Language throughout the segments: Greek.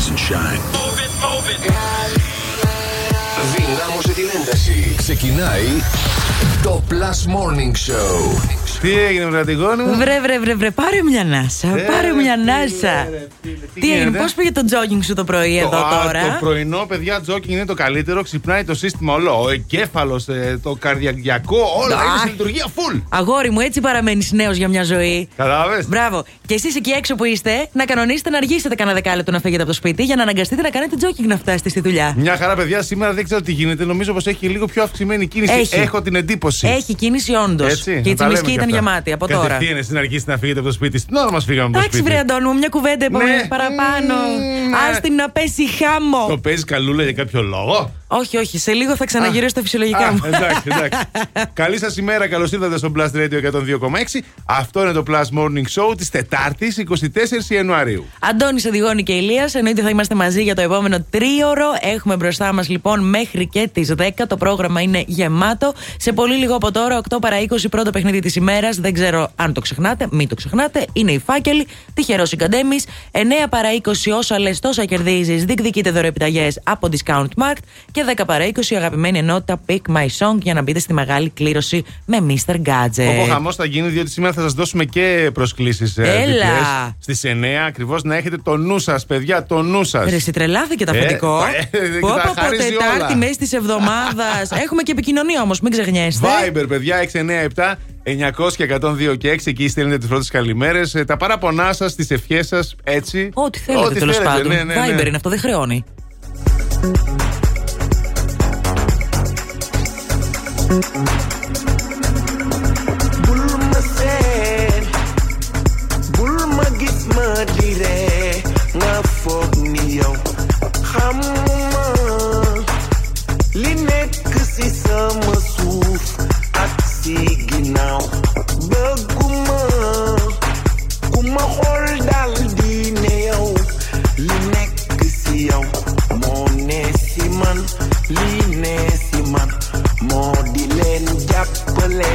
rise and shine. Move it, move it. Δυνάμωσε την ένταση. Ξεκινάει το Plus Morning Show. Τι έγινε με την μου; Βρε, βρε, βρε, βρε, πάρε μια νάσα. Ε, πάρε μια ρε, νάσα. φίλε, ρε, φίλε, τι Τι έγινε, γίνεται; πώς πήγε το jogging σου το πρωί εδώ α, τώρα; Το πρωινό, παιδιά, τζόκινγκ είναι το καλύτερο. Ξυπνάει το σύστημα όλο. Ο εγκέφαλος, το καρδιακό, όλα Αχ. είναι σε λειτουργία full. Αγόρι μου, έτσι παραμένεις νέος για μια ζωή. Κατάλαβες; Μπράβο. Και εσείς εκεί έξω που είστε, να κανονίσετε να αργήσετε κανένα δεκάλεπτο να φύγετε από το σπίτι για να αναγκαστείτε να κάνετε jogging να φτάσετε στη δουλειά. Μια χαρά, παιδιά, σήμερα δεν ξέρω τι γίνεται. Νομίζω πως έχει λίγο πιο αυξημένη κίνηση. Έχει. Έχω την εντύπωση. Έχει κίνηση όντως. Έτσι, Και η να τα λέμε τσιμισκή και ήταν αυτά. γεμάτη από τώρα. Κατευθείαν εσύ να αρχίσει να φύγετε από το σπίτι. Στην ώρα μας φύγαμε από το Εντάξει, σπίτι. βρε Αντώνη μου, μια κουβέντα είπαμε Ναι. παραπάνω. Μμμ, ναι. Άστι να πέσει χάμο. Το παίζεις καλούλα για κάποιο λόγο; Όχι, όχι, σε λίγο θα ξαναγυρίσω στα φυσιολογικά Α, μου. εντάξει, εντάξει. Καλή σας ημέρα, καλώς ήρθατε στο Blast Radio 102,6. Αυτό είναι το Plus Morning Show της Τετάρτης 24 Ιανουαρίου. Αντώνης Αντιγόνη και Ηλίας. Εννοείται θα είμαστε μαζί για το επόμενο τρίωρο. Έχουμε μπροστά μας λοιπόν μέχρι και τις 10. Το πρόγραμμα είναι γεμάτο. Σε πολύ λίγο από τώρα, 8 παρα 20, πρώτο παιχνίδι της ημέρας. Δεν ξέρω αν το ξεχνάτε, μην το ξεχνάτε. Είναι οι φάκελοι. Τυχερός συγκαντέμις. 9 παρα 20, όσα λες, τόσα κερδίζεις. Διεκδικείτε δωρεπιταγέ από Discount Markt. Και 10 παρα 20, αγαπημένη ενότητα Pick My Song για να μπείτε στη μεγάλη κλήρωση με Mr. Gadget. Όπω χαμός θα γίνει, διότι σήμερα θα σας δώσουμε και προσκλήσεις. Έλα. Στις 9 ακριβώς να έχετε το νου σας, παιδιά, το νου σας. Ρε, εσύ τρελάθηκε το Ε, αφεντικό. ε, ε, Πω, τα πω, πω, χαρίζει Τετάρτη όλα. μέση της εβδομάδας. Έχουμε και επικοινωνία όμως, μην ξεχνιέστε. Viber, παιδιά, 697 900 και 102 και 6. Εκεί στέλνετε τις πρώτες καλημέρες. Τα παράπονά σας, τις ευχές σας, έτσι. Ό,τι θέλετε τέλος πάντων. Ναι, ναι, ναι. Viber είναι αυτό, δεν χρεώνει. Bul ma seen bul ma gis ma dire nga foog ni yow xamuma li nekk ci sama dal di ne yow li nekk ci yow moo moo di leen jàppale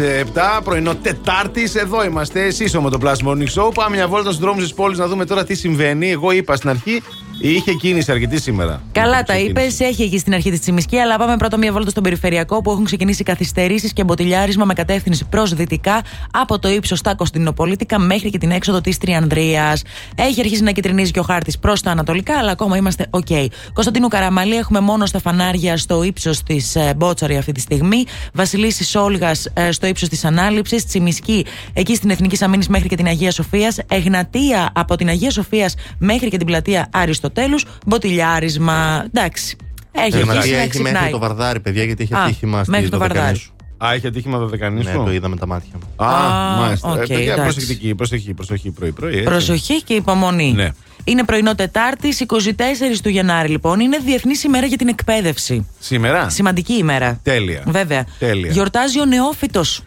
7, πρωινό Τετάρτης. Εδώ είμαστε. Εσείς όμως το Plus Morning Show. Πάμε μια βόλτα στους δρόμους της πόλης να δούμε τώρα τι συμβαίνει. Εγώ είπα στην αρχή, είχε κίνηση αρκετή σήμερα. Καλά τα είπες, Ξεκίνησε. έχει εκεί στην αρχή της Τσιμισκή, αλλά πάμε πρώτα μια βόλτα στον περιφερειακό που έχουν ξεκινήσει καθυστερήσεις και μποτιλιάρισμα με κατεύθυνση προς δυτικά από το ύψος στα Κωνσταντινοπολίτικα μέχρι και την έξοδο της Τριανδρίας. Έχει αρχίσει να κιτρινίζει και ο χάρτης προς τα ανατολικά, αλλά ακόμα είμαστε οκ. Κωνσταντίνου Καραμαλή έχουμε μόνο στα φανάρια στο ύψος της ε, Μπότσαρη αυτή τη στιγμή. Βασιλίσσης Όλγας στο ύψος της Ανάληψης. Τσιμισκή εκεί στην Εθνική Αμύνης μέχρι και την Αγία Σοφίας. Εγνατία από την Αγία Σοφίας μέχρι και την πλατεία Αριστοτέλου. Μποτιλιάρισμα. Εντάξει. Έχει Η αρχίσει Μαρία να έχει μέχρι ξυπνάει. το Βαρδάρι, παιδιά, γιατί έχει Α, ατύχημα στη μέχρι το Βαρδάρι. Δωδεκανήσου. Α, είχε ατύχημα δωδεκανή Ναι, σου; το είδα με τα μάτια μου. Α, Α, μάλιστα. οκ, ε, παιδιά, εντάξει. προσεκτική, προσοχή, προσοχή πρωί-πρωί. έτσι. Προσοχή και υπομονή. Ναι. Είναι πρωινό Τετάρτη, 24 του Γενάρη λοιπόν. Είναι Διεθνής ημέρα για την εκπαίδευση. Σήμερα; Σημαντική ημέρα. Τέλεια. Βέβαια. Τέλεια. Γιορτάζει ο νεόφυτος.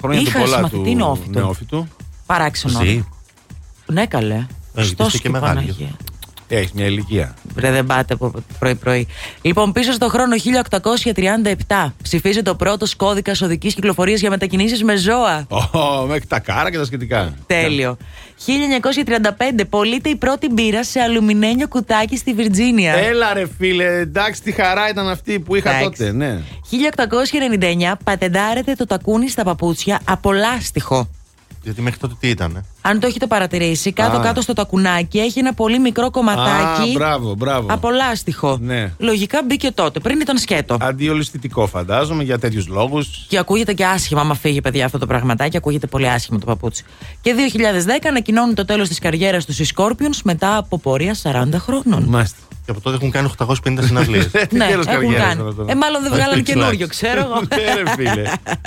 Χρόνια του Είχα πολλά συμμαθητή του νεόφυτο. νεόφυτου. Παράξενο. Ζει. Ναι, καλέ. Ε, Στος είστε και και μεγάλοι. Παναγία. Έχεις μια ηλικία. Βρε, δεν πάτε από πρωί-πρωί. Λοιπόν, πίσω στο χρόνο 1837 ψηφίζεται ο πρώτο κώδικα οδικής κυκλοφορίας για μετακινήσεις με ζώα. Ω, μέχρι τα κάρα και τα σχετικά. Τέλειο. 1935 πωλείται η πρώτη μπύρα σε αλουμινένιο κουτάκι στη Βιρτζίνια. Έλα ρε φίλε, εντάξει τι χαρά ήταν αυτή που είχα Εντάξει. τότε, ναι. 1899 πατεντάρεται το τακούνι στα παπούτσια από λάστιχο. Γιατί μέχρι τότε τι ήταν. Αν το έχετε παρατηρήσει, κάτω-κάτω στο τακουνάκι έχει ένα πολύ μικρό κομματάκι Α, μπράβο, μπράβο. από λάστιχο. Ναι. Λογικά μπήκε τότε, πριν ήταν σκέτο. Αντιολιστητικό φαντάζομαι για τέτοιους λόγους. Και ακούγεται και άσχημα, άμα φύγει παιδιά αυτό το πραγματάκι, ακούγεται πολύ άσχημα το παπούτσι. Και 2010 ανακοινώνουν το τέλος της καριέρας τους οι Scorpions μετά από πορεία 40 χρόνων. Μάλιστα. Και από τότε έχουν κάνει 850 συναυλίες. Τι ναι, τέλος έχουν καριέρας κάνει. είναι αυτό. Ε, μάλλον δεν Όχι, βγάλαν το καινούριο, X-Lax. ξέρω εγώ. Ναι, ρε φίλε.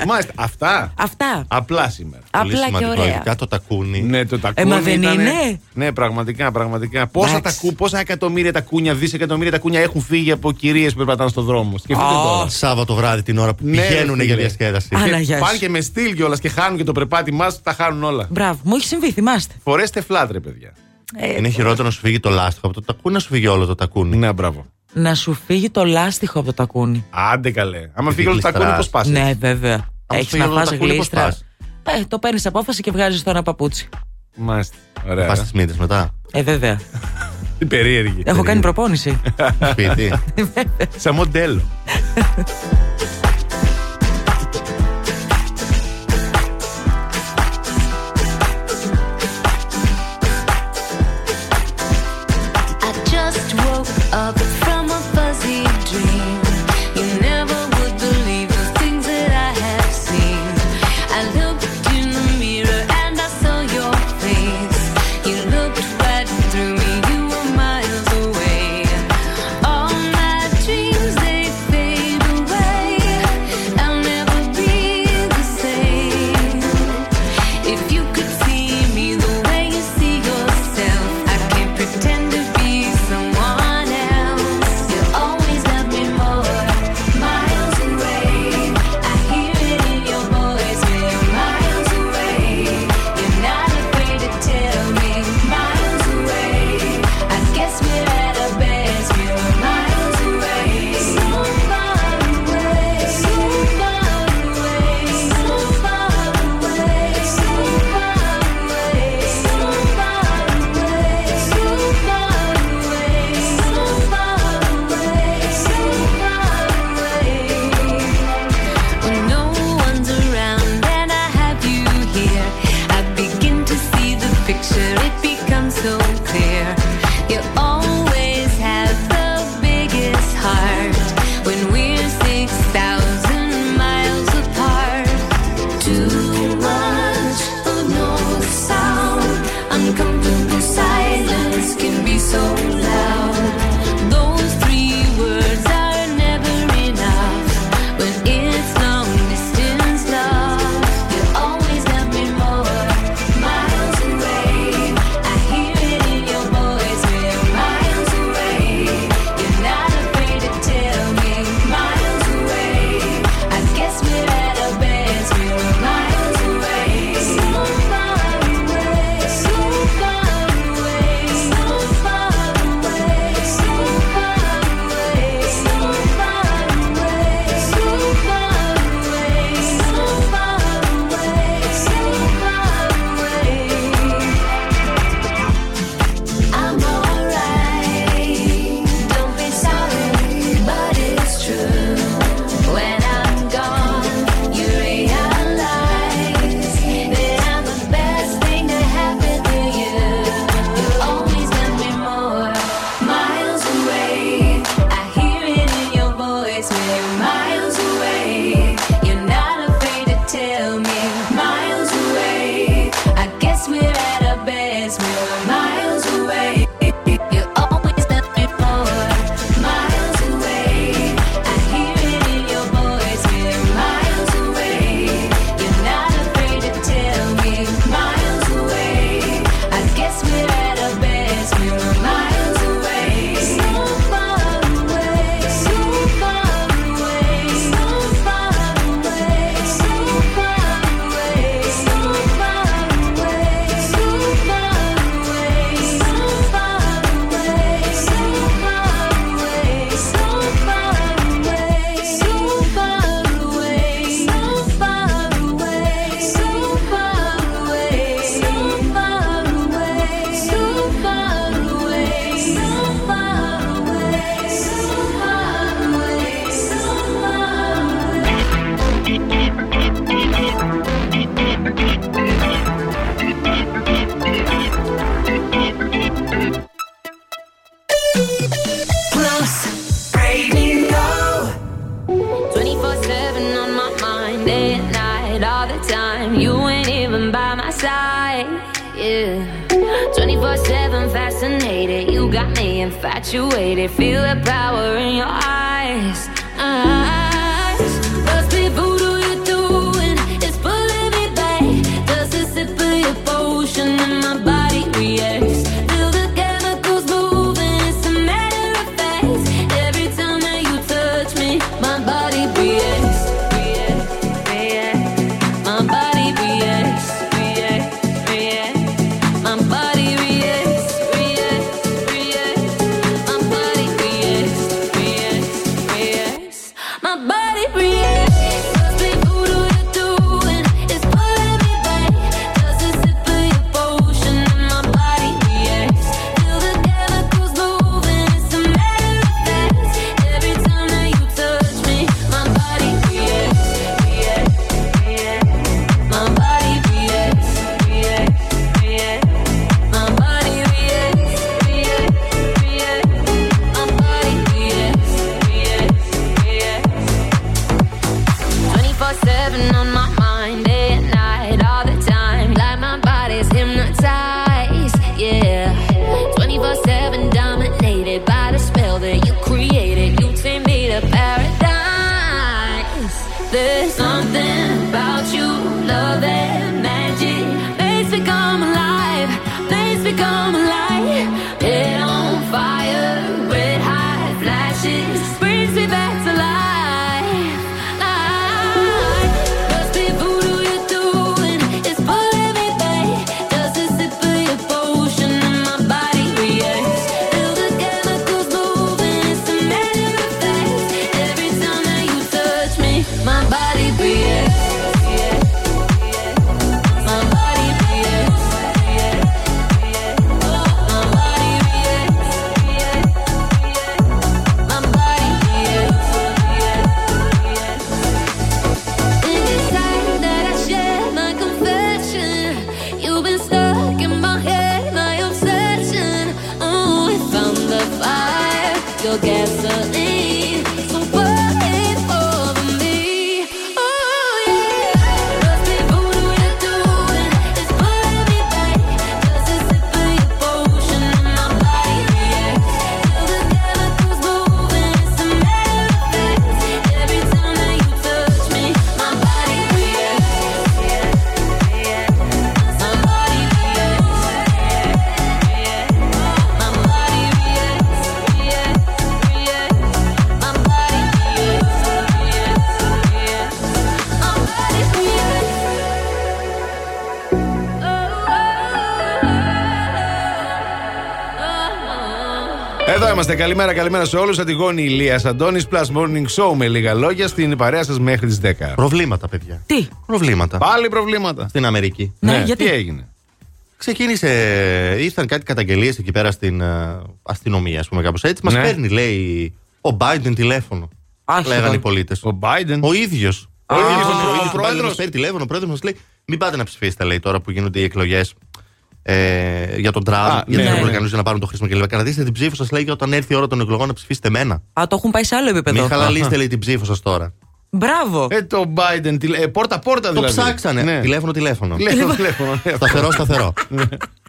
Μάλιστα. Αυτά. Αυτά. Απλά σήμερα. Πολύ Απλά και σημαντικό. ωραία. Ειδικά το τακούνι. Ναι, το τακούνι. μα δεν ήτανε- είναι; Ναι, πραγματικά, πραγματικά. Πόσα, Εντάξει. τακού, πόσα εκατομμύρια τακούνια, δισεκατομμύρια τακούνια έχουν φύγει από κυρίες που περπατάνε στον δρόμο. Σκεφτείτε Ω, τώρα. Σάββατο βράδυ την ώρα που Ναι, πηγαίνουν ρε για φίλε. διασκέδαση. Α, Και Παναγιά πάνε σου. και με στυλ κιόλας και χάνουν και το περπάτημά του, τα χάνουν όλα. Μπράβο, μου έχει συμβεί, θυμάστε. Φορέστε φλάτ, ρε παιδιά. Ε, Είναι χειρότερο να σου φύγει το λάστιχο από το τακούνι, να σου φύγει όλο το τακούνι. Ναι, μπράβο. να σου φύγει το λάστιχο από το τακούνι. Άντε καλέ. Άμα Τι φύγει όλο το τακούνι, πώς γλιστράς. πας. Ναι, βέβαια. Αν Έχεις φύγει να όλο το φας τακούνι, πώς γλίστρα. πας; Ε, το παίρνεις απόφαση και βγάζεις το ένα παπούτσι. Μάλιστα. Ωραία. Πας στις μύτες μετά. Ε, βέβαια. Τι περίεργη. Έχω κάνει προπόνηση. Σπίτι. Σαν μοντέλο. reacts. Εδώ είμαστε. Καλημέρα, καλημέρα σε όλους. Αντιγόνη Ηλία Αντώνη, Plus Morning Show με λίγα λόγια στην παρέα σας μέχρι τις 10. Προβλήματα, παιδιά. Τι; Προβλήματα. Πάλι προβλήματα. Στην Αμερική. Ναι, γιατί; Τι έγινε; Ξεκίνησε, ήρθαν κάτι καταγγελίες εκεί πέρα στην ε, αστυνομία, ας πούμε, κάπως έτσι. Μας Ναι. παίρνει, λέει, ο Biden τηλέφωνο. Άσχετα. Λέγανε οι πολίτες. Ο Biden; Ο ίδιος. Ο Α, ίδιος ο ο ίδιος ο πρόεδρος. Biden μας παίρνει τηλέφωνο. Ο πρόεδρος μας λέει: Μην πάτε να ψηφίσετε, λέει, τώρα που γίνονται οι εκλογές ε, για τον Τραμπ, Α, για ναι, του ναι. Ρεπουμπλικανού για να πάρουν το χρήσιμο κλπ. Κρατήστε την ψήφο σας, λέει, και όταν έρθει η ώρα των εκλογών να ψηφίσετε εμένα. Α, το έχουν πάει σε άλλο επίπεδο. Μην χαλαλίστε, λέει, την ψήφο σας τώρα. Μπράβο. Ε, το Biden. τηλε- Ε, πόρτα-πόρτα Το δηλαδή. ψάξανε. Ναι. Τηλέφωνο, τηλέφωνο. Τηλέφωνο, τηλέφωνο. ναι. Σταθερό, σταθερό.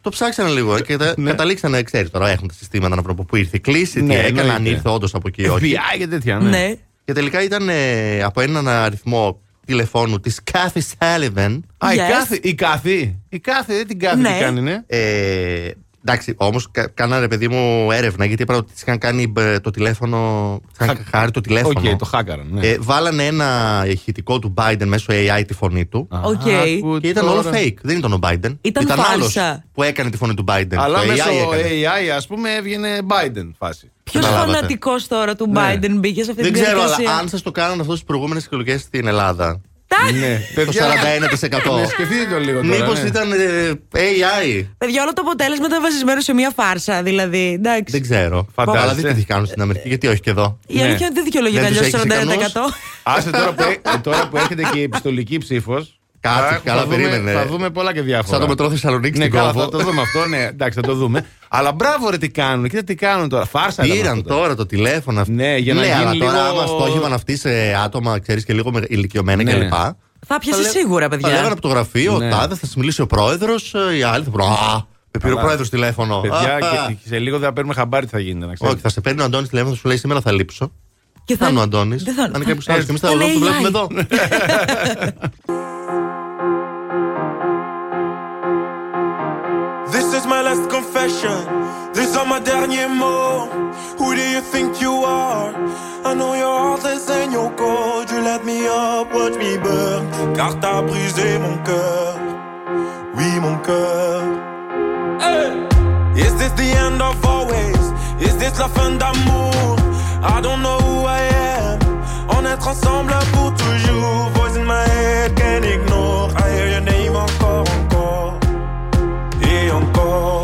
Το ψάξανε λίγο ε, και τα- Ναι. καταλήξανε, ξέρεις τώρα, έχουν τα συστήματα να βρουν από πού ήρθε η κλίση, Ναι, τι έκανε, αν εννοείται. ήρθε όντως από εκεί ή όχι. FBI και τέτοια, ναι. Ναι. Και τελικά ήταν ε, από έναν αριθμό τηλεφώνου της Kathy Sullivan. Α, η Yes. κάθε, η κάθε, η κάθε, δεν την κάθε Ναι. τι κάνει, ναι. Ε, εντάξει, όμως κάνανε παιδί μου έρευνα γιατί είπαν ότι τη είχαν κάνει ε, το τηλέφωνο. της είχαν Χα- χακάρει το τηλέφωνο. Οκ, το χάκαραν, ναι. Ε, βάλανε ένα ηχητικό του Biden μέσω AI τη φωνή του. Α, οκ. άκου Και ήταν τώρα. όλο fake. Δεν ήταν ο Biden. Ήταν άλλος φάλσα. που έκανε τη φωνή του Biden. Αλλά το μέσω AI έκανε. AI, ας πούμε, έβγαινε Biden φάση. Ποιος Καταλάβατε. φανατικό τώρα του Ναι. Biden μπήκε σε αυτή Δεν την ξέρω, διαδικασία; αλλά αν σας το κάνανε αυτός στις προηγούμενες εκλογές στην Ελλάδα. Ναι, Το 41%. Ναι, σκεφτείτε το λίγο τώρα. Μήπως ναι. ήταν ε, AI. Παιδιά, όλο το αποτέλεσμα ήταν βασισμένο σε μια φάρσα. Δηλαδή, εντάξει. Δεν ξέρω. Φαντάζεσαι. Αλλά δείτε τι κάνουν στην Αμερική, γιατί όχι και εδώ. Η Ναι. αλήθεια είναι ότι δεν δικαιολογείται Δεν τους αλλιώς έχεις 41%. Άσε τώρα που, ε, τώρα που έρχεται και η επιστολική ψήφος. Κάτσε, καλά, δούμε, περίμενε. Θα δούμε πολλά και διάφορα. Σαν το μετρό Θεσσαλονίκη Ναι, στην καλά, κόβω. θα το δούμε αυτό. Ναι, εντάξει, θα το δούμε. Αλλά μπράβο, ρε, τι κάνουν. Κοίτα τι κάνουν τώρα. Φάρσα ήταν Πήραν αυτό τώρα. τώρα το τηλέφωνο αυτό. Ναι, για να ναι, γίνει αλλά τώρα λίγο- άμα στόχευαν αυτοί σε άτομα, ξέρεις και λίγο με- ηλικιωμένα Ναι. κλπ. Θα πιάσει λέ- σίγουρα, παιδιά. Θα λέγανε από το γραφείο, Ναι. ο τάδε, θα σας μιλήσει ο πρόεδρος, οι άλλοι θα πούνε. Α, με πήρε ο Καλά. πρόεδρος τηλέφωνο. Παιδιά, Α, και, και σε λίγο δεν θα παίρνουμε χαμπάρι τι θα γίνεται, να Όχι, ξέρετε. θα σε παίρνει ο Αντώνης τηλέφωνο, θα σου λέει σήμερα θα λείψω. Και Θα είναι ο Αντώνης. δεν Θα θα- είναι κάποιος άλλος. Και εμείς θα θα το λέει βλέπουμε AI. εδώ. Confession. These are my derniers mots. Who do you think you are? I know your heart is in your cold. You let me up, watch me burn. Car t'as brisé mon cœur. Oui, mon cœur. Hey! Is this the end of always? Is this la fin d'amour? I don't know who I am. On être ensemble pour toujours. Voice in my head, can't ignore. I hear your name encore, encore. Et encore.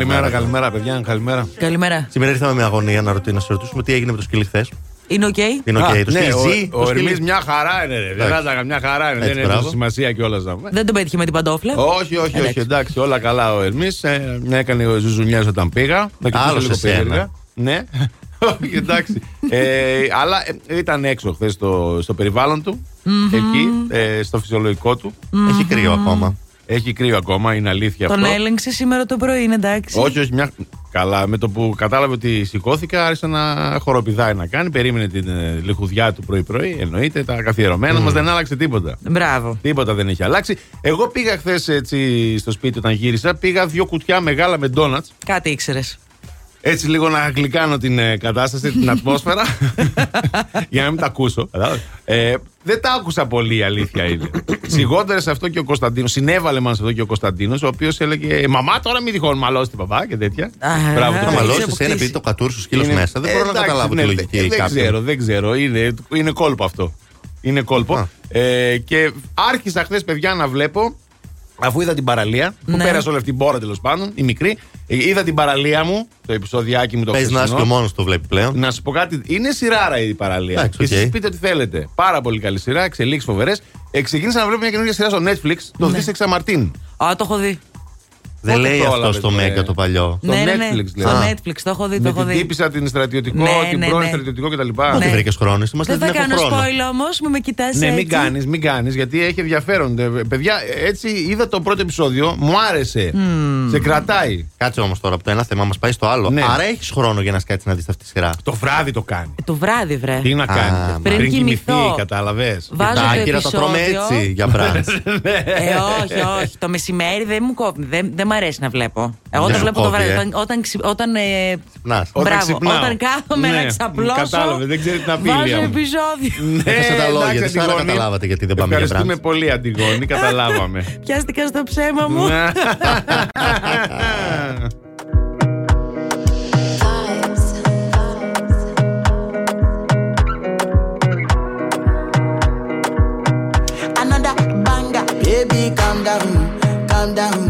Καλημέρα. Καλημέρα, καλημέρα, παιδιά, καλημέρα. Καλημέρα. Σήμερα ήρθαμε με αγωνία να, ρωτή- να σε ρωτήσουμε τι έγινε με το σκυλί χθες. Είναι οκ. Είναι οκ. Α, Το ναι, σκυλί ο- ζει. Ο το σκυλί- Ερμής μια χαρά είναι, ρε. Δεν Εντάξει. άταγα μια χαρά είναι. Έτσι, Δεν έχει μπράβο. σημασία κιόλας να πούμε. Δεν τον πέτυχε με την παντόφλα. Όχι, όχι, όχι. Εντάξει. Εντάξει, όλα καλά ο Ερμής. Ε, έκανε ζουζουνιές όταν πήγα. Να κοιτήσω Άλλος λίγο σε σένα. περίεργα. Ναι. Όχι, εντάξει. ε, αλλά ε, ήταν έξω χθες στο, στο περιβάλλον του. Εκεί, ε, στο φυσιολογικό του. Έχει κρύο ακόμα. Έχει κρύο ακόμα, είναι αλήθεια Τον αυτό. έλεγξε σήμερα το πρωί, είναι εντάξει. Όχι, όχι, μια. Καλά, με το που κατάλαβε ότι σηκώθηκα, άρχισε να χοροπηδάει να κάνει. Περίμενε την ε, λιχουδιά του πρωί-πρωί. Εννοείται, τα καθιερωμένα μας δεν άλλαξε τίποτα. Μπράβο. Τίποτα δεν έχει αλλάξει. Εγώ πήγα χθες έτσι στο σπίτι όταν γύρισα. Πήγα δύο κουτιά μεγάλα με ντόνατς. Κάτι ήξερες. Έτσι λίγο να γλυκάνω την ε, κατάσταση, την ατμόσφαιρα. για να μην τα ακούσω. κατάλαβες. Ε, δεν τα άκουσα πολύ, η αλήθεια είναι. Σιγόνταρε σε αυτό και ο Κωνσταντίνος. Συνέβαλε μα αυτό και ο Κωνσταντίνος, ο οποίος έλεγε Μαμά, τώρα μην τυχόν μαλώσεις τον μπαμπά και τέτοια. Α, Μπράβο, α, το Θα έχει μαλώσει αποκτήσει. εσένα επειδή το κατούρησε ο σκύλος Είναι- μέσα. Δεν μπορώ να Εντάξει, καταλάβω ναι, τη δεν- λογική Δεν κάποιου. ξέρω, δεν ξέρω. Είναι, είναι κόλπο αυτό. Είναι κόλπο. Α. Ε, και άρχισα χθες, παιδιά, να βλέπω. Αφού είδα την παραλία, που Ναι. πέρασε όλη αυτή την μπόρα τέλος πάντων, η μικρή, ε, είδα την παραλία μου, το επεισοδιάκι μου το Παίζει να είσαι χθεσινό. και μόνος το βλέπει πλέον. Να σου πω κάτι, είναι σειράρα η παραλία. Εντάξει, και οκ. εσείς πείτε ό,τι θέλετε. Πάρα πολύ καλή σειρά, εξελίξεις φοβερές. Ε, ξεκίνησα να βλέπω μια καινούργια σειρά στο Netflix, το Ναι. ναι. Μαρτίν. Α, το έχω δει. Δεν Πότε λέει το αυτό έλαβες, στο ρε. Μέγκα το παλιό. Στο ναι, ναι, ναι. Netflix, Στο λέει. Netflix, το έχω δει. Το Με έχω την δει. τύπησα την στρατιωτικό, Ναι, την ναι, πρώην ναι. στρατιωτικό κτλ. Πότε Ναι. βρήκες χρόνο, είμαστε Δεν δεν θα έχω κάνω χρόνο. spoil όμως, μην με κοιτάς Ναι, έτσι. μην κάνεις, μην κάνεις, γιατί έχει ενδιαφέρον. Ε, Παιδιά, έτσι είδα το πρώτο επεισόδιο, μου άρεσε. Σε κρατάει. Κάτσε όμως τώρα από το ένα θέμα μας πάει στο άλλο. Ναι. Άρα έχεις χρόνο για να σκάτσει να δεις αυτή τη σειρά; Το βράδυ το κάνει. Το βράδυ, βρε. Τι να κάνει. Πριν Πριν κοιμηθεί, κοιμηθώ. κατάλαβες. Βάζω Τα το άκυρα τα τρώμε επεισόδιο. έτσι για μπραντ. Ε, όχι, όχι. Το μεσημέρι δεν μου κόβει. Δεν, μ' αρέσει να βλέπω. Εγώ ναι. το βλέπω το βράδυ. Όταν, όταν, όταν, ε, μπράβο, όταν κάθομαι ναι, να ξαπλώσω. Κατάλαβε, δεν ξέρει την απειλή. Βάζω επεισόδιο. Ναι, ε, έχασα τα λόγια της. Άρα καταλάβατε γιατί δεν πάμε για Ευχαριστούμε πολύ, Αντιγόνη. Καταλάβαμε. Πιάστηκα στο ψέμα μου. Baby, calm down, calm down.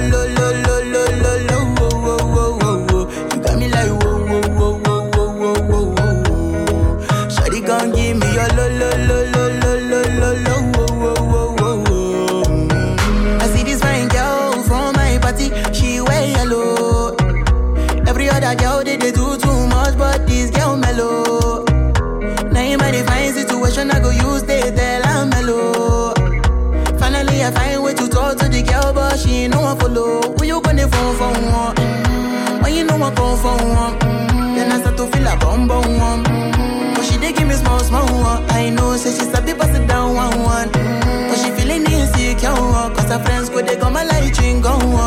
go.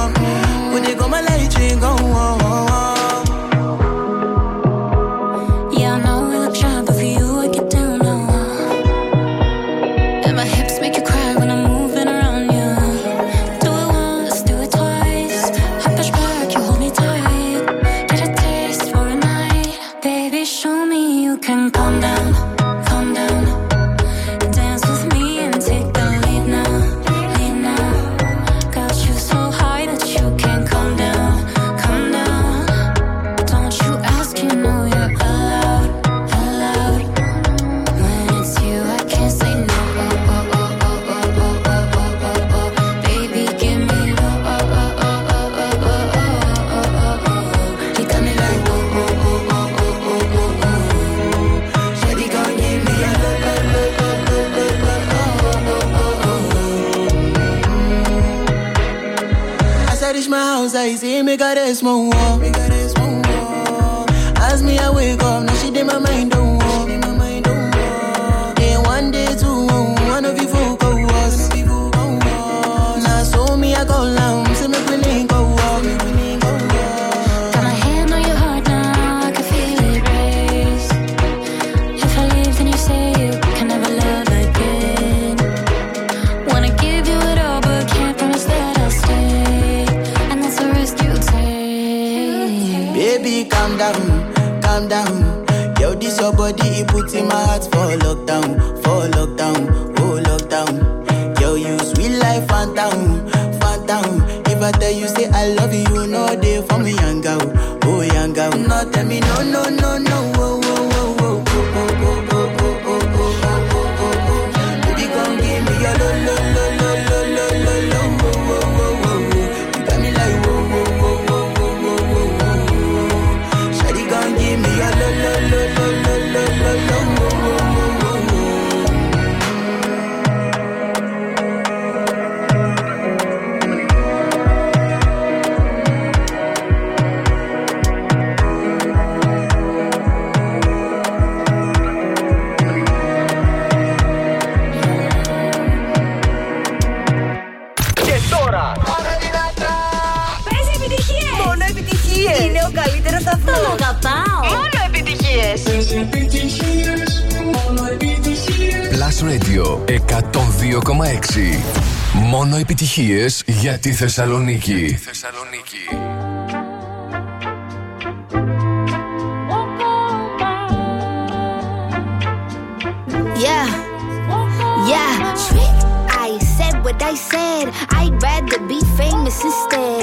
mesmo putting my heart for lockdown. Είναι ο καλύτερος σταθμός. Τον αγαπάω. Μόνο επιτυχίες. Μόνο. Plus Radio 102,6. Μόνο επιτυχίες για τη Θεσσαλονίκη. Για τη Θεσσαλονίκη. Yeah, yeah. I said what I said. I'd rather be famous instead.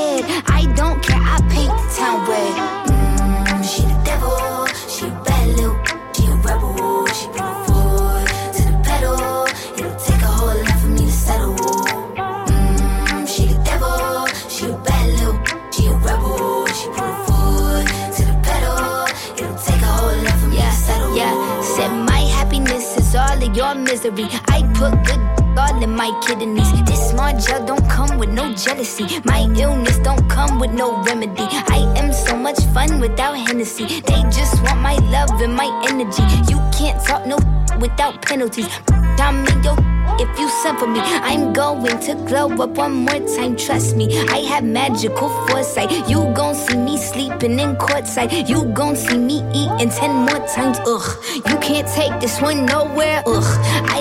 I put good all in my kidneys. This small gel don't come with no jealousy. My illness don't come with no remedy. I am so much fun without Hennessy. They just want my love and my energy. You can't talk no without penalties. I'm in your if you suffer me. I'm going to glow up one more time, trust me. I have magical foresight. You gon' see me sleeping in courtside. You gon' see me eating ten more times, ugh. You can't take this one nowhere, ugh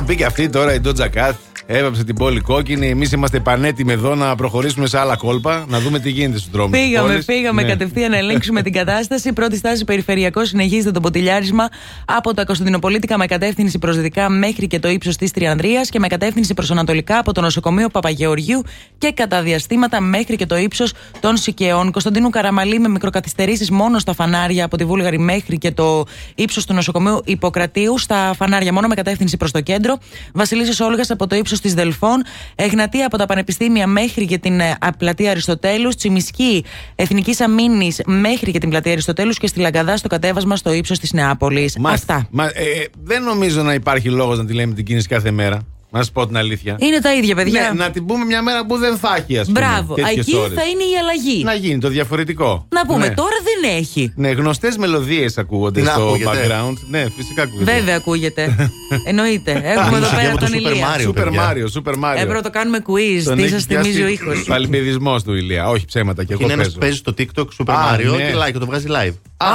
Settle. Τι να πει και αυτή τώρα η Doja Cat. Έβαψε την πόλη κόκκινη. Εμείς είμαστε πανέτοιμοι εδώ να προχωρήσουμε σε άλλα κόλπα, να δούμε τι γίνεται στους δρόμους. Πήγαμε, πήγαμε κατευθείαν να ελέγξουμε την κατάσταση. Πρώτη στάση περιφερειακό συνεχίζεται το ποτηλιάρισμα από τα Κωνσταντινοπολίτικα με κατεύθυνση προς δυτικά μέχρι και το ύψος της Τριανδρίας και με κατεύθυνση προς ανατολικά από το νοσοκομείο Παπαγεωργίου και κατά διαστήματα μέχρι και το ύψος των Σικαιών. Κωνσταντίνου Καραμαλή με μικροκαθυστερήσεις μόνο στα φανάρια από τη Βούλγαρη μέχρι και το ύψος του νοσοκομείου Ιπποκρατίου. Στα φανάρια μόνο με κατεύθυνση προς το κέντρο. Βασιλίσιο Όλγας από το ύψος της Δελφών. Εγνατία από τα πανεπιστήμια μέχρι και την ε, α, πλατεία Αριστοτέλους. Τσιμισκή Εθνικής Αμήνης μέχρι και την πλατεία Αριστοτέλους και στη Λαγκαδά στο κατέβασμα στο ύψος της Νεάπολης. Μάλιστα. Αυτά. Μα, ε, ε, δεν νομίζω να υπάρχει λόγος να τη λέμε την κίνηση κάθε μέρα. Να σα πω την αλήθεια. Είναι τα ίδια, παιδιά. Ναι, να την πούμε μια μέρα που δεν θα έχει, ας πούμε. Μπράβο. τέτοιες Εκεί ώρες. θα είναι η αλλαγή. Να γίνει το διαφορετικό. Να πούμε, Ναι. τώρα δεν έχει. Ναι, γνωστές μελωδίες ακούγονται Τι να στο ακούγεται; background. Ναι, φυσικά ακούγεται. Βέβαια ακούγεται. Εννοείται. Έχουμε εδώ Ίσως πέρα από το τον Super Ηλία. Mario. Super παιδιά. Mario, Super Mario. Έπρεπε να το κάνουμε quiz. Τον Τι έχει σα θυμίζει πιάσει ο ήχος; Παλιπαιδισμό του Ηλία. Όχι ψέματα και εγώ Είναι ένας παίζω. που παίζει στο TikTok Super Α, Mario ναι. και like, το βγάζει live. Α,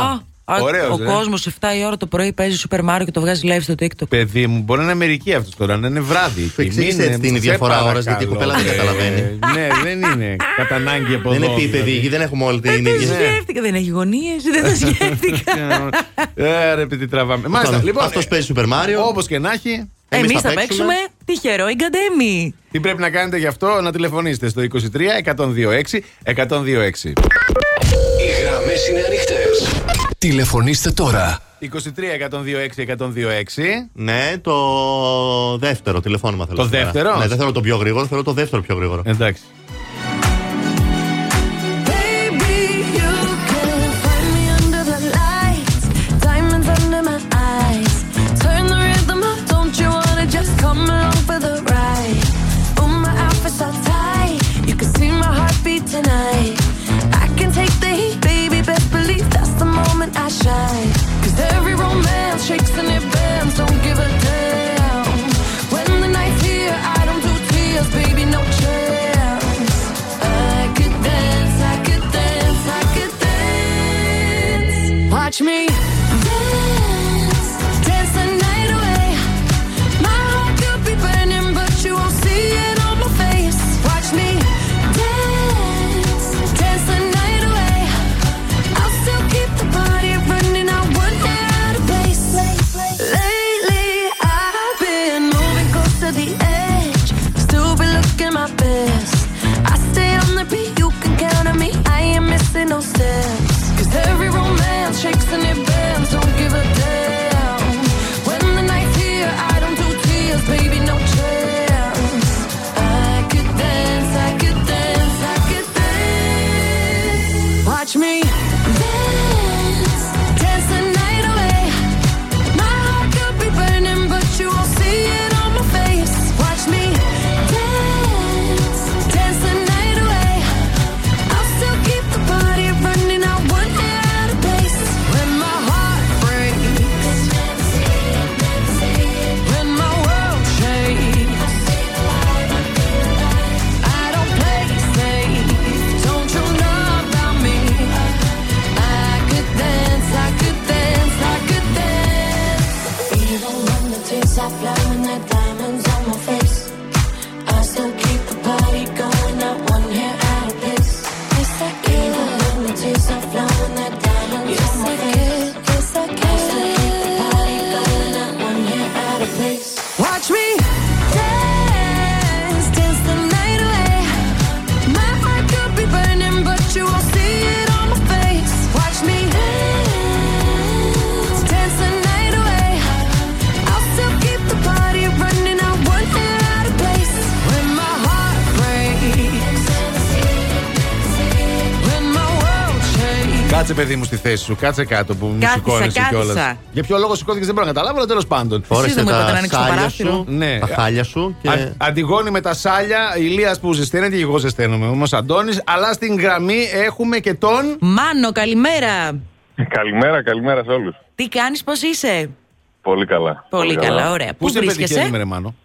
ωραίος, ο ε. κόσμος 7 η ώρα το πρωί παίζει Super Mario και το βγάζει live στο TikTok. Παιδί μου, μπορεί να είναι Αμερική αυτό τώρα, να είναι βράδυ. Σου εκεί. εξήγησε Μην- έτσι την σε διαφορά παρακαλώ. ώρας, γιατί η κοπέλα δεν Ε, καταλαβαίνει. Ναι, δεν είναι κατά ανάγκη από Δεν εδώ. είναι επίπεδη, δηλαδή. εκεί δεν έχουμε όλοι την Δεν το ίδια. σκέφτηκα, δεν έχει γωνίες, δεν το σκέφτηκα. Ε, ρε, παιδί, τραβάμε. Μάλιστα, λοιπόν. Αυτός παίζει Super Mario. Όπως και να έχει, Εμείς Εμείς θα θα παίξουμε. παίξουμε τυχερό εγκαντέμι. τι πρέπει να κάνετε γι' αυτό, να τηλεφωνήσετε στο 23 126 126. Οι γραμμές είναι ανοιχτές. Τηλεφωνήστε τώρα. 23 126 126. Ναι, το δεύτερο τηλεφώνημα θέλω. Το σήμερα. δεύτερο; Ναι, δεν θέλω το πιο γρήγορο, θέλω το δεύτερο πιο γρήγορο. Εντάξει. Κάτσε, παιδί μου, στη θέση σου. Κάτσε κάτω που μου Κάθισα, σηκώνεσαι κάθισα. κιόλας. Για ποιο λόγο σηκώθηκες δεν μπορώ να καταλάβω, αλλά τέλος πάντων. Φόρεσε μου είπατε να τα ανοίξω το σάλια παράθυρο. σου, Ναι. τα χάλια σου και... Α, Αντιγόνη με τα σάλια, ηλίας που ζεσταίνεται και εγώ ζεσταίνομαι. Όμω Αντώνης, αλλά στην γραμμή έχουμε και τον. Μάνο, καλημέρα. Καλημέρα, καλημέρα σε όλους. Τι κάνεις, πώς είσαι; Πολύ καλά. Πολύ καλά, ωραία. Πού Πού σε βρίσκεσαι, πετυχαίνουμε, ρε Μάνο.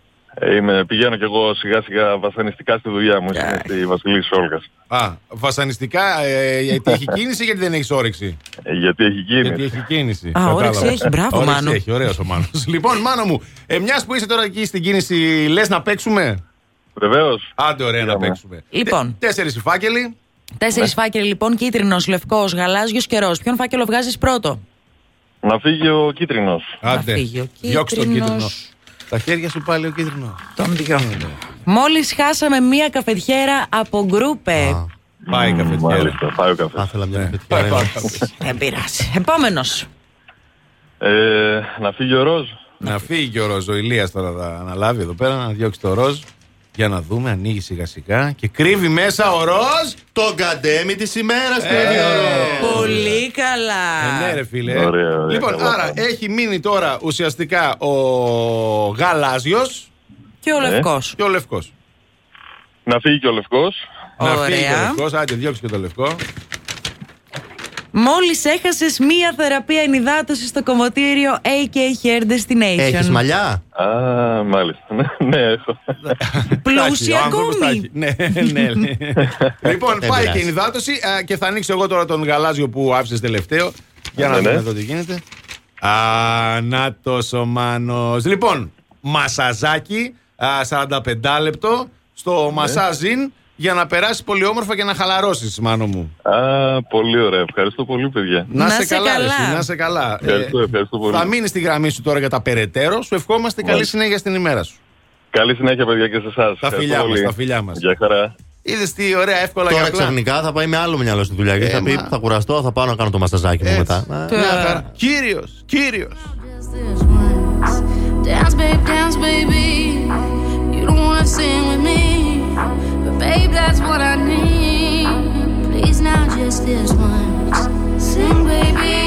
Ε, Είμαι, πηγαίνω κι εγώ σιγά σιγά βασανιστικά στη δουλειά μου. Είμαι Εντάξει. στη Βασιλής Σόλγας. Α, βασανιστικά, ε, γιατί έχει κίνηση ή γιατί δεν έχεις όρεξη; Ε, γιατί έχει γίνει. Γιατί έχει κίνηση. Α, Κατάλαβα. όρεξη έχει, μπράβο, Όρεξη Μάνο. Έχει, ωραίος ο Μάνος. λοιπόν, Μάνο μου, ε, μιας που είσαι τώρα εκεί στην κίνηση, λες να παίξουμε; Βεβαίως. Άντε, ωραία να Είδαμε. παίξουμε. Λοιπόν. Τέσσερις οι φάκελοι. Τέσσερις φάκελοι λοιπόν, κίτρινος, λευκός, γαλάζιος και ροζ. Ποιον φάκελο βγάζεις πρώτο; Να φύγει ο κίτρινος. Άντε, φύγει ο διώξε τον κίτρινος. κίτρινο. Τα χέρια σου πάλι ο κίτρινο. Τον διώχνω. Μόλις χάσαμε μία καφετιέρα από γκρούπε. Πάει η καφετιέρα. Μάλιστα, πάει ο καφέ. Θα ήθελα μια Ναι. τέτοια. Πάει, ρε. πάει, πάει. Δεν πειράζει. Επόμενος. Ε, να φύγει ο Ροζ. Να φύγει και ο Ροζ. Ο Ηλίας τώρα θα αναλάβει εδώ πέρα να διώξει το Ροζ. Για να δούμε, ανοίγει σιγά σιγά και κρύβει μέσα ο Ροζ. Το καντέμι της ημέρας, Ε, παιδί. Πολύ καλά. Ε, ναι, ρε φίλε. Ωραία, ωραία, λοιπόν, καλά άρα πάμε. έχει μείνει τώρα ουσιαστικά ο γαλάζιος Και ο λευκός. και ο λευκός. Να φύγει και ο Λευκός. Να φύγει και ο Ωραία. λευκός, άντε διώξει και το λευκό. Μόλις έχασες μία θεραπεία ενυδάτωσης στο κομμωτήριο AK Hair Destination. Έχεις μαλλιά; Α, μάλιστα. Ναι, ναι, έχω. Πλούσια Τα έχει, ο άνθρωπος τα ακόμη. έχει. Ναι, ναι. ναι. λοιπόν, Δεν πάει πειράζει. και η ενυδάτωση α, και θα ανοίξω εγώ τώρα τον γαλάζιο που άφησες τελευταίο. Για να Ναι, δούμε ναι. εδώ τι γίνεται. Α, να ο Μάνος. Λοιπόν, μασαζάκι, α, 45 λεπτό, Ναι. στο μασάζιν για να περάσει πολύ όμορφα και να χαλαρώσεις, Μάνο μου. Α, πολύ ωραία. Ευχαριστώ πολύ, παιδιά. Να, Να σε σε καλά, καλά. Εσύ, να σε καλά. Ευχαριστώ, ευχαριστώ πολύ. Θα μείνεις στη γραμμή σου τώρα για τα περαιτέρω. Σου ευχόμαστε καλή Μάλιστα. συνέχεια στην ημέρα σου. Καλή συνέχεια, παιδιά, και σε εσάς. Τα φιλιά μας, τα φιλιά μας. Γεια χαρά. Είδες τι ωραία, εύκολα και Τώρα απλά. ξαφνικά θα πάει με άλλο μυαλό στη δουλειά. Και Ε, θα πει μα. θα κουραστώ, θα πάω να κάνω το μασταζάκι μου Έτσι. μετά. Α, Μια χαρά. Κύριος, κύριος. Dance, babe, dance, baby. You don't wanna sing with me, but babe, that's what I need. Please now, just this once. Sing, baby.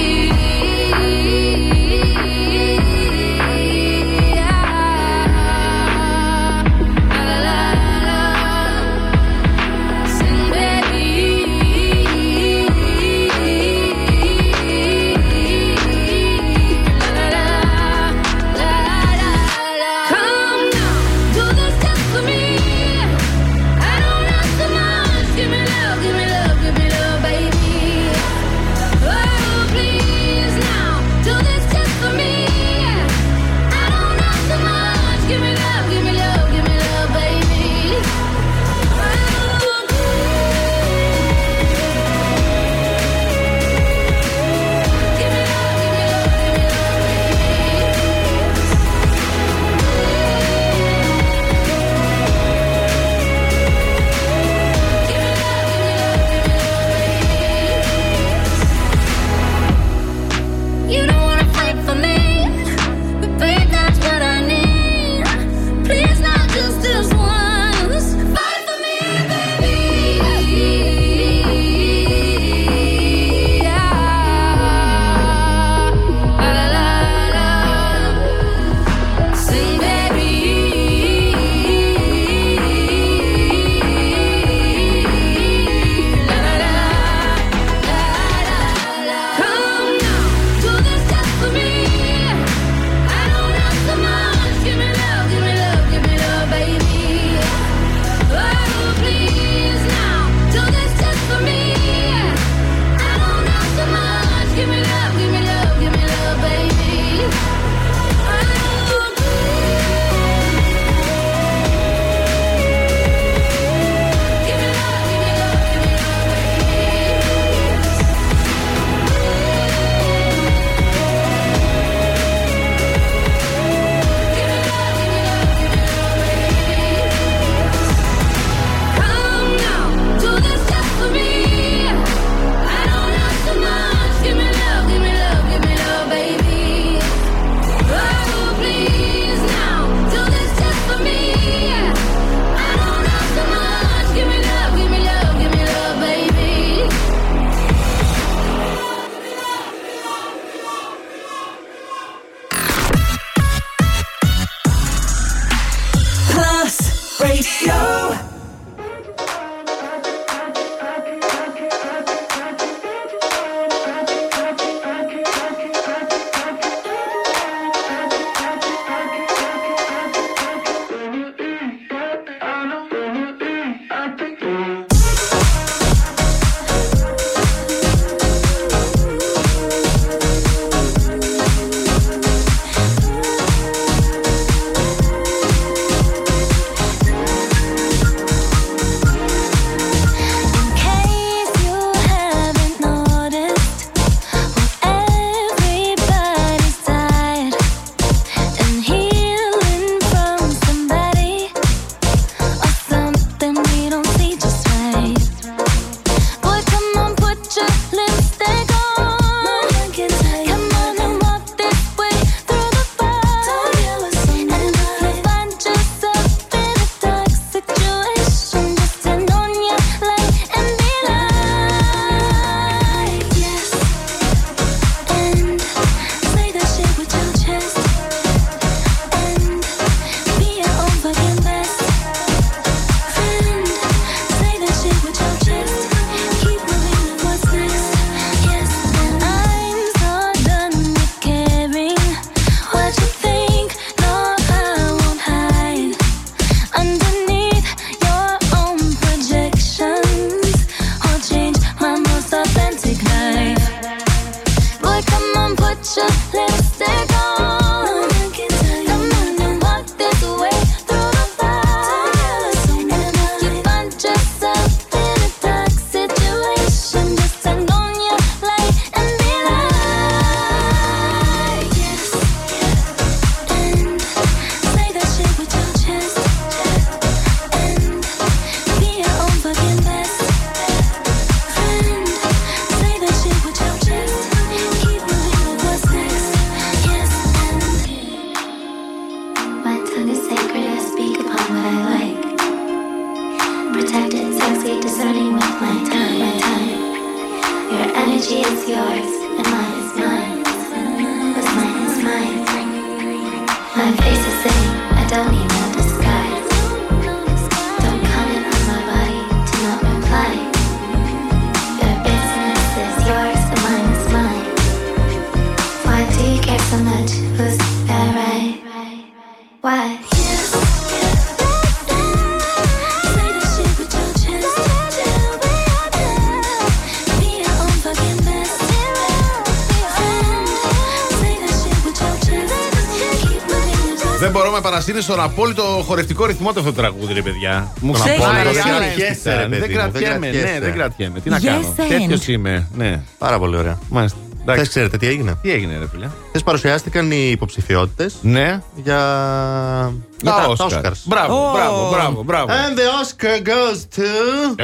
Μπορώ με παρασύρει στον απόλυτο χορευτικό ρυθμό του αυτό το τραγούδι, ρε παιδιά. Μου Τον Ξέρεις, ξεπάει δεν η κρατιέσαι, άρεστα. ρε παιδί Δεν μου, δεν κρατιέμαι, ναι, κρατιέσαι. δεν κρατιέμαι. Τι να Yes κάνω. and. Τέτοιος είμαι. Ναι. Πάρα πολύ ωραία. Μάλιστα. Χθε Εντάξει. ξέρετε τι έγινε; Τι έγινε, ρε φίλε. Χθε παρουσιάστηκαν οι υποψηφιότητες Ναι. για, για Τα τα, Oscars. Oscars. Μπράβο, Ω. μπράβο, μπράβο, μπράβο. And the Oscar goes to.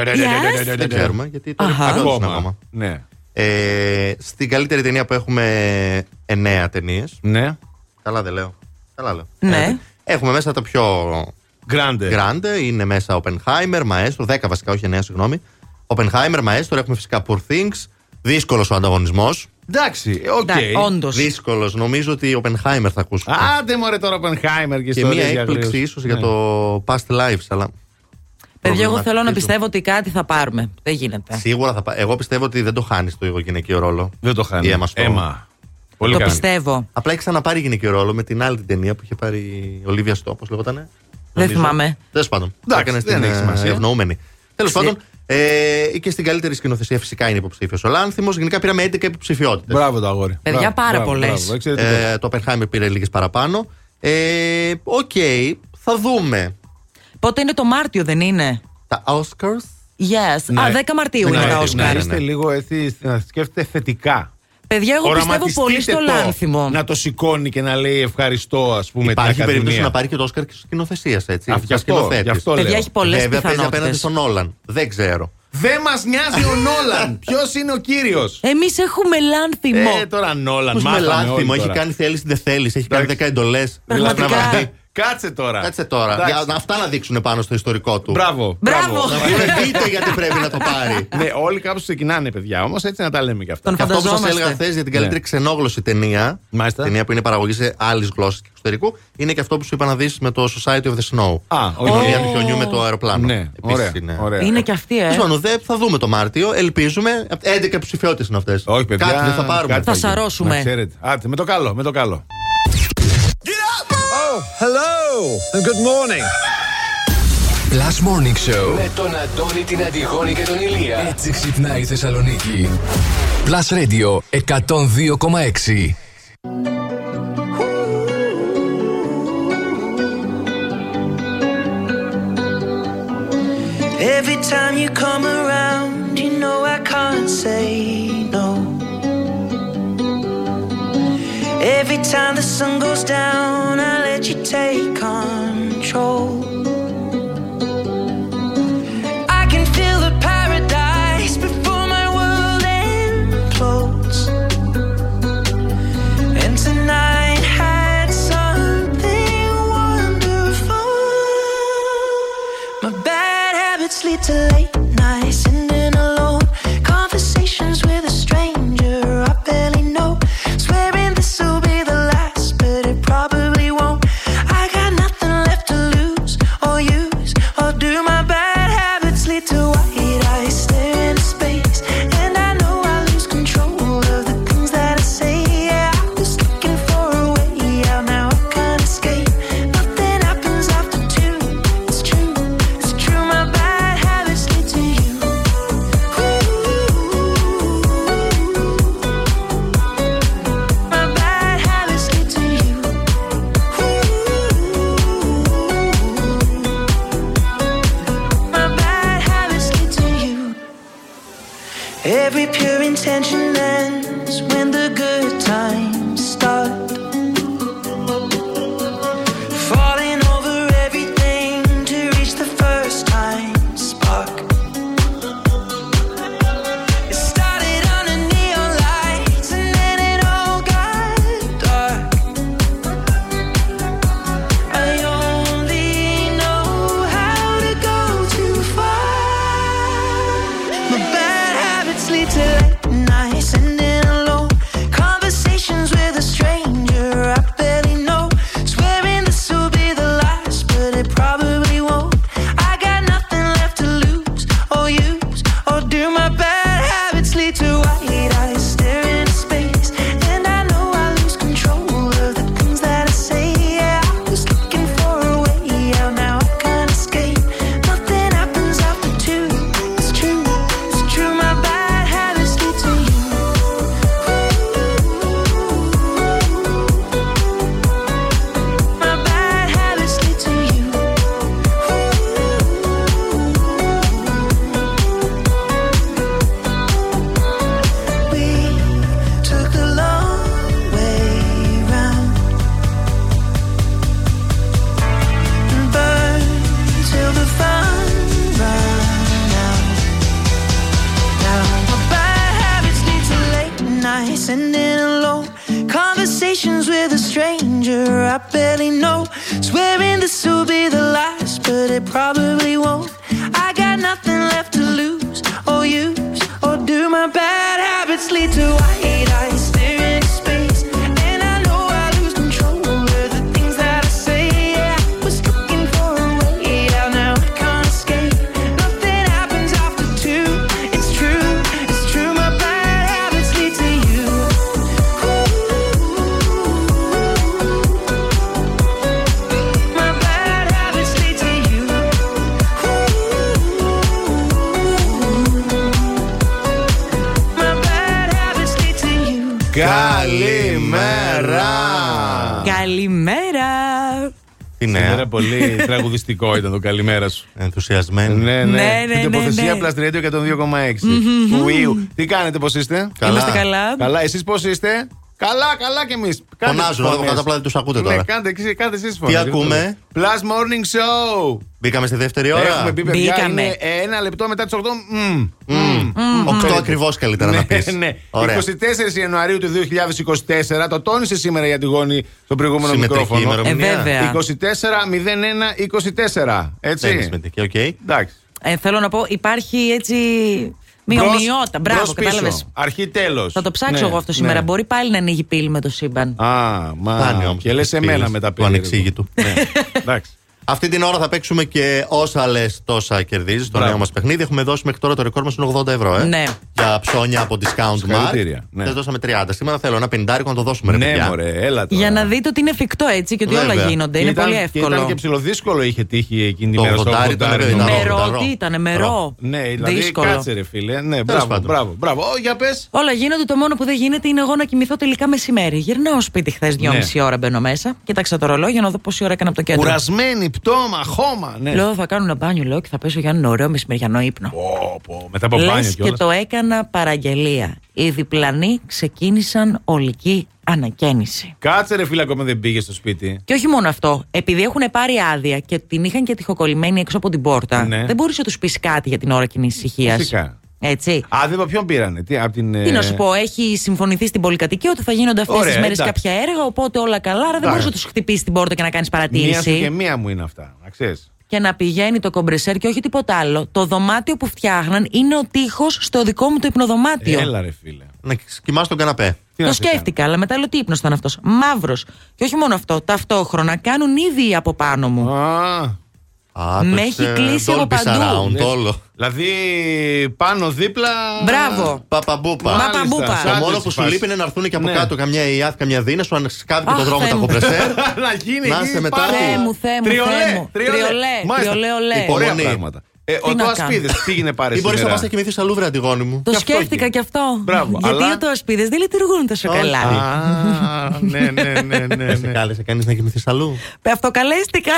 Yes. Δεν ξέρουμε γιατί το Αχα. δεν Ακόμα. ακόμα. Ναι. Ε, στην καλύτερη ταινία που έχουμε εννέα ταινίες. Ναι. Καλά δεν λέω. Καλά λέω. Ναι. Ε, έχουμε μέσα τα πιο Grande. grande. Είναι μέσα Oppenheimer, Maestro. 10 βασικά, όχι 9, συγγνώμη. Oppenheimer, Maestro. Έχουμε φυσικά Poor Things. Δύσκολος ο ανταγωνισμός. Εντάξει, οκ. Εντάξει, όντως. Δύσκολος. Νομίζω ότι Oppenheimer θα ακούσουμε. Άντε μωρέ τώρα Oppenheimer και και ιστορίες μία για έκπληξη γρήγορους. ίσως για Ναι. το Past Lives. Αλλά Παιδιά, εγώ θέλω να προβληματίζω. πιστεύω ότι κάτι θα πάρουμε. Δεν γίνεται. Σίγουρα θα πάει. Εγώ πιστεύω ότι δεν το χάνεις το γυναικείο ρόλο. Δεν το χάνει. Η Emma Stone. Έμα. Πολύ Το καλή. πιστεύω. Απλά έχει ξαναπάρει γυναικείο ρόλο με την άλλη την ταινία που είχε πάρει η Ολίβια Στο, πώς λεγότανε. Δεν θυμάμαι. Τέλος πάντων. Το Εντάξει, έκανε δεν στην έχει ε, σημασία. ευνοούμενη. Τέλος Συ- πάντων. Ε, και στην καλύτερη σκηνοθεσία φυσικά είναι υποψήφιος ο Λάνθιμος. Γενικά πήραμε 11 υποψηφιότητες. Μπράβο το αγόρι. Παιδιά, Μπράβο, πάρα μπράβο, πολλές. μπράβο, εξαιρετικό. Ε, το Oppenheimer πήρε λίγες παραπάνω. Ε, Οκ, θα δούμε. Πότε είναι το Μάρτιο, δεν είναι; Τα Oscars. Yes. Ναι. Α, 10 Μαρτίου Ναι, είναι ναι, τα ναι, Oscar. Να ναι. είστε λίγο έτσι, να σκέφτεται θετικά. Παιδιά, εγώ πιστεύω Οραματιστείτε πολύ στο το, λάνθιμο. Να το σηκώνει και να λέει ευχαριστώ, ας πούμε, Υπάρχει την περίπτωση Ακαδημία. να πάρει και το Oscar και σκηνοθεσίας, έτσι. Α, σαν γι' αυτό, σκηνοθέτης. γι' αυτό Παιδιά, λέω. έχει πολλές Βέβαια παίζει απέναντι πιθανότητε. στον Όλαν. Δεν ξέρω. Δεν μας νοιάζει ο Νόλαν. Ποιος είναι ο κύριος; Εμείς έχουμε λάνθιμο. Ε, τώρα Νόλαν. Πώς με μάθαμε λάθιμο, όλοι έχει τώρα. κάνει θέλει, δεν θέλεις, έχει κάνει Εντάξει. 10 εντολές. Πραγματικά. Κάτσε τώρα. Κάτσε τώρα. Εντάξει. Για, αυτά να δείξουν πάνω στο ιστορικό του. Μπράβο. Μπράβο. Να πούνε δείτε γιατί πρέπει να το πάρει. ναι, όλοι κάπου ξεκινάνε, παιδιά. Όμως έτσι να τα λέμε κι αυτά. Τον Και αυτό που σας Φανταζόμαστε. έλεγα χθες για την καλύτερη Ναι. ξενόγλωση ταινία. Μάλιστα. Ταινία που είναι παραγωγή σε άλλε γλώσσε και εξωτερικού. Είναι και αυτό που σου είπα να δεις με το Society of the Snow. Α, Η όχι. ταινία του χιονιού με το αεροπλάνο. Ναι, Επίσης ωραία, είναι. ωραία. Είναι και αυτή, ε. Τέλος πάντων, δε- θα δούμε το Μάρτιο. Ελπίζουμε. 11 ψηφιότητες είναι αυτές. Όχι, παιδιά. Κάτι δεν θα πάρουμε. κάτι Θα γίνει. σαρώσουμε. Να ξέρετε. Άντε, με το καλό, με το καλό. Hello and good morning. Plus Morning Show με τον Αντώνη, την Αντιγόνη και τον Ηλία. Έτσι ξυπνάει η Θεσσαλονίκη. Plus Radio 102,6. Every time you come around, you know I can't say no. Every time the sun goes down, I let you take control. Ενθουσιαστικό ήταν το καλημέρα σου. Ενθουσιασμένο. Ναι, ναι. Την τοποθεσία Plus Radio 102,6. Τι κάνετε, πώς είστε; Είμαστε καλά. Καλά, εσείς πώς είστε; Καλά, καλά κι εμείς. Φωνάζω, εδώ κάτω απλά τους ακούτε τώρα. Ναι, κάντε, κάντε εσείς φωνάζω. Τι ακούμε; Plus Morning Show. Μπήκαμε στη δεύτερη ώρα. Έχουμε πει, παιδιά, Μπήκαμε. Είναι ένα λεπτό μετά τις 8. Mm. Mm. 8 ακριβώς καλύτερα ναι, να πεις. Ναι, 24 Ιανουαρίου του 2024, το τόνισε σήμερα για τη γόνη στο προηγούμενο μικρόφωνο. Ε, βέβαια. 24-01-24. Έτσι. Okay. Εντάξει. Ε, θέλω να πω, υπάρχει έτσι. Μία. Μπράβο, κατάλαβες. Αρχή τέλος. Θα το ψάξω ναι, εγώ αυτό ναι. σήμερα. Ναι. Μπορεί πάλι να ανοίγει πύλη με το σύμπαν. Α, μα. Και λες εμένα με τα πύλη. Του ανεξήγητο. ναι. Εντάξει. Αυτή την ώρα θα παίξουμε και όσα λες, τόσα κερδίζεις. Το Μπράβο. νέο μας παιχνίδι. Έχουμε δώσει μέχρι τώρα το ρεκόρ μας είναι 80 ευρώ, ε. Ναι. Για ψώνια από discount Συγχαρητήρια, mark. ναι. Δεν δώσαμε 30. Σήμερα θέλω ένα πεντάρικο να το δώσουμε, ρε Ναι, παιδιά. μωρέ, έλα τώρα. Για να δείτε ότι είναι εφικτό έτσι και ότι όλα Βέβαια. γίνονται. Και Είναι ήταν- πολύ Και ήταν εύκολο. και ψηλοδύσκολο είχε τύχει εκείνη Το τη μέρα στο 80 ήταν, 80. ρε, νομίζω. ήταν Μερό, ρο, τι ήταν, μερό. Ναι, δηλαδή Δύσκολο. κάτσε ρε φίλε. Ναι, μπράβο, πάντων. μπράβο, μπράβο. Ω, για πες. Όλα γίνονται. Το μόνο που δεν γίνεται είναι εγώ να κοιμηθώ τελικά μεσημέρι. Γυρνάω σπίτι χθες δυόμιση ώρα μπαίνω μέσα. Κοίταξα το ρολόγιο να δω πόση ώρα έκανα από το κέντρο. Κουρασμένη, πτώμα, χώμα. Ναι. Λέω θα κάνω ένα μπάνιο λέω και θα πέσω για ένα ωραίο μεσημεριανό ύπνο. Πω, πω, μετά από μπάνιο Λες και κιόλας. το έκανα παραγγελία. Οι διπλανοί ξεκίνησαν ολική ανακαίνιση. Κάτσε ρε φίλε, ακόμα δεν πήγες στο σπίτι. Και όχι μόνο αυτό, επειδή έχουν πάρει άδεια και την είχαν και τυχοκολλημένη έξω από την πόρτα, Ναι. δεν μπορούσε να τους πεις κάτι για την ώρα κοινής ησυχίας. Φυσικά. Έτσι. Α, δεν ποιον πήρανε. Τι, από την, Τι να ε, σου πω, έχει συμφωνηθεί στην πολυκατοικία ότι θα γίνονται αυτές Ωραία, τις μέρες εντάξει. κάποια έργα, οπότε όλα καλά. Άρα δεν Εντάξει. μπορούσε να τους χτυπήσεις την πόρτα και να κάνεις Μία σου παρατήρηση. και μία μου είναι αυτά. Να ξέρεις. Και να πηγαίνει το κομπρεσέρ και όχι τίποτα άλλο. Το δωμάτιο που φτιάχναν είναι ο τείχος στο δικό μου το υπνοδωμάτιο. Έλα ρε φίλε. Να κοιμάσαι τον καναπέ. Τι να το σε κάνω; σκέφτηκα, αλλά μετά λέω τι ύπνος ήταν αυτός. Μαύρος. Και όχι μόνο αυτό, ταυτόχρονα κάνουν ήδη από πάνω μου. Α, Α, Με το έχει έχεις, ε, κλείσει από Dolby παντού. Surround, όλο. δηλαδή πάνω δίπλα. Μπράβο. Παπαμπούπα. Μα- Μάλιστα, παμπούπα. Το σαν μόνο τις που σου φάσεις. λείπει είναι να έρθουν και από Ναι. κάτω καμιά ΙΑΘ, καμιά δίνε, σου ανσκάβει και το Αχ, δρόμο Θεέ τα μου. κομπρεσέρ. να γίνει Να εκεί είσαι μετά. πάνω. Θεέ μου, Θεέ μου, Τριολέ, Θεέ μου. τριολέ. Τριολέ, Μάλιστα. τριολέ, ολέ. Ωραία Υπομονή. Πράγματα. Ε, ο Τι να το κάνω. ασπίδε πήγαινε πάρε Ή μπορείς να σήμερα. πα να κοιμηθείς αλλού, βρε Αντιγόνη μου. Το Και αυτό σκέφτηκα γίνεται. και αυτό. Μπράβο, Γιατί αλλά- οι τοασπίδε δεν λειτουργούν τόσο Όχι. καλά. Α, ναι, ναι, ναι, ναι, Δεν σε ναι. κάλεσε κανείς να κοιμηθείς αλλού; Με αυτοκαλέστηκα.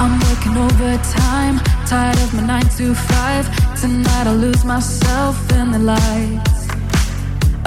I'm working overtime, tired of my nine to five. Tonight I'll lose myself in the lights.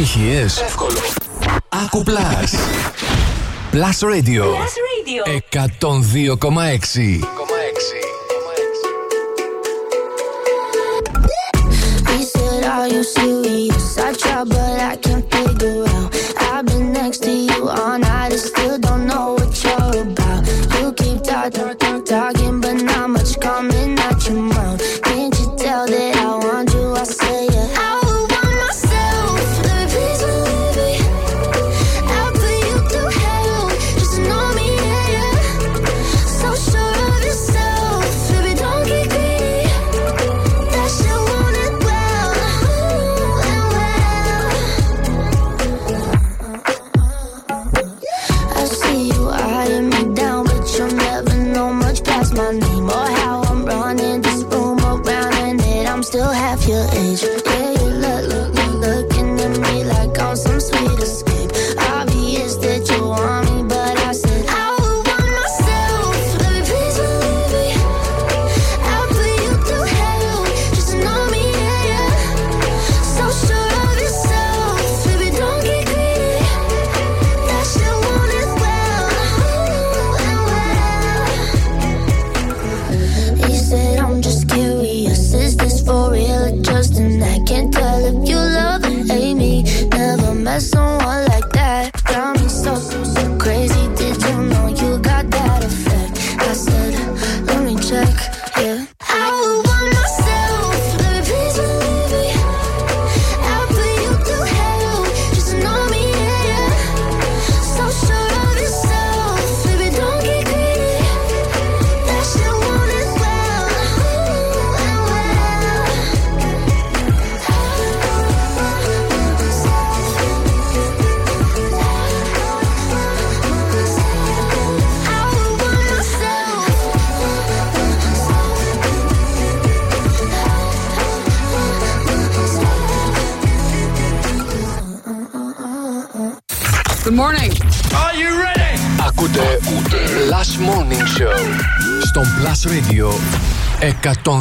επιτυχίες. Εύκολο. Άκου Plus. Plus Radio. Plus Radio. 102,6.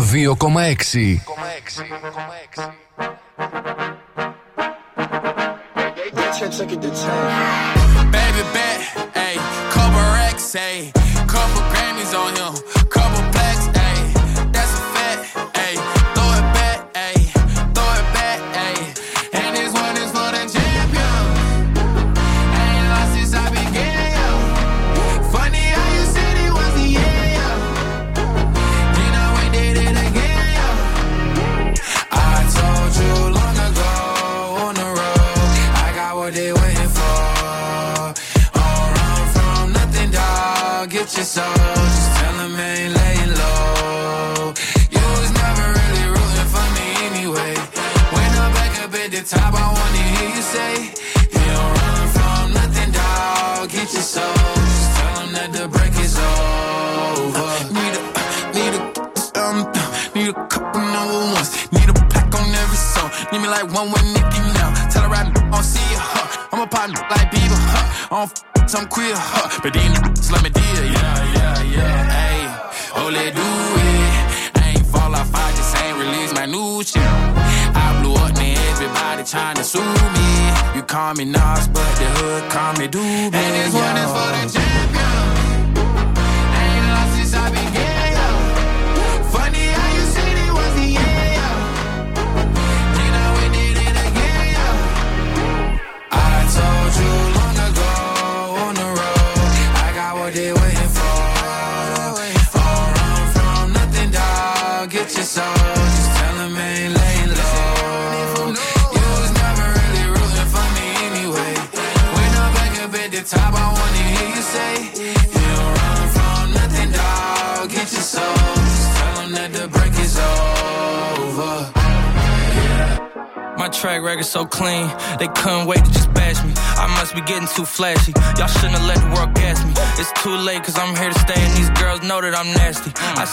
2,6.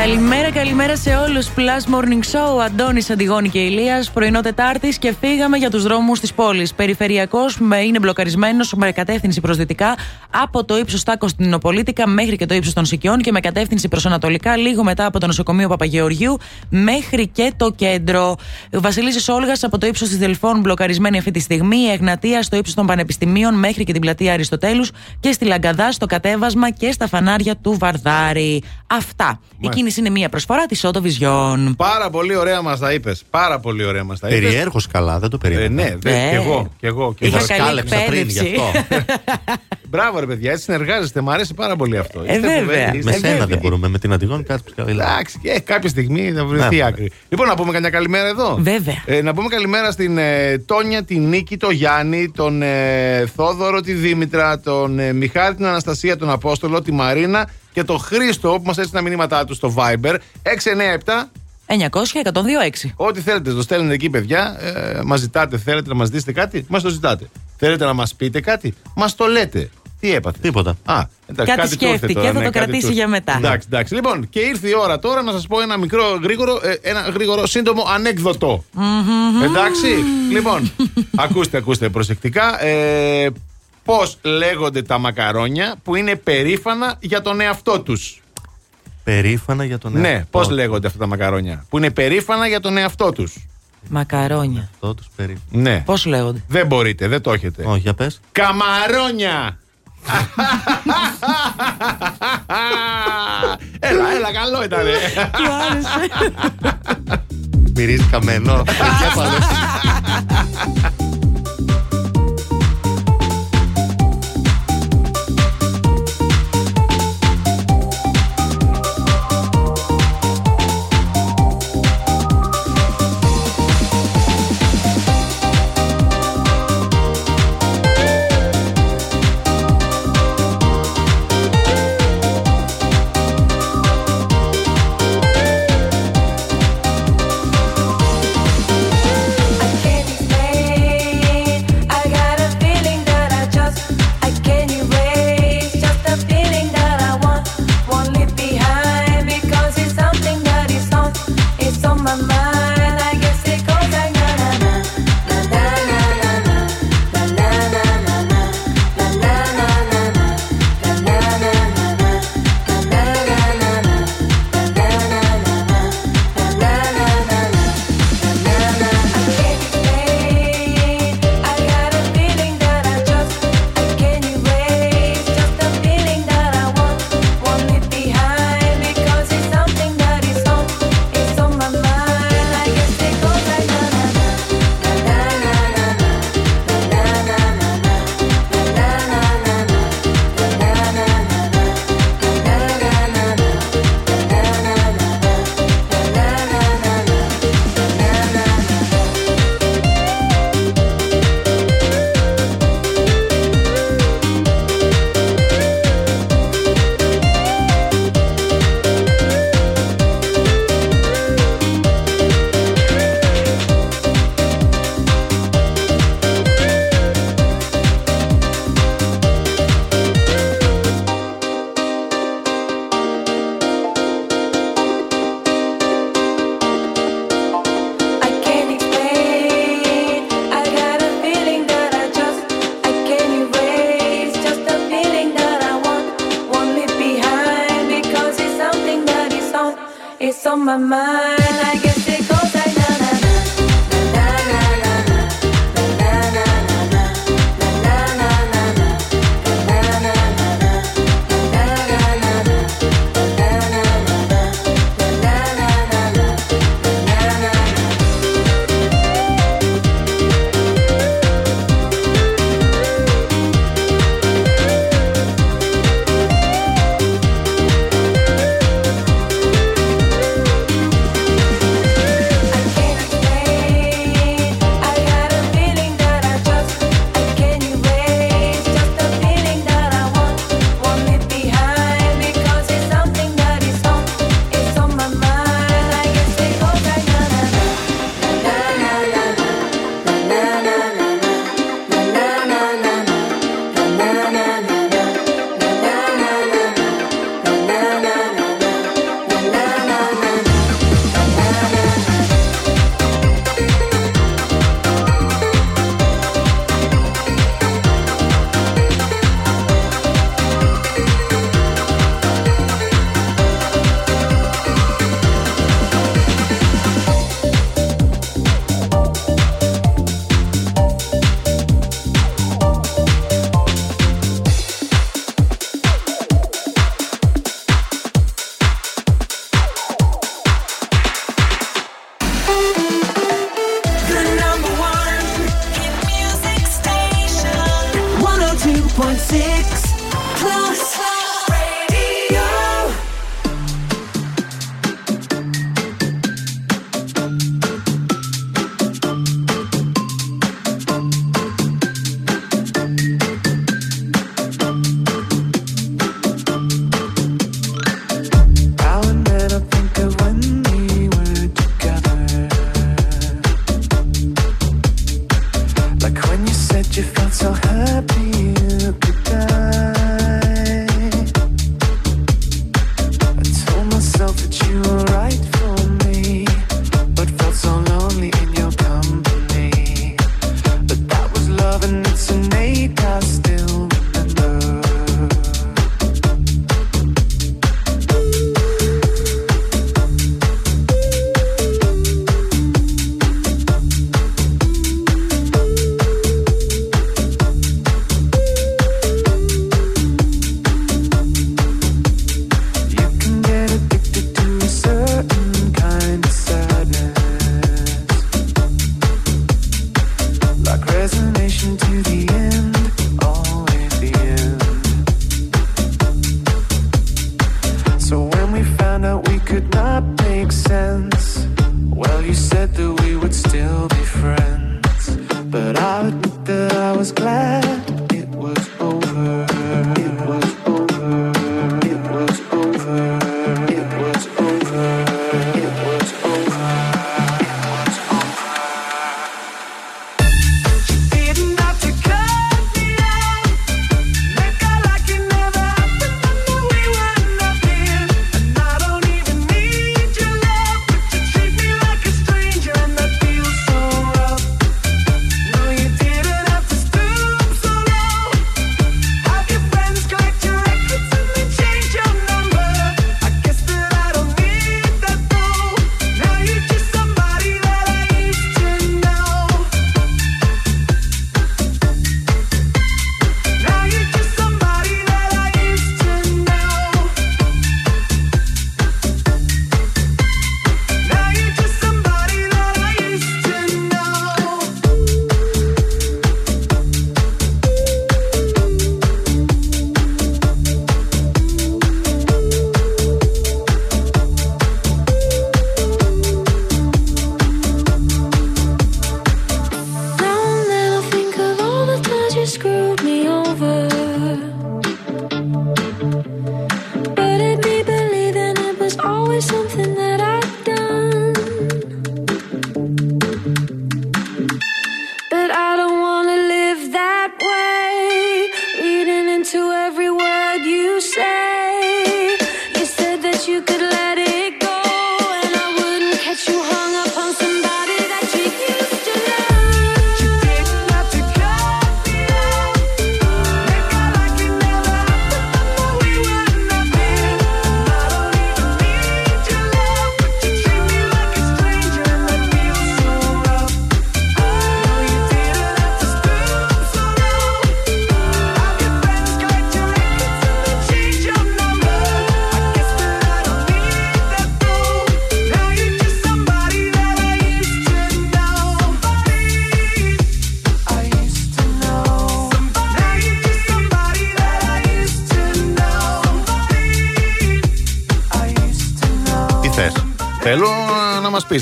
Καλημέρα, καλημέρα σε όλους. Plus Morning Show, Αντώνης Αντιγόνη και Ηλίας. Πρωινό Τετάρτης και φύγαμε για τους δρόμους της πόλης. Περιφερειακός είναι μπλοκαρισμένος με κατεύθυνση προς δυτικά από το ύψος Τάκο στην Ινοπολίτικα μέχρι και το ύψος των Σικιών και με κατεύθυνση προς Ανατολικά λίγο μετά από το νοσοκομείο Παπαγεωργιού μέχρι και το κέντρο. Βασιλίση Όλγας από το ύψος της Δελφών μπλοκαρισμένη αυτή τη στιγμή. Η Εγνατία στο ύψος των Πανεπιστημίων μέχρι και την πλατεία Αριστοτέλους και στη Λαγκαδά στο κατέβασμα και στα φανάρια του Βαρδάρη. Αυτά. Η κίνηση είναι μία προσφορά της Auto Vision. Πάρα πολύ ωραία μας τα είπες. Πάρα πολύ ωραία μας τα είπες. Περιέργως καλά, δεν το περίμενα. Ε, ναι, δε, Ε. κι εγώ. Κι εγώ κι Είχα εγώ. καλή Σκάλεψα πριν γι' εκπαίδευση. αυτό. Μπράβο, ρε παιδιά, έτσι συνεργάζεστε. Μου αρέσει πάρα πολύ αυτό. Ε, βέβαια. φοβεροί, είστε Με σένα βέβαιοι. δεν μπορούμε, με την Αντιγόνη κάτι που σκαβιλά. Εντάξει, και κάποια στιγμή θα βρεθεί Ναι. άκρη. Λοιπόν, να πούμε καμιά καλημέρα εδώ. Βέβαια. Ε, να πούμε καλημέρα στην ε, Τόνια, την Νίκη, τον Γιάννη, τον ε, Θόδωρο, τη Δήμητρα, τον ε, Μιχάλη, την Αναστασία, τον Απόστολο, τη Μαρίνα και τον Χρήστο που μας έστειλε τα μηνύματά του στο Viber 697. 900-102-6. Ό,τι θέλετε, το στέλνετε εκεί, παιδιά. Ε, μας ζητάτε, θέλετε να μας δείτε κάτι, μας το ζητάτε. Θέλετε να μας πείτε κάτι, μας το λέτε. Τι έπαθε; Τίποτα. Α, εντάξει, Κάτι του ήρθε σκέφτηκε, τώρα, θα ναι, το κάτι κρατήσει του- για μετά. Εντάξει, εντάξει. Λοιπόν, και ήρθε η ώρα τώρα να σας πω ένα μικρό, γρήγορο, ε, ένα γρήγορο, σύντομο ανέκδοτο. Εντάξει. λοιπόν, ακούστε, ακούστε προσεκτικά. Ε, Πώς λέγονται τα μακαρόνια που είναι περήφανα για τον εαυτό τους. Περήφανα για τον Ναι, εαυτό πώς τους. λέγονται αυτά τα μακαρόνια που είναι περήφανα για τον εαυτό τους. Μακαρόνια. Αυτό τους περίφανα. Ναι. Πώς λέγονται; Δεν μπορείτε, δεν το έχετε. Όχι, για πες. Καμαρόνια! έλα, έλα, καλό ήταν. Του άρεσε. Μυρίζει καμένο. Για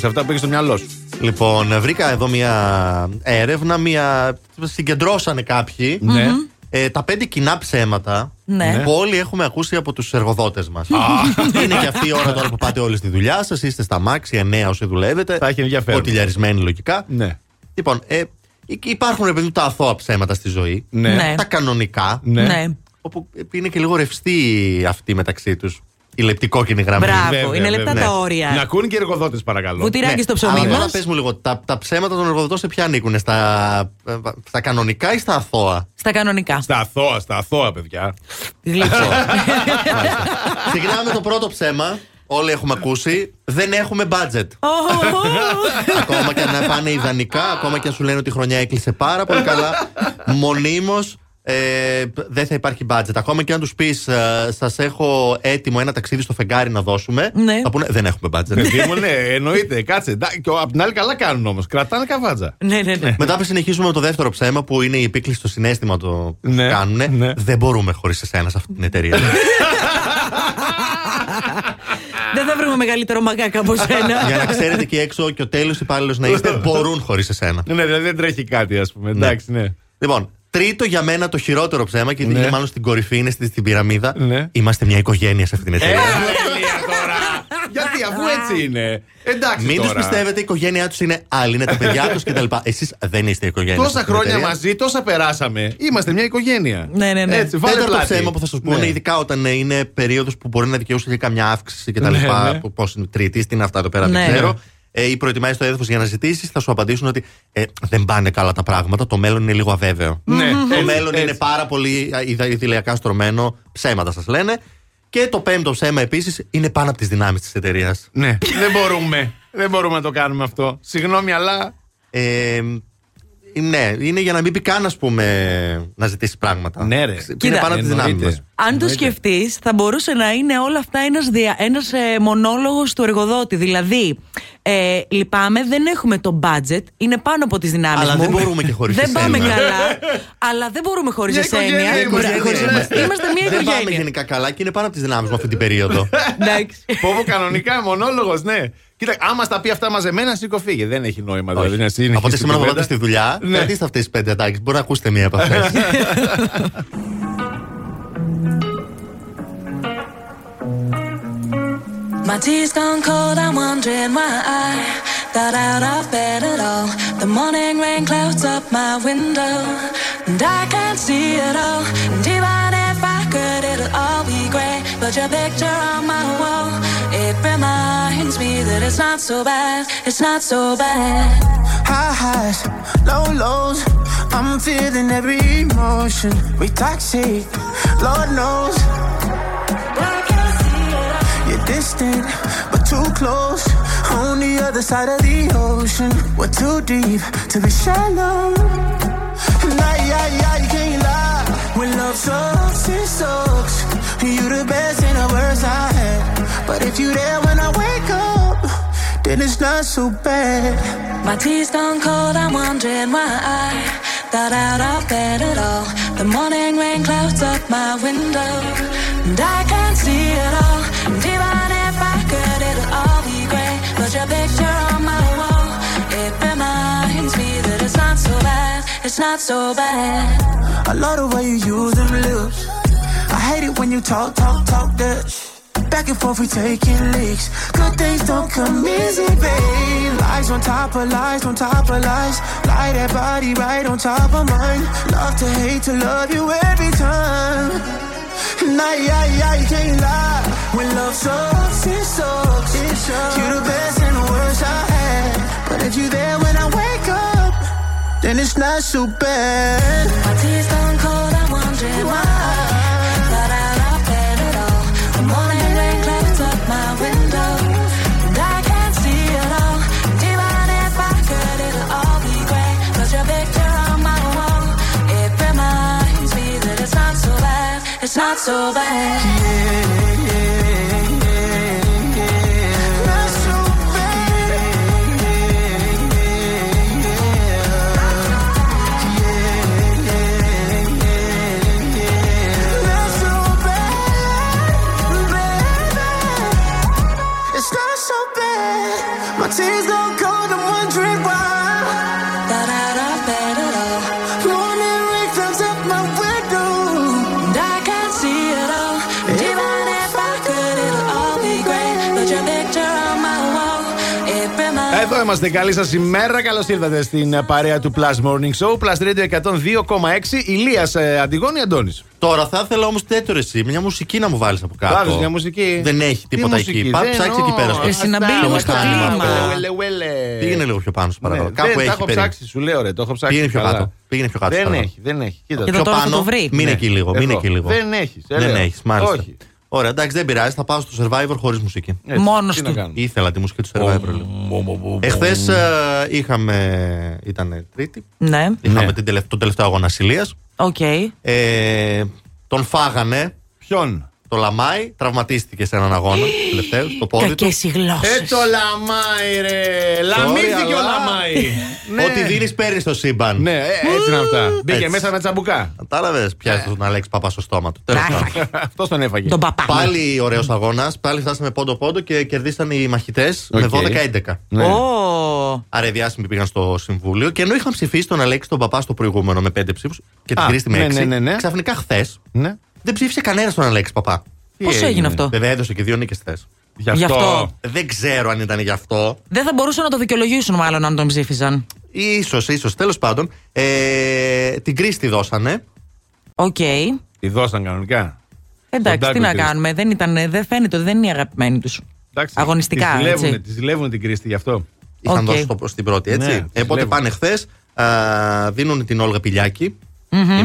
να μα πει αυτά που έχεις στο μυαλό σου. Λοιπόν, βρήκα εδώ μια έρευνα, μια... συγκεντρώσανε κάποιοι. Ναι. Μμμ. Ε, τα πέντε κοινά ψέματα Ναι. που όλοι έχουμε ακούσει από τους εργοδότες μας. Είναι και αυτή η ώρα τώρα που πάτε όλοι στη δουλειά σας, είστε στα μάξι, 9 όσοι δουλεύετε. Θα έχει ενδιαφέρον. Κωτηλιαρισμένοι λογικά. Ναι. Λοιπόν, ε, υ- υπάρχουν ρε παιδί μου, τα αθώα ψέματα στη ζωή. Ναι. Ναι. Τα κανονικά. Ναι. Ναι. Όπου είναι και λίγο ρευστή αυτή μεταξύ τους. Η λεπτικόκκινη γραμμή. Μπράβο, Βέβαια, είναι λεπτά βέβαια. τα όρια. Να ακούν και οι εργοδότες, παρακαλώ. Βουτυράκι στο ψωμί Ναι. Αλλά μας. τώρα πες μου λίγο, τα, τα ψέματα των εργοδοτών σε ποια ανήκουν, στα, ε, στα κανονικά ή στα αθώα; Στα κανονικά. Στα αθώα, στα αθώα, παιδιά. Γλυκό. Ξεκινάμε με το πρώτο ψέμα. Όλοι έχουμε ακούσει. Δεν έχουμε budget. ακόμα και αν πάνε ιδανικά, ακόμα και αν σου λένε ότι η χρονιά έκλεισε πάρα πολύ καλά, μονίμως ε, δεν θα υπάρχει budget. Ακόμα και αν τους πεις, ε, Σας έχω έτοιμο ένα ταξίδι στο φεγγάρι να δώσουμε, Ναι. θα πούνε Δεν έχουμε budget. Παιδί μου, ναι, εννοείται, κάτσε. Εντάξει, Και απ' την άλλη καλά κάνουν όμως. Κρατάνε καβάτζα. ναι, ναι, ναι. Μετά συνεχίζουμε με το δεύτερο ψέμα που είναι η επίκληση στο συνέστημα το Ναι, κάνουν. ναι. Δεν μπορούμε χωρίς εσένα σε αυτή την εταιρεία. Δεν θα βρούμε μεγαλύτερο μαγκάκα από σένα. Για να ξέρετε εκεί έξω και ο τέλειος υπάλληλος να είστε, μπορούν χωρίς εσένα. Ναι, δηλαδή δεν τρέχει κάτι, ας πούμε. Εντάξει, ναι. Λοιπόν, τρίτο για μένα το χειρότερο ψέμα και Ναι. είναι μάλλον στην κορυφή, είναι στη- στην πυραμίδα. Ναι. Είμαστε μια οικογένεια σε αυτή την εταιρεία. Τέλεια τώρα. Γιατί αφού έτσι είναι. Εντάξει Μην τους τώρα. πιστεύετε, η οικογένειά τους είναι άλλη, είναι τα παιδιά τους κτλ. Εσείς δεν είστε οικογένεια. σε Τόσα αυτή την χρόνια εταιρεία. μαζί, τόσα περάσαμε. Είμαστε μια οικογένεια. Ναι, ναι, ναι. Έτσι, βάλε Τέταρτο πλάτη. ψέμα που θα σας πω Ναι. είναι ειδικά όταν ε, είναι περίοδος που μπορεί να δικαιούσε για καμιά αύξηση κτλ. Ναι, ναι. Πώς είναι τρίτη, τι είναι αυτά εδώ πέρα, Ναι. δεν ξέρω. Ε, ή προετοιμάζεις το έδαφος για να ζητήσει, θα σου απαντήσουν ότι ε, δεν πάνε καλά τα πράγματα. Το μέλλον είναι λίγο αβέβαιο. Ναι, Το έτσι, μέλλον έτσι. είναι πάρα πολύ α, ιδα- ιδηλιακά στρωμένο. Ψέματα σας λένε. Και το πέμπτο ψέμα επίσης είναι πάνω από τις δυνάμεις της εταιρείας. Ναι, δεν μπορούμε. Δεν μπορούμε να το κάνουμε αυτό. Συγγνώμη, αλλά. Ε, ναι, είναι για να μην πει καν, ας πούμε, να ζητήσει πράγματα. Ναι, ρε. Είναι Κοίτα, πάνω από τις δυνάμεις εννοείται. μας. Αν το σκεφτείς, θα μπορούσε να είναι όλα αυτά ένας ένας, ε, μονόλογος του εργοδότη. Δηλαδή, ε, λυπάμαι, δεν έχουμε το budget, είναι πάνω από τις δυνάμεις Αλλά μου. δεν μπορούμε και χωρίς Δεν εσένα. πάμε καλά, αλλά δεν μπορούμε χωρίς Μια εσένα. οικογένεια Χωρίς- είμαστε. χωρίς Ναι. εμάς. Είμαστε μια Δεν πάμε οικογένεια. γενικά καλά και είναι πάνω από τις δυνάμεις μου αυτή την περίοδο. Εντάξει. Πω πω κανονικά μονόλογος, ναι. Κοίτα, άμα στα πει αυτά μαζεμένα, σήκω φύγε. Δεν έχει νόημα δηλαδή να συνεχίσει Οπότε την σήμερα που κουβέντα. πάτε στη δουλειά, Ναι. κρατήστε αυτές τις πέντε ατάκε. Μπορεί να ακούσετε μία από αυτές. My tea's gone cold, I'm wondering why I got out of bed at all. The morning rain clouds up my window, and I can't see it all. And even if I could, it'll all be grey. But your picture on my wall, it reminds me that it's not so bad, it's not so bad. High highs, low lows. I'm feeling every emotion. We toxic, Lord knows. You're distant, but too close. On the other side of the ocean. We're too deep to be shallow. You can't lie. When love sucks, it sucks. You're the best and the worst I had. But if you're there when I wake up, then it's not so bad. My tea's gone cold, I'm wondering why I got out of bed at all. The morning rain clouds up my window, and I can't see it all. Even if I could, it'll all be grey. But your picture it's not so bad. I love the way you use them lips. I hate it when you talk, talk, talk that. Back and forth, we taking leaks. Good things don't come easy, babe. Lies on top of lies, on top of lies. Lie that body right on top of mine. Love to hate to love you every time. Nah, yeah, yeah, you can't lie. When love sucks, it sucks. It sucks. You're the best and the worst I had. But if you then it's not so bad. My tea's gone cold, I'm wondering why But I got out of bed at all. The morning rain clouds up my window, and I can't see it all. And even if I could, it'll all be grey. But your picture on my wall, it reminds me that it's not so bad, it's not so bad. Not είμαστε. Καλή σας ημέρα. Καλώς ήρθατε στην ε, παρέα του Plus Morning Show. Plus Radio 102,6. Ηλίας ε, Αντιγόνη Αντώνης. Τώρα θα ήθελα όμως τέτοιο εσύ, μια μουσική να μου βάλεις από κάτω. Βάζεις μια μουσική; Δεν έχει Τι τίποτα μουσική, εκεί. Πά, δεν ψάξει εκεί πέρα. εννοώ. στο- Εσύ να μπει στο λίγο στο μηχάνημα κλίμα. αυτό. Ουελε, ουελε. Πήγαινε λίγο πιο πάνω, σου παρακαλώ. Ναι, Κάπου δεν, έχει τα έχω περίπου. ψάξει, σου λέω ρε, το έχω ψάξει. Πήγαινε πιο καλά. κάτω. Πήγαινε πιο κάτω. σου Δεν παρακαλώ. έχει, δεν έχει. Κοίτα. Και Πιο το τώρα θα πάνω. το βρει. Μείνε Ναι. εκεί λίγο. Μείνε Εδώ. εκεί λίγο. Δεν έχεις, ε, Δεν λέω. έχεις, μάλιστα. Όχι. Ωραία, εντάξει, δεν πειράζει. Θα πάω στο survivor χωρίς μουσική. Έτσι, Μόνος τι του. να κάνουμε. Ήθελα τη μουσική του survivor λίγο. Εχθές είχαμε. ήταν Τρίτη. Ναι, Είχαμε Ναι. την τελευ- τον τελευταίο αγώνα ασυλία. οκ. Ε, τον φάγανε. Ποιον; Το Λαμάι τραυματίστηκε σε έναν αγώνα τελευταίος, στο πόδι του. Κακές οι γλώσσες. Ε, το λαμάι, ρε. Λαμίθηκε ο αλλά- λαμάι. Ναι. Ό,τι δίνεις παίρνεις στο σύμπαν. Ναι, ε, έτσι είναι αυτά. Μπήκε Έτσι. μέσα με τσαμπουκά. Κατάλαβες, πιάσει τον Αλέξη Παπάς στο στόμα του. Τέλος πάντων. Αυτός τον έφαγε. Τον παπά. Πάλι ωραίος αγώνας. Πάλι φτάσαμε πόντο-πόντο και κερδίσαν οι μαχητές με Οκ. 12-11. Ναι. Ω. Άρα οι διάσημοι πήγαν στο συμβούλιο και ενώ είχαν ψηφίσει τον Αλέξη τον Παπά στο προηγούμενο με 5 ψήφους και την Α, Κρίστη με ναι, 6, ναι, ναι, ναι. ξαφνικά χθες Ναι. Δεν ψήφισε κανένας τον Αλέξη Παπά. Πώς έγινε αυτό; Βέβαια έδωσε και δύο νίκες χθες. Γι' Γι' αυτό. αυτό; Δεν ξέρω αν ήταν γι' αυτό. Δεν θα μπορούσαν να το δικαιολογήσουν μάλλον αν τον ψήφιζαν. Ίσως, ίσως. Τέλος πάντων, ε, την Κρίστη δώσανε. Οκ. Τη δώσαν κανονικά. Εντάξει, Κοντάκο τι να η Κρίστη. κάνουμε. Δεν, ήταν, δεν φαίνεται ότι δεν είναι η αγαπημένη τους. Εντάξει, Αγωνιστικά, Τη ζηλεύουνε, έτσι. τη ζηλεύουνε την Κρίστη γι' αυτό. Είχαν Οκ. δώσει το, στην πρώτη, έτσι. Ναι, ε, τις οπότε βλέπω. πάνε χθες. δίνουν την Όλγα Πηλιάκη.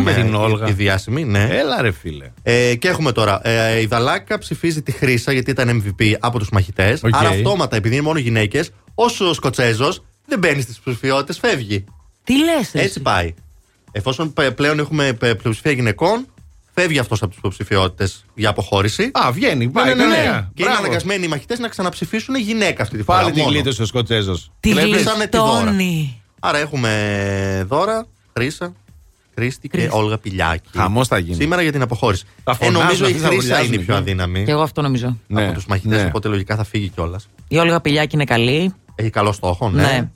Με την η- Όλγα. Η διάσημη, ναι. Έλα ρε φίλε. Ε, και έχουμε τώρα. Ε, η Δαλάκα ψηφίζει τη Χρύσα γιατί ήταν MVP από τους μαχητές. Οκ. Άρα αυτόματα, επειδή είναι μόνο γυναίκες, όσο ο Σκοτσέζος δεν μπαίνει στις ψηφιότητες, φεύγει. Τι λες. Έτσι πάει. Εφόσον πε- πλέον έχουμε πε- πλειοψηφία γυναικών, φεύγει αυτός από τις υποψηφιότητες για αποχώρηση. Α, βγαίνει, Ναι, πάει. ναι, ναι, ναι. καλά. Και είναι Μπράβο. αναγκασμένοι οι μαχητές να ξαναψηφίσουν γυναίκα αυτή τη φορά. Πάλι την μόνο. γλίτωσε ο Σκοτσέζος. Τη Κλέψανε τη δώρα. γλιτώνει. Άρα έχουμε δώρα, Χρύσα, Κρίστη και Χρήστη. Όλγα Πηλιάκη. Χαμός θα γίνει. Σήμερα για την αποχώρηση. Τα Ε, φωνάζουν νομίζω η αυτοί, θα Χρύσα βουλιάζουν είναι η πιο εκεί. αδύναμη Και εγώ αυτό νομίζω. Ναι, από τους μαχητές, ναι. οπότε λογικά θα φύγει κιόλας. Η Όλγα Πηλιάκη είναι καλή. Έχει καλό στόχο, ναι. Ναι.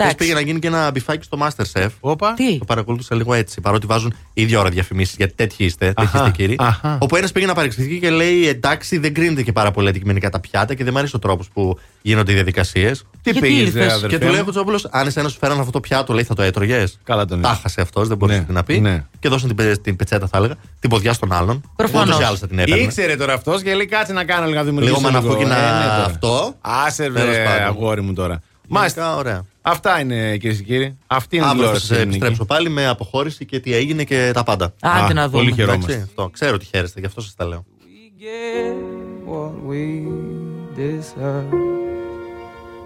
Χθες Εντάξει. πήγε να γίνει και ένα μπιφάκι στο Masterchef. Όπα. Τι; Το παρακολούθησα λίγο έτσι. Παρότι βάζουν ίδια ώρα διαφημίσεις, γιατί τέτοιοι είστε, τέτοιοι Αχα, είστε κύριοι. αχα. Όπου ένας πήγε να παρεξηγηθεί και λέει: Εντάξει, δεν κρίνεται και πάρα πολύ αντικειμενικά τα πιάτα και δεν μου αρέσει ο τρόπος που γίνονται οι διαδικασίες. Τι Γιατί πήγες, ήρθες; αδερφέ. Και του λέει ο μου; Κουτσόπουλος: Αν εσένα σου φέραν αυτό το πιάτο, λέει θα το έτρωγες. Καλά τον Τα είπε. χάσε αυτός, δεν μπορούσε Ναι, να πει. ναι. Και δώσαν την, πε- την πετσέτα, θα έλεγα, την ποδιά στον άλλον. Προφανώς. Ούτως ή άλλως θα την έπαιρνε. Ήξερε τώρα αυτός και λέει κάτσε να κάνω λίγο να Λίγο δημιουργήσω. μαναφούκι να Ε, ναι, τώρα. αυτό. Άσε Τέλος ρε πάντων. αγόρι μου τώρα. Μάλιστα. Μάλιστα, ωραία. Αυτά είναι κυρίες και κύριοι. Αυτή είναι η Αύριο θα τηλεόραση. σας στην ελληνικής. επιστρέψω πάλι με αποχώρηση και τι έγινε και τα πάντα. Άντε Α, να πολύ δούμε. χαιρόμαστε. Εντάξει, αυτό. Ξέρω ότι χαίρεστε, γι' αυτό σας τα λέω. We get what we deserve.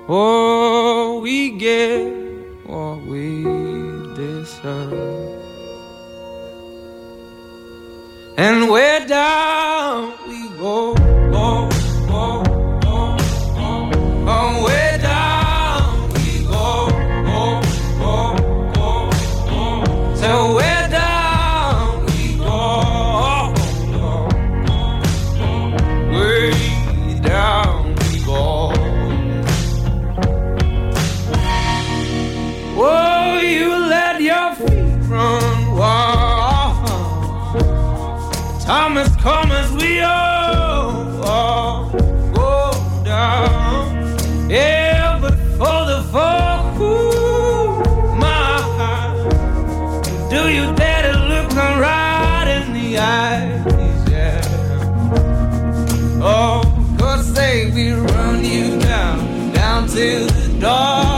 Oh, we get what we deserve. And where down we go, oh, Time has come as we all, go down. Yeah, but for the fall, ooh, my do you dare to look them right in the eyes? Yeah. Oh, cause say we run you down, down to the door.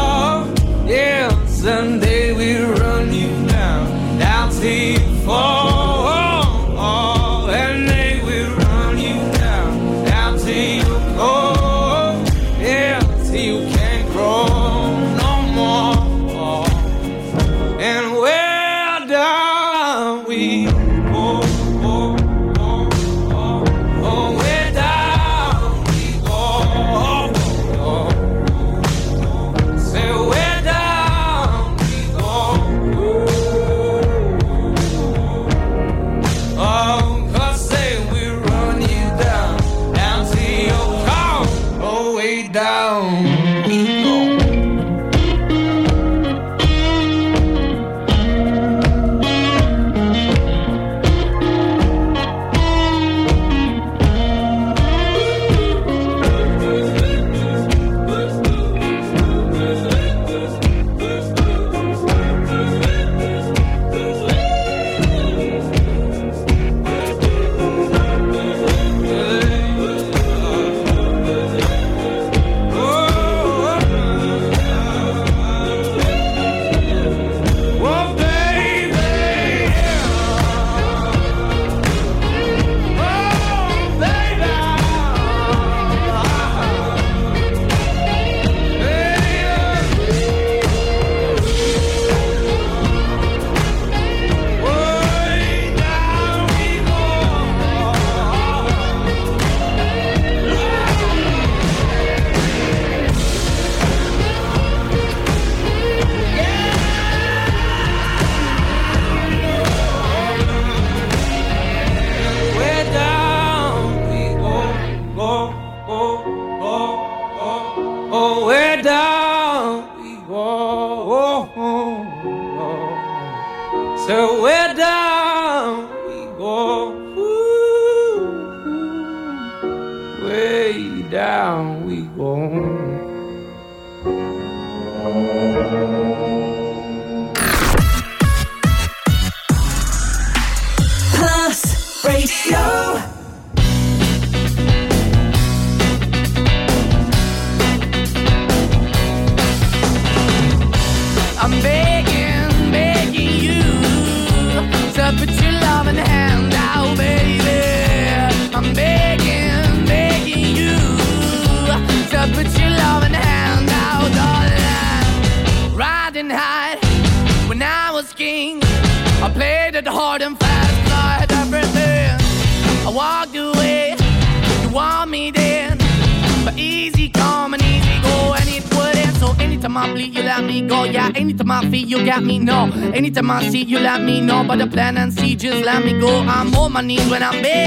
But the plan and see, just let me go. I'm on my knees when I'm begging,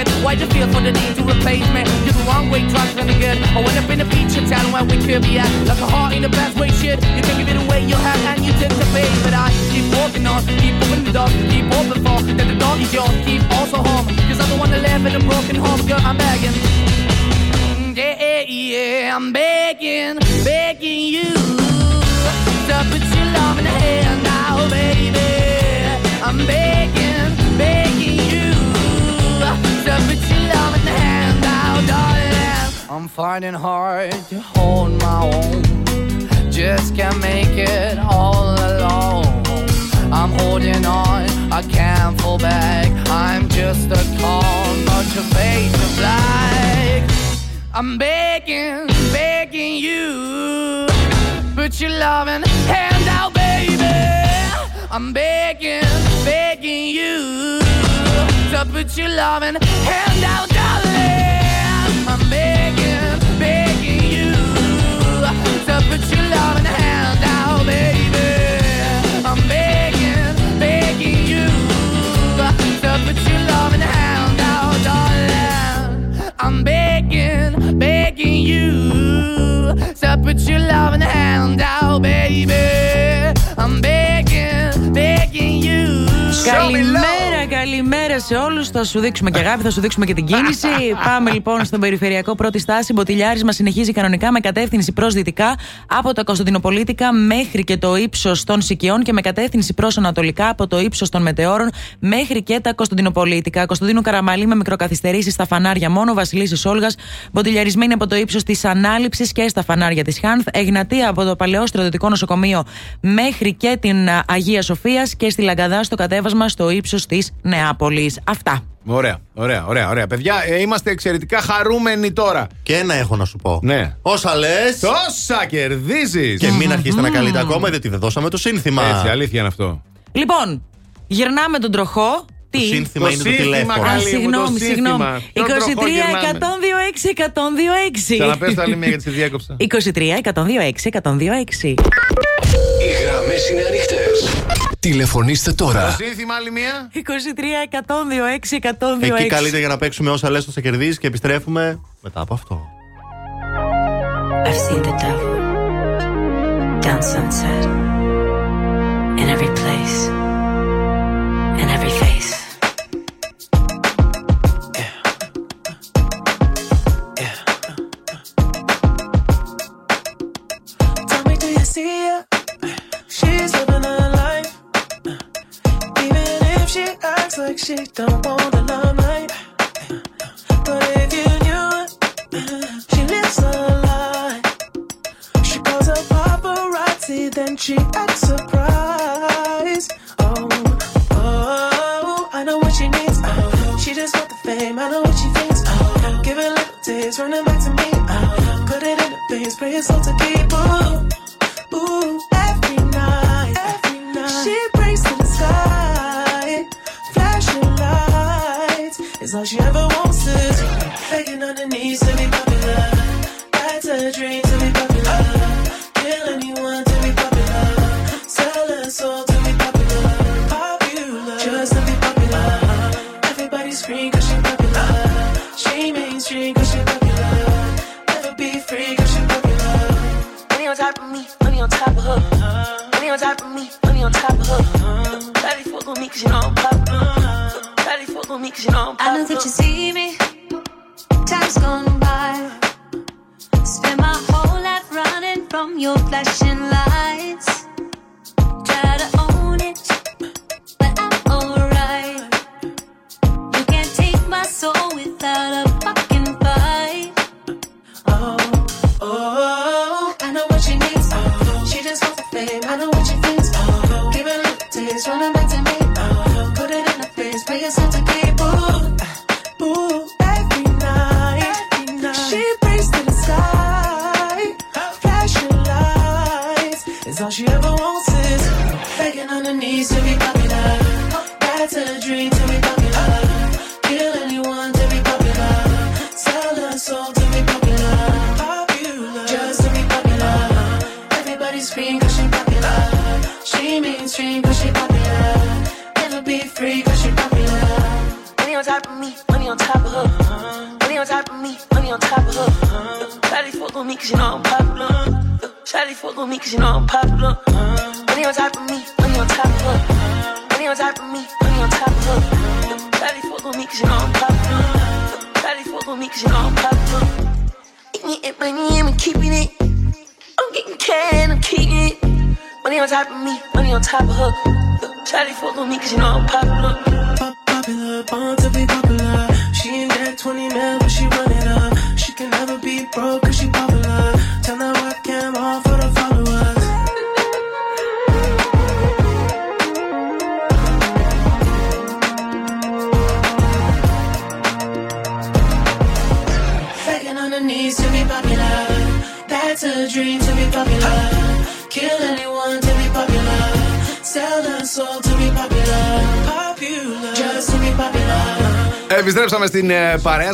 it. Why the feel for the need to replace me? You're the wrong way, trying to good. I went up in a feature town where we could be at. Like a heart in the best way, shit. You can give it away, you have, and you take the pay. But I keep walking on, keep moving the dog, keep open for that the dog is yours, keep also home. Cause I don't wanna live in a broken home, girl, I'm begging. Mm, Yeah, yeah, I'm begging, begging you to put your love in the hand now, baby. I'm begging finding hard to hold my own. Just can't make it all alone. I'm holding on, I can't fall back. I'm just a call, but your face is black. I'm begging, begging you. Put your loving hand out, baby. I'm begging, begging you to put your loving hand out, darling. put your love in the hand out, baby. I'm begging, begging you. Show me love. Loving hand out, baby. I'm begging, begging you. Καλημέρα, καλημέρα σε όλους. Θα σου δείξουμε και αγάπη, θα σου δείξουμε και την κίνηση. Πάμε λοιπόν στον περιφερειακό πρώτη στάση. Μποτιλιάρισμα συνεχίζει κανονικά με κατεύθυνση προς δυτικά από τα Κωνσταντινοπολίτικα μέχρι και το ύψος των Σικιών και με κατεύθυνση προς ανατολικά από το ύψος των Μετεώρων μέχρι και τα Κωνσταντινοπολίτικα. Κωνσταντίνου Καραμαλή με μικροκαθυστερήσεις στα φανάρια μόνο. Βασιλίσης Όλγας μποτιλιαρισμένη από το ύψος της Ανάληψης και στα φανάρια της Χάνθ. Εγνατία από το παλαιό στρατιωτικό νοσοκομείο μέχρι και την α, Αγία Σοφίας και στη Λαγκαδά στο κατέβασμα στο ύψος της Νεάπολης. Αυτά. Ωραία, ωραία, ωραία, ωραία. Παιδιά, ε, είμαστε εξαιρετικά χαρούμενοι τώρα. Και ένα έχω να σου πω. Ναι. Όσα λε. Τόσα κερδίζεις. Και μην αρχίσετε να καλείτε ακόμα, διότι δεν δώσαμε το σύνθημα. Έτσι, αλήθεια είναι αυτό. Λοιπόν, γυρνάμε τον τροχό. Τι; Το σύνθημα Το είναι το σύνθημα, τηλέφωνο. καλή. Α, συγγνώμη, το συγγνώμη. σύνθημα. Τον 23 τροχό γυρνάμε. 126 126. Ξαναπες το άλλη μία γιατί σε διέκοψα. 23 126 126. Οι γραμμές είναι ανοιχτές. Τηλεφωνήστε Το τώρα. σύνθημα άλλη μία. 23 126 126. Εκεί καλείται για να παίξουμε όσα λες, θα κερδίσει και επιστρέφουμε μετά από αυτό. I've seen the devil down sunset in every place,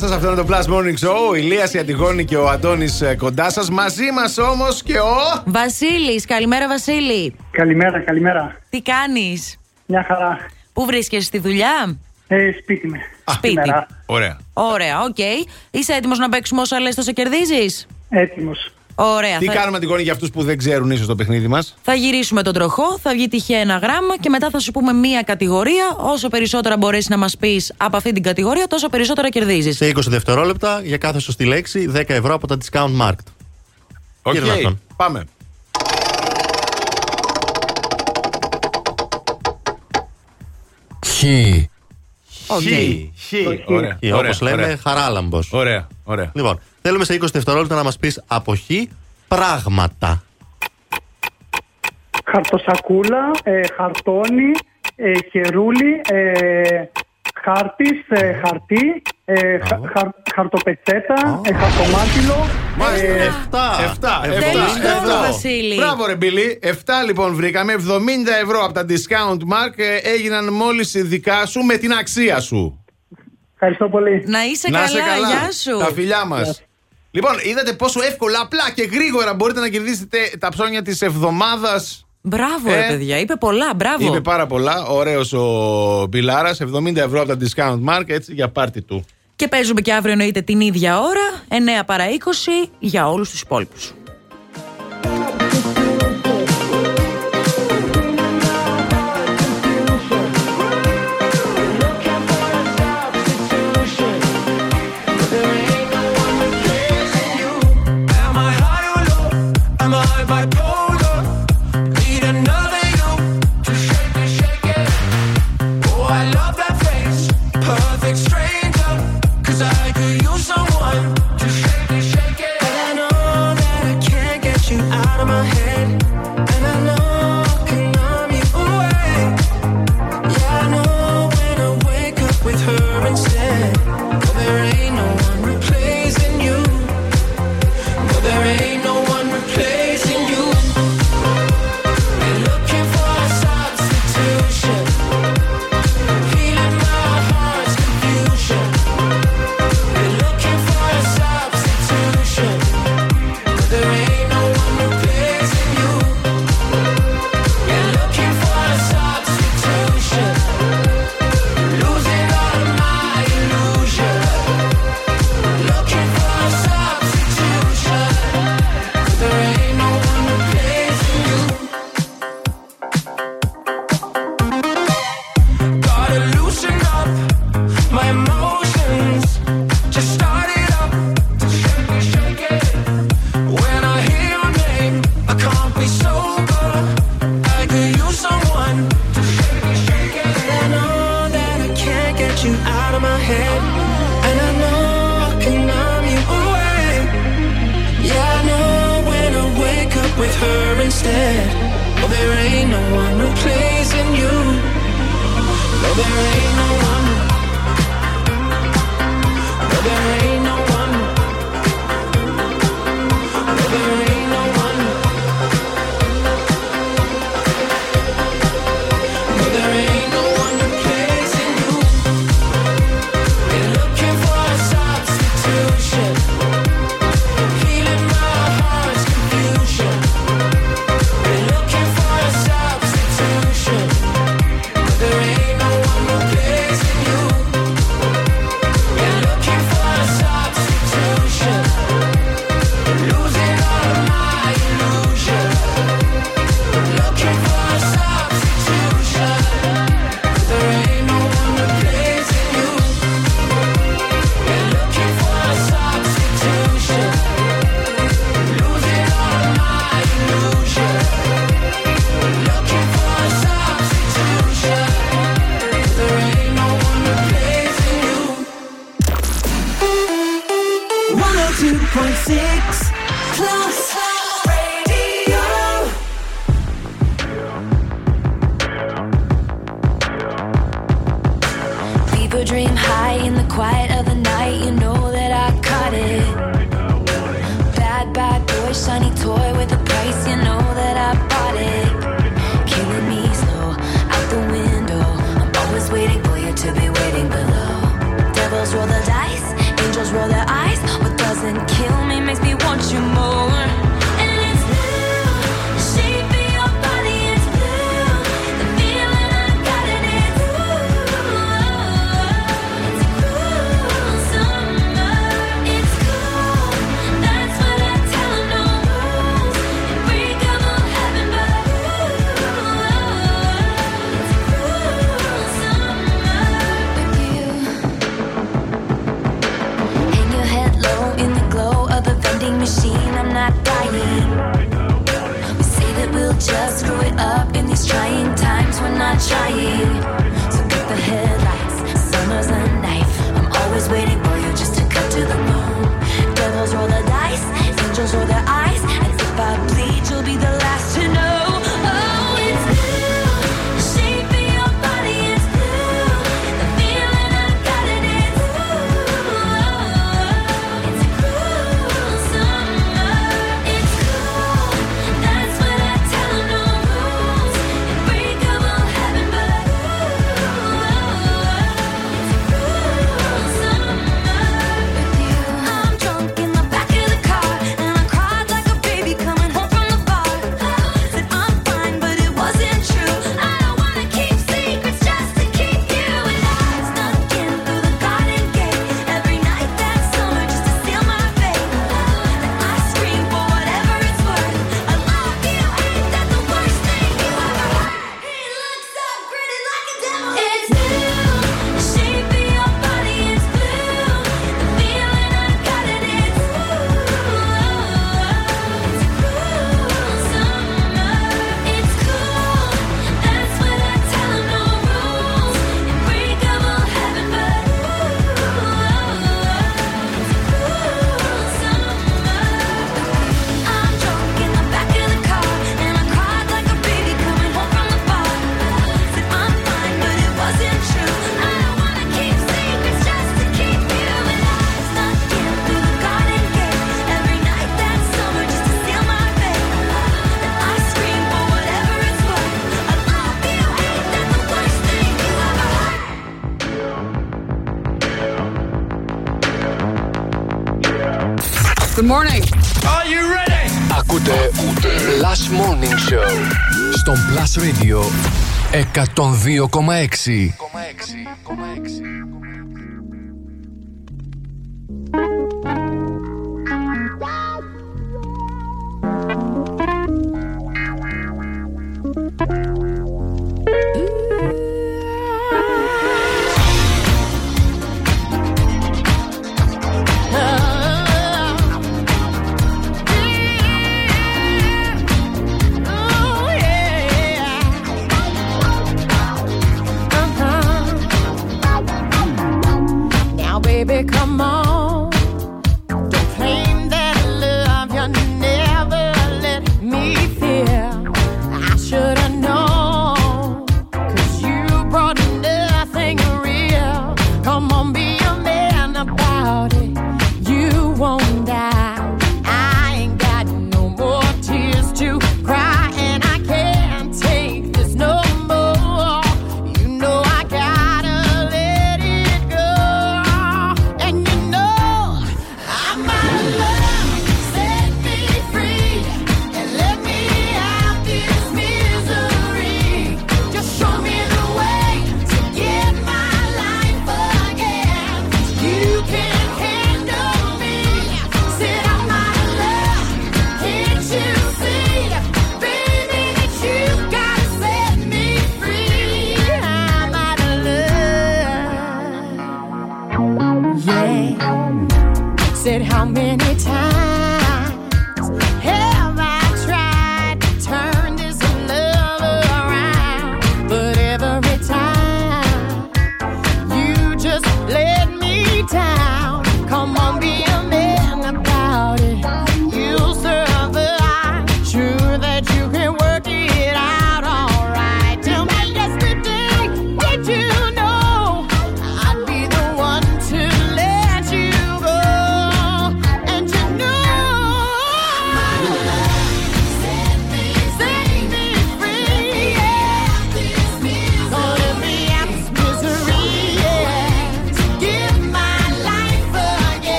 παρέα σας. Αυτό είναι το Plus Morning Show. Ο Ηλίας, η και ο Αντώνης ε, κοντά σας. Μαζί μας όμως και ο. Βασίλης. Καλημέρα, Βασίλη. Καλημέρα, καλημέρα. Τι κάνεις; Μια χαρά. Πού βρίσκεσαι στη δουλειά, ε, Σπίτι με. Σπίτι. Ωραία. Ωραία, OK. Okay. Είσαι έτοιμος να παίξουμε όσα λες, το σε κερδίζεις; Έτοιμος. Τι κάνουμε την κόνη για αυτούς που δεν ξέρουν ίσως το παιχνίδι μας; Θα γυρίσουμε τον τροχό, θα βγει τυχαία ένα γράμμα και μετά θα σου πούμε μία κατηγορία. Όσο περισσότερα μπορέσει να μας πεις από αυτή την κατηγορία, τόσο περισσότερα κερδίζεις. Σε 20 δευτερόλεπτα για κάθε σωστή λέξη 10 ευρώ από τα discount market. OK, okay. πάμε. Χι. Χι. Χι. Όπως λέμε, χαράλαμπος. Ωραία, ωραία. Λοιπόν, Θέλουμε σε 20 δευτερόλεπτα να μας πεις από χ πράγματα. Χαρτοσακούλα, ε, χαρτόνι, ε, χερούλι, ε, ε χαρτί, ε, χαρτοπετσέτα, ε, χαρτομάτιλο. Μάλιστα. Ε, εφτά 7. 7. 7. Βασίλη. Μπράβο, ρε Μπιλί. 7 λοιπόν βρήκαμε. 70 ευρώ από τα discount mark έγιναν μόλις δικά σου με την αξία σου. Ευχαριστώ πολύ. Να είσαι, Να είσαι Γεια σου. Τα φιλιά μας. Λοιπόν, είδατε πόσο εύκολα, απλά και γρήγορα μπορείτε να κερδίσετε τα ψώνια της εβδομάδας. Μπράβο, ρε ε, παιδιά, είπε πολλά, μπράβο. Είπε πάρα πολλά. Ωραίος ο Μπιλάρας, 70 ευρώ από τα discount mark, για πάρτι του. Και παίζουμε και αύριο εννοείται την ίδια ώρα, 9 παρα 20 για όλους τους υπόλοιπους. Στον Plus Radio 102,6.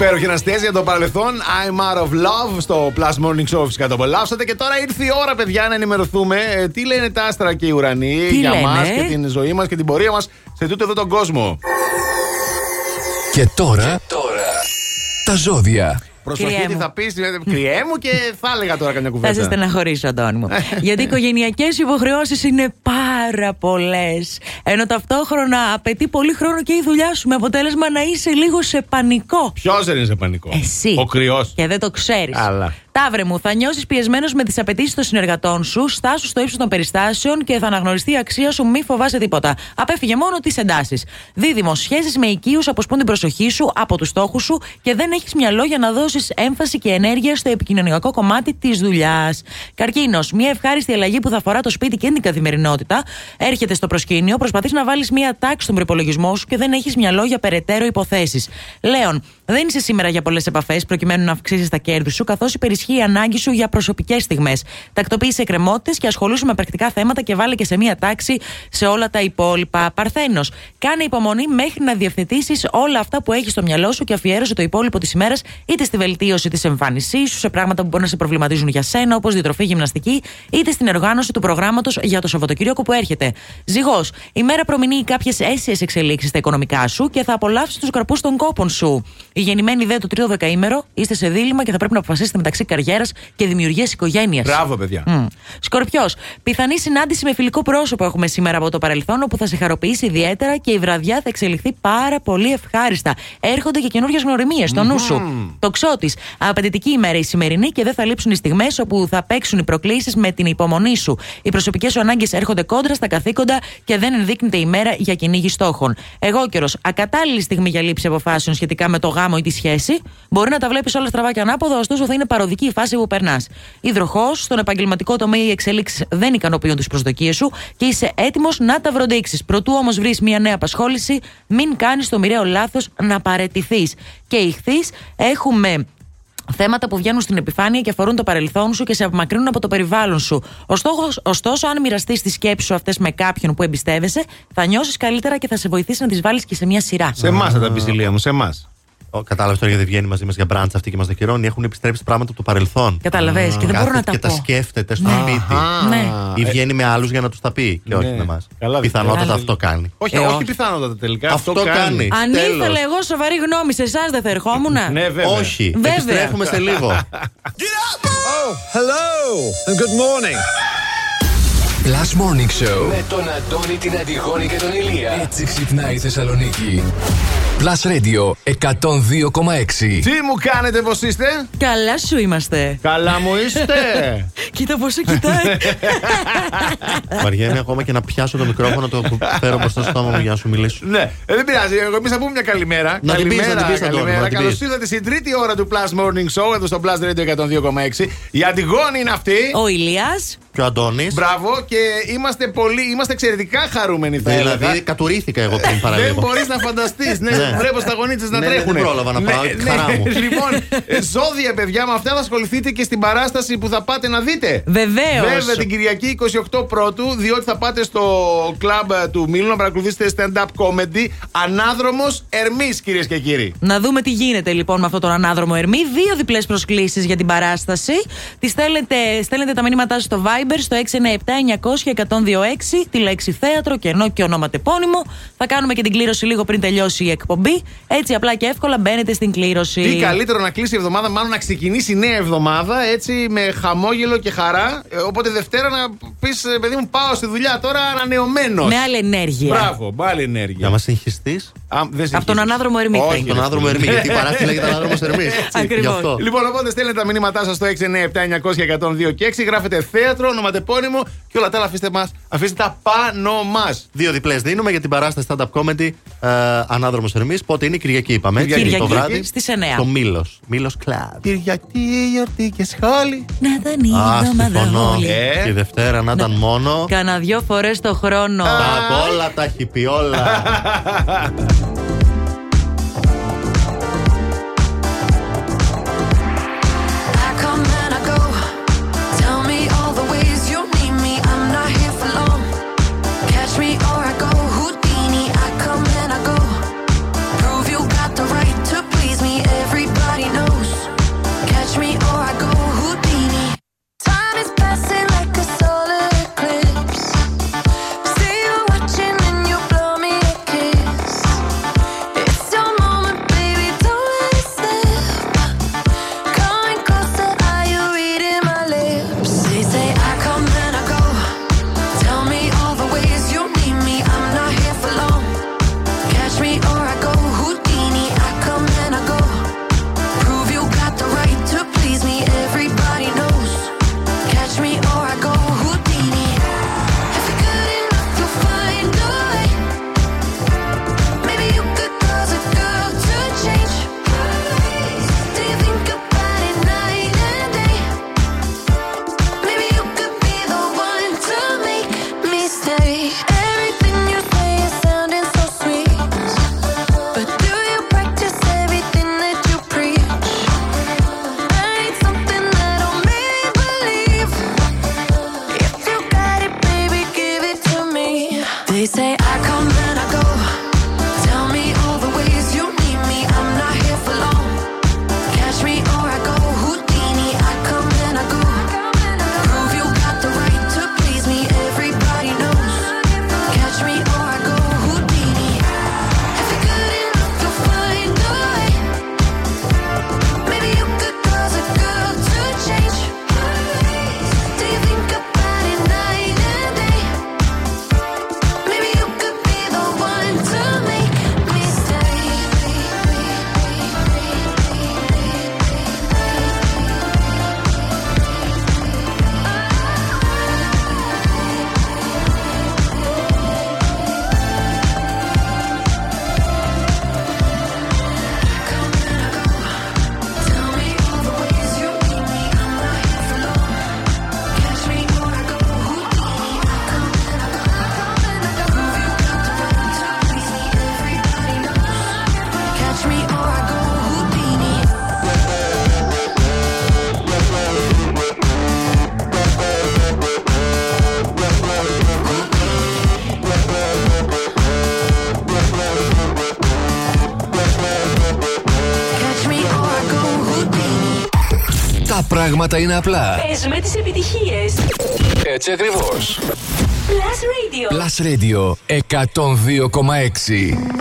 Υπέροχη αναστέζια για το παρελθόν. I'm out of love στο Plus Morning Show. Φυσικά το απολαύσατε. Και τώρα ήρθε η ώρα, παιδιά, να ενημερωθούμε ε, τι λένε τα άστρα και οι ουρανοί Τι για λένε; μας και την ζωή μας και την πορεία μας σε τούτο εδώ τον κόσμο. Και τώρα, τα ζώδια. Προσοχή, Κρυέ τι μου. θα πεις. Κρυέ μου και θα έλεγα τώρα καμιά Θα κουβέντα. σε στεναχωρήσω, Αντώνη μου. Γιατί οι οικογενειακές υποχρεώσεις είναι πάρα πολλές. Ενώ ταυτόχρονα απαιτεί πολύ χρόνο και η δουλειά σου με αποτέλεσμα να είσαι λίγο σε πανικό. Ποιος δεν είναι σε πανικό; Εσύ. Ο κρυός. Και δεν το ξέρεις. Αλλά. Ταύρε μου, θα νιώσεις πιεσμένος με τις απαιτήσεις των συνεργατών σου, στάσου στο ύψος των περιστάσεων και θα αναγνωριστεί η αξία σου, μη φοβάσαι τίποτα. Απέφυγε μόνο τις εντάσεις. Δίδυμο, σχέσει με οικείους αποσπούν την προσοχή σου από τους στόχους σου και δεν έχεις μυαλό για να δώσεις έμφαση και ενέργεια στο επικοινωνιακό κομμάτι της δουλειάς. Καρκίνος, μια ευχάριστη αλλαγή που θα αφορά το σπίτι και την καθημερινότητα έρχεται στο προσκήνιο, προσπαθείς να βάλεις μια τάξη στον προπολογισμό σου και δεν έχεις μυαλό για περαιτέρω υποθέσεις. Λέων, δεν είσαι σήμερα για πολλές επαφές προκειμένου να αυξήσεις τα κέρδη σου, καθώς υπερισχύει η ανάγκη σου για προσωπικές στιγμές. Τακτοποίησε εκκρεμότητες και ασχολούσου με πρακτικά θέματα και βάλε και σε μία τάξη σε όλα τα υπόλοιπα. Παρθένος, κάνε υπομονή μέχρι να διευθετήσεις όλα αυτά που έχεις στο μυαλό σου και αφιέρωσε το υπόλοιπο της ημέρας είτε στη βελτίωση της εμφάνισής σου, σε πράγματα που μπορεί να σε προβληματίζουν για σένα, όπως διατροφή γυμναστική, είτε στην οργάνωση του προγράμματος για το Σαββατοκύριακο που έρχεται. Ζυγός, η μέρα προμηνύει κάποιες αίσιες εξελίξεις στα οικονομικά σου και θα απολαύσεις τους καρπούς των κόπων σου. Οι γεννημένοι δε το τρίτο δεκαήμερο είστε σε δίλημα και θα πρέπει να αποφασίσετε μεταξύ καριέρας και δημιουργίας οικογένειας. Μπράβο, παιδιά. Σκορπιός. Πιθανή συνάντηση με φιλικό πρόσωπο έχουμε σήμερα από το παρελθόν, όπου θα σε χαροποιήσει ιδιαίτερα και η βραδιά θα εξελιχθεί πάρα πολύ ευχάριστα. Έρχονται και καινούριε γνωριμίες στο νου σου. Το ξώτη. Απαιτητική ημέρα η σημερινή και δεν θα λείψουν οι στιγμές όπου θα παίξουν οι προκλήσεις με την υπομονή σου. Οι προσωπικές σου ανάγκες έρχονται κόντρα στα καθήκοντα και δεν ενδείκνυται η μέρα για κυνήγι στόχων. Εγώ καιρο. Ακατάλληλη στιγμή για λήψη αποφάσεων σχετικά με το γάμο ή τη σχέση. Μπορεί να τα βλέπεις όλα στραβά και ανάποδα, ωστόσο θα είναι παροδική η φάση που περνάς. Υδροχός, στον επαγγελματικό τομέα οι εξέλιξει δεν ικανοποιούν τις προσδοκίες σου και είσαι έτοιμος να τα βροντίξεις. Προτού όμως βρεις μια νέα απασχόληση, μην κάνεις το μοιραίο λάθος να παρετηθείς. Και ηχθείς, έχουμε Θέματα που βγαίνουν στην επιφάνεια και αφορούν το παρελθόν σου και σε απομακρύνουν από το περιβάλλον σου. Ωστόσο, ωστόσο αν μοιραστείς τις σκέψεις σου αυτές με κάποιον που εμπιστεύεσαι, θα νιώσεις καλύτερα και θα σε βοηθήσει να τις βάλεις και σε μια σειρά. Σε εμάς θα τα πεις ηλία μου, σε εμάς. Κατάλαβες τώρα γιατί βγαίνει μαζί μας για μπραντς αυτή και μας δοκιμώνει. Έχουν επιστρέψει πράγματα από το παρελθόν. Καταλαβες, και δεν μπορώ να τα και πω. τα σκέφτεται στο Ναι. σπίτι. Ναι. Ή βγαίνει με άλλους για να τους τα πει και όχι Ναι. με εμάς. Καλά, Πιθανότατα καλά. αυτό κάνει. Όχι, Ε, όχι όχι. πιθανότατα τελικά. Αυτό κάνει. Αν Τέλος. ήθελα εγώ σοβαρή γνώμη σε εσάς, δεν θα ερχόμουν. Ναι, βέβαια. Όχι. Βέβαια. Επιστρέφουμε σε λίγο. Oh, hello and good morning. Plus Morning Show με τον Αντώνη, την Αντιγόνη και τον Ηλία. Έτσι ξυπνάει η Θεσσαλονίκη. Plus Radio 102,6. Τι μου κάνετε, πώ είστε; Καλά σου είμαστε. Καλά μου είστε. Κοίτα πόσο κοιτάει. Βαριέμαι ακόμα και να πιάσω το μικρόφωνο, το φέρω μπροστά στο στόμα μου για να σου μιλήσω. Ναι, ε, δεν πειράζει. Εγώ εμείς θα πούμε μια καλημέρα. Να την πεις, καλημέρα, να την πεις, Αντώνη, καλημέρα. να την Καλώ πεις. ήρθατε στην τρίτη ώρα του Plus Morning Show εδώ στο Plus Radio 102,6. Η Αντιγόνη είναι αυτή. Ο Ηλίας. Και ο Αντώνης. Μπράβο και είμαστε πολύ, είμαστε εξαιρετικά χαρούμενοι θα έλεγα. Δηλαδή, κατουρήθηκα εγώ πριν παραλίγο. Δεν μπορείς να φανταστείς. Ναι, Ναι. βλέπω στα γονίτσες να Ναι, ναι, τρέχουν. δεν πρόλαβα να πάω, τη χαρά μου. λοιπόν, ε, ζώδια, παιδιά, με αυτά θα ασχοληθείτε και στην παράσταση που θα πάτε να δείτε. Βεβαίως. Βέβαια την Κυριακή 28 Πρώτου, διότι θα πάτε στο κλαμπ ε, του Μήλου να παρακολουθήσετε stand-up comedy. Ανάδρομος Ερμής, κυρίες και κύριοι. Να δούμε τι γίνεται λοιπόν με αυτόν τον ανάδρομο Ερμή. Δύο διπλές προσκλήσεις για την παράσταση. Τις στέλνετε, στέλνετε τα μηνύματά σας στο Viber στο 697-900-1026, τη λέξη θέατρο και ενώ και ονοματεπώνυμο. Θα κάνουμε και την κλήρωση λίγο πριν τελειώσει η εκπομπή. Έτσι απλά και εύκολα μπαίνετε στην κλήρωση. Τι καλύτερο να κλείσει η εβδομάδα, μάλλον να ξεκινήσει η νέα εβδομάδα έτσι με χαμόγελο και χαρά. Ε, Οπότε Δευτέρα να πεις, παιδί μου, πάω στη δουλειά τώρα ανανεωμένος. Με άλλη ενέργεια. Μπράβο, με άλλη ενέργεια. Για μας συγχυστείς; Από τον ανάδρομο Ερμή θα Όχι, είναι. Τον άνδρομο Ερμή. Γιατί η παράσταση λέγεται Ανάδρομο Ερμής. Ακριβώς. Λοιπόν, οπότε στέλνετε τα μηνύματά σας στο 697-900-1002 και 6. Γράφετε θέατρο, ονοματεπώνυμο και όλα τα άλλα αφήστε, μας, αφήστε τα πάνω μας. Δύο διπλές δίνουμε για την παράσταση stand-up comedy ε, Ανάδρομος Ερμής. Πότε είναι η Κυριακή, είπαμε. έτσι, Κυριακή το βράδυ. στις 9. Το Μήλος. Μήλος Club. Κυριακή, γιορτή και σχόλη. Να ήταν η Α, εβδομάδα συμφωνώ. όλη. Ε. Και η Δευτέρα να ήταν μόνο. Κάνα δυο φορές το χρόνο. Τα όλα τα έχει πει όλα. πράγματα είναι απλά. Πες με τις επιτυχίες. Έτσι ακριβώς. Plus Radio. Plus Radio 102,6.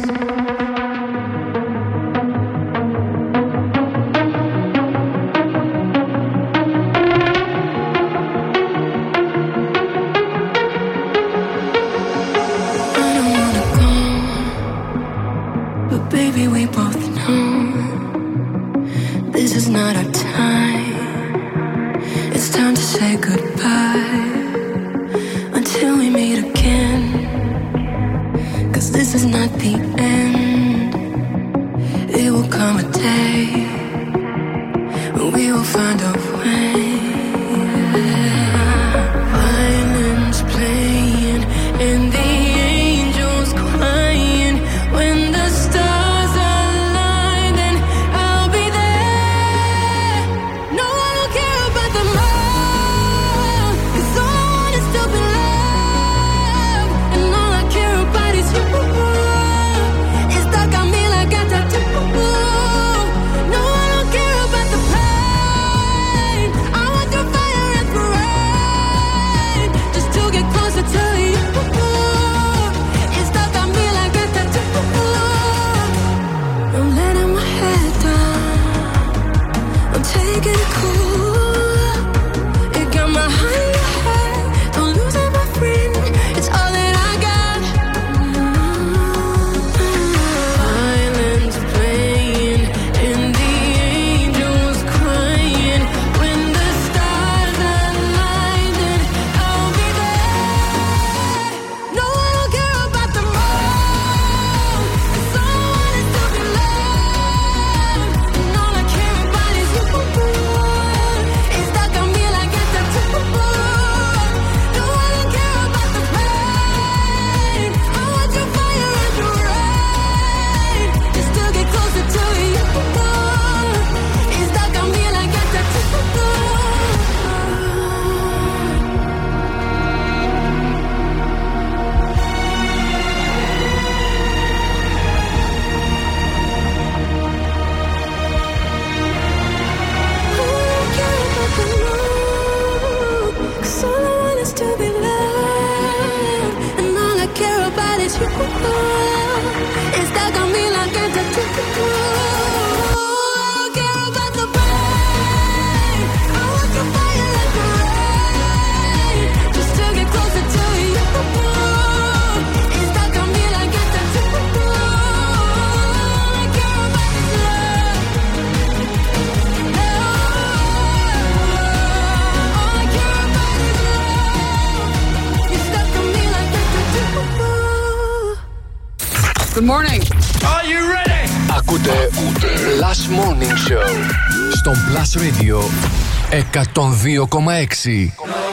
102,6.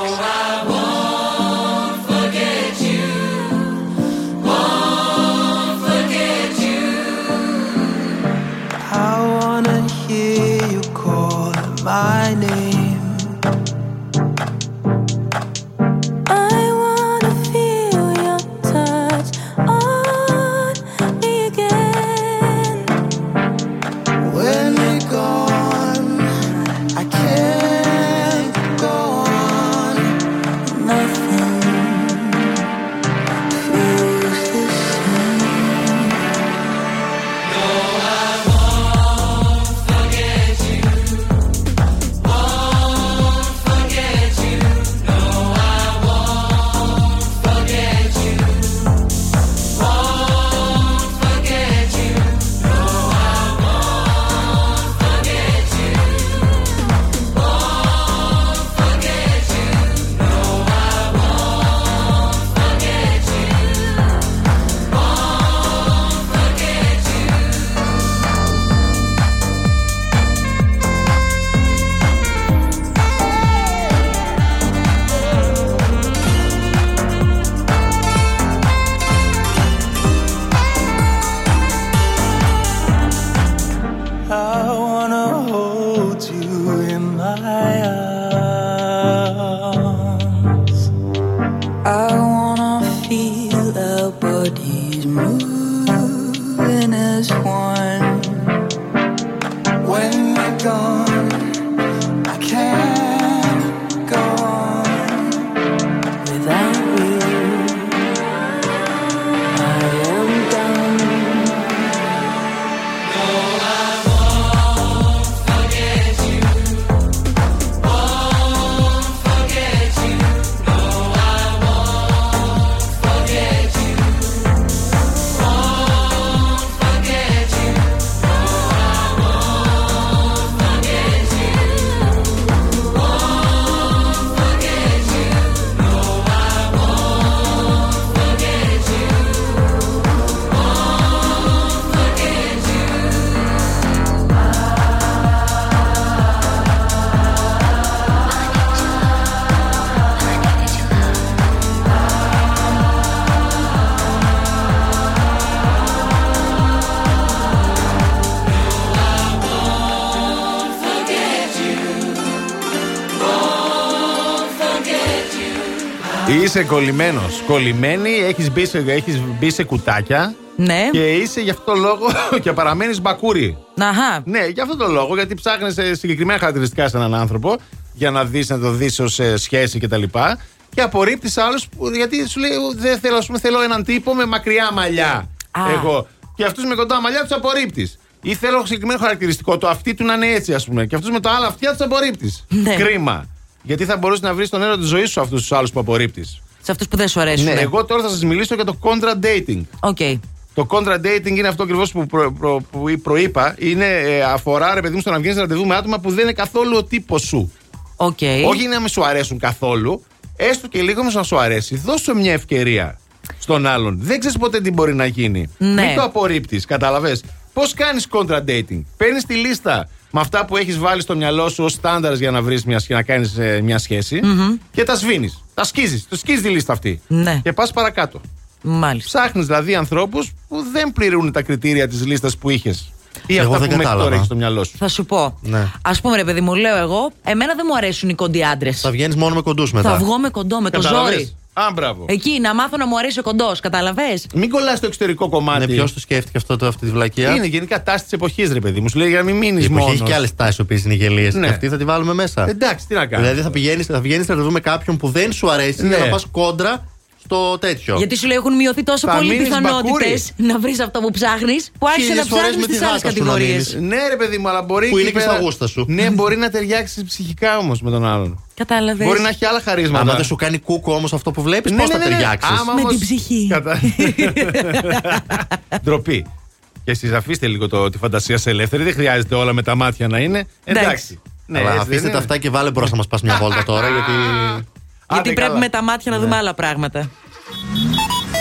Είσαι κολλημένος. Κολλημένη, έχεις μπει, σε- έχεις μπει σε κουτάκια. Ναι. Και είσαι γι' αυτό το λόγο και παραμένεις μπακούρι. Αχα. Ναι, γι' αυτό το λόγο, γιατί ψάχνεις συγκεκριμένα χαρακτηριστικά σε έναν άνθρωπο για να δεις να το δεις ως σχέση κτλ. Και, και απορρίπτεις άλλους γιατί σου λέει: Δεν θέλω, ας πούμε, θέλω έναν τύπο με μακριά μαλλιά. Α. Εγώ. Και αυτούς με κοντά μαλλιά τους απορρίπτεις. Ή θέλω συγκεκριμένο χαρακτηριστικό, το αυτί του να είναι έτσι, ας πούμε. Και αυτούς με το άλλο αυτιά τους απορρίπτεις. Ναι. Κρίμα. Γιατί θα μπορούσε να βρεις τον έρωτα της ζωής σου αυτούς τους άλλους που απορρίπτεις. Σε αυτούς που δεν σου αρέσουν. Ναι, εγώ τώρα θα σας μιλήσω για το contra dating. OK. Το contra dating είναι αυτό ακριβώς που, προ, προ- που προείπα. Είναι, ε, αφορά, ρε παιδί μου, στο να βγαίνεις ραντεβού με άτομα που δεν είναι καθόλου ο τύπος σου. Οκ. Όχι να μην σου αρέσουν καθόλου, έστω και λίγο να σου αρέσει. Δώσε μια ευκαιρία στον άλλον. Δεν ξέρεις ποτέ τι μπορεί να γίνει. Ναι. Μην το απορρίπτεις, κατάλαβες. Πώς κάνεις contra dating. Παίρνεις τη λίστα με αυτά που έχεις βάλει στο μυαλό σου ως στάνταρς για να βρεις μια, σχέ- να κάνεις μια σχεση Μμμ. και τα σβήνεις. Τα σκίζεις. Το σκίζει τη λίστα αυτή. Ναι. Και πας παρακάτω. Μάλιστα. Ψάχνεις δηλαδή ανθρώπους που δεν πληρούν τα κριτήρια της λίστας που είχες. Ή Εγώ αυτά δεν που μέχρι κατάλαβα. τώρα έχεις στο μυαλό σου. Θα σου πω. Ναι. Α πούμε, ρε παιδί μου, λέω εγώ, εμένα δεν μου αρέσουν οι κοντοί άντρες. Θα βγαίνεις μόνο με κοντούς μετά. Θα βγω με κοντό, με το Κατάλαβες; ζόρι. Α, μπράβο. Εκεί να μάθω να μου αρέσει ο κοντός, καταλαβέ. Μην κολλάς στο εξωτερικό κομμάτι. Ναι, ποιος το σκέφτηκε αυτό, το, αυτή τη βλακεία; Είναι γενικά τάση της εποχής, ρε παιδί μου. Σου λέει για να μην μείνεις Η εποχή μόνος. έχει και άλλες τάσεις που είναι γελίες. Ναι. Και αυτή θα τη βάλουμε μέσα. Εντάξει, τι να κάνουμε. Δηλαδή θα πηγαίνεις θα πηγαίνεις να με κάποιον που δεν σου αρέσει Ναι. για να πας κόντρα στο τέτοιο. Γιατί σου λέει έχουν μειωθεί τόσο Θα πολύ μείνεις πιθανότητες μπακούρι. να βρεις αυτό που ψάχνεις, που άρχισε να Χίλιες φορές ψάχνει με τη τι άλλες γάτα σου να κατηγορίες. μείνεις. Ναι, ρε παιδί μου, αλλά μπορεί. Που είναι εκεί και στα πέρα- γούστα σου. Ναι, μπορεί να ταιριάξεις ψυχικά όμως με τον άλλον. Κατάλαβες. Μπορεί να έχει άλλα χαρίσματα. Άμα δεν σου κάνει κούκο όμως αυτό που βλέπεις, Ναι, πώς ναι, θα ναι, ναι. ταιριάξεις; Άμα Με όμως- την ψυχή. Κατα... Ντροπή. Και εσείς αφήστε λίγο το, τη φαντασία σε ελεύθερη. Δεν χρειάζεται όλα με τα μάτια να είναι. Εντάξει. Εντάξει. Ναι, Αλλά έτσι αφήστε δεν τα είναι. αυτά και βάλε μπρος να μας πας μια βόλτα τώρα, γιατί. Γιατί Άντε πρέπει καλά. με τα μάτια να δούμε άλλα πράγματα.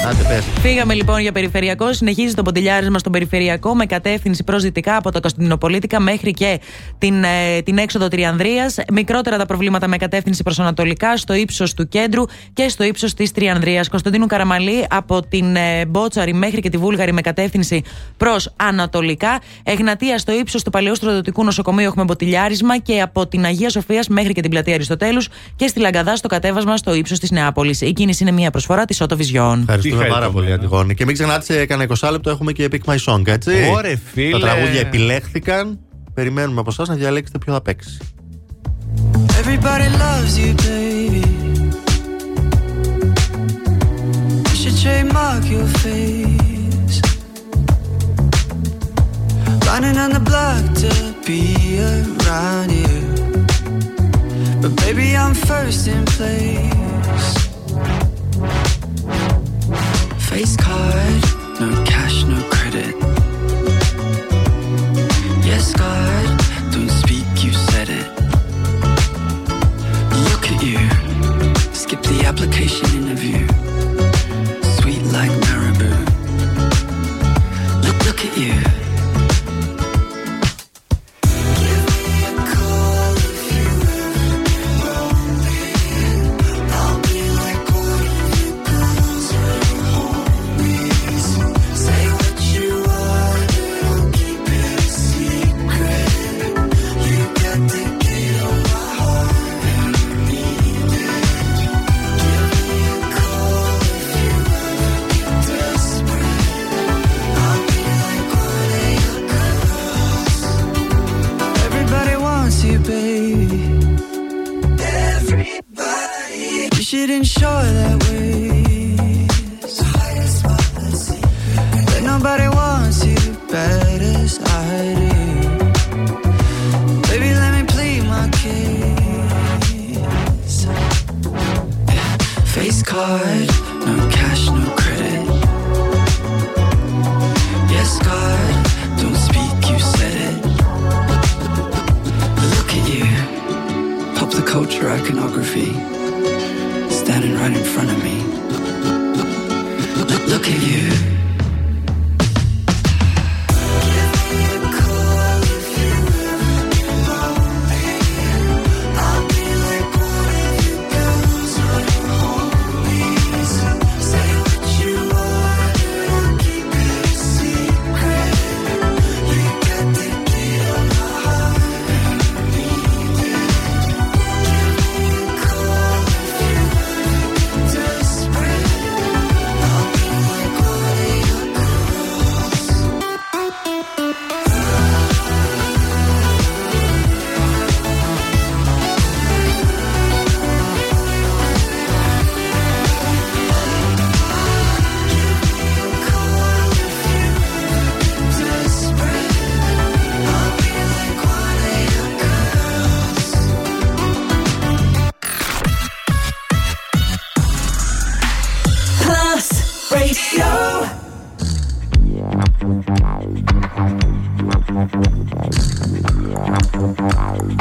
Άντε πες. Φύγαμε λοιπόν για περιφερειακό. Συνεχίζει το ποντιλιάρισμα στον περιφερειακό με κατεύθυνση προς δυτικά από το Κωνσταντινοπολίτικα μέχρι και την, ε, την έξοδο Τριανδρίας. Μικρότερα τα προβλήματα με κατεύθυνση προς Ανατολικά, στο ύψος του κέντρου και στο ύψος της Τριανδρίας. Κωνσταντίνου Καραμαλή από την ε, Μπότσαρη μέχρι και τη Βούλγαρη με κατεύθυνση προς Ανατολικά. Εγνατία στο ύψος του Παλαιού Στρατιωτικού Νοσοκομείου έχουμε μποτιλιάρισμα και από την Αγία Σοφίας μέχρι και την πλατεία Αριστοτέλους και στη Λαγκαδά στο κατέβασμα στο ύψος της Νεάπολης. Η κίνηση είναι μια προσφορά της Ότο Vision. Ευχαριστούμε Τι πάρα χαριτωμένα. πολύ, Αντιγόνη. Και μην ξεχνάτε, σε κανένα 20 λεπτό έχουμε και Pick My Song, έτσι. Ωρε, φίλε. Τα τραγούδια επιλέχθηκαν. Περιμένουμε από εσάς να διαλέξετε ποιο θα παίξει. Everybody loves you, baby. You should trademark your face. Running on the block to be around you. But baby, I'm first in place. Face card, no cash, no credit. Yes, God, don't speak, you said it. Look at you. Skip the application Should ensure that way. But nobody wants you bad as I do. Baby, let me plead my case. Face card, no cash, no credit. Yes, God, don't speak, you said it. Look at you, pop the culture iconography, right in front of me. Look, look at you.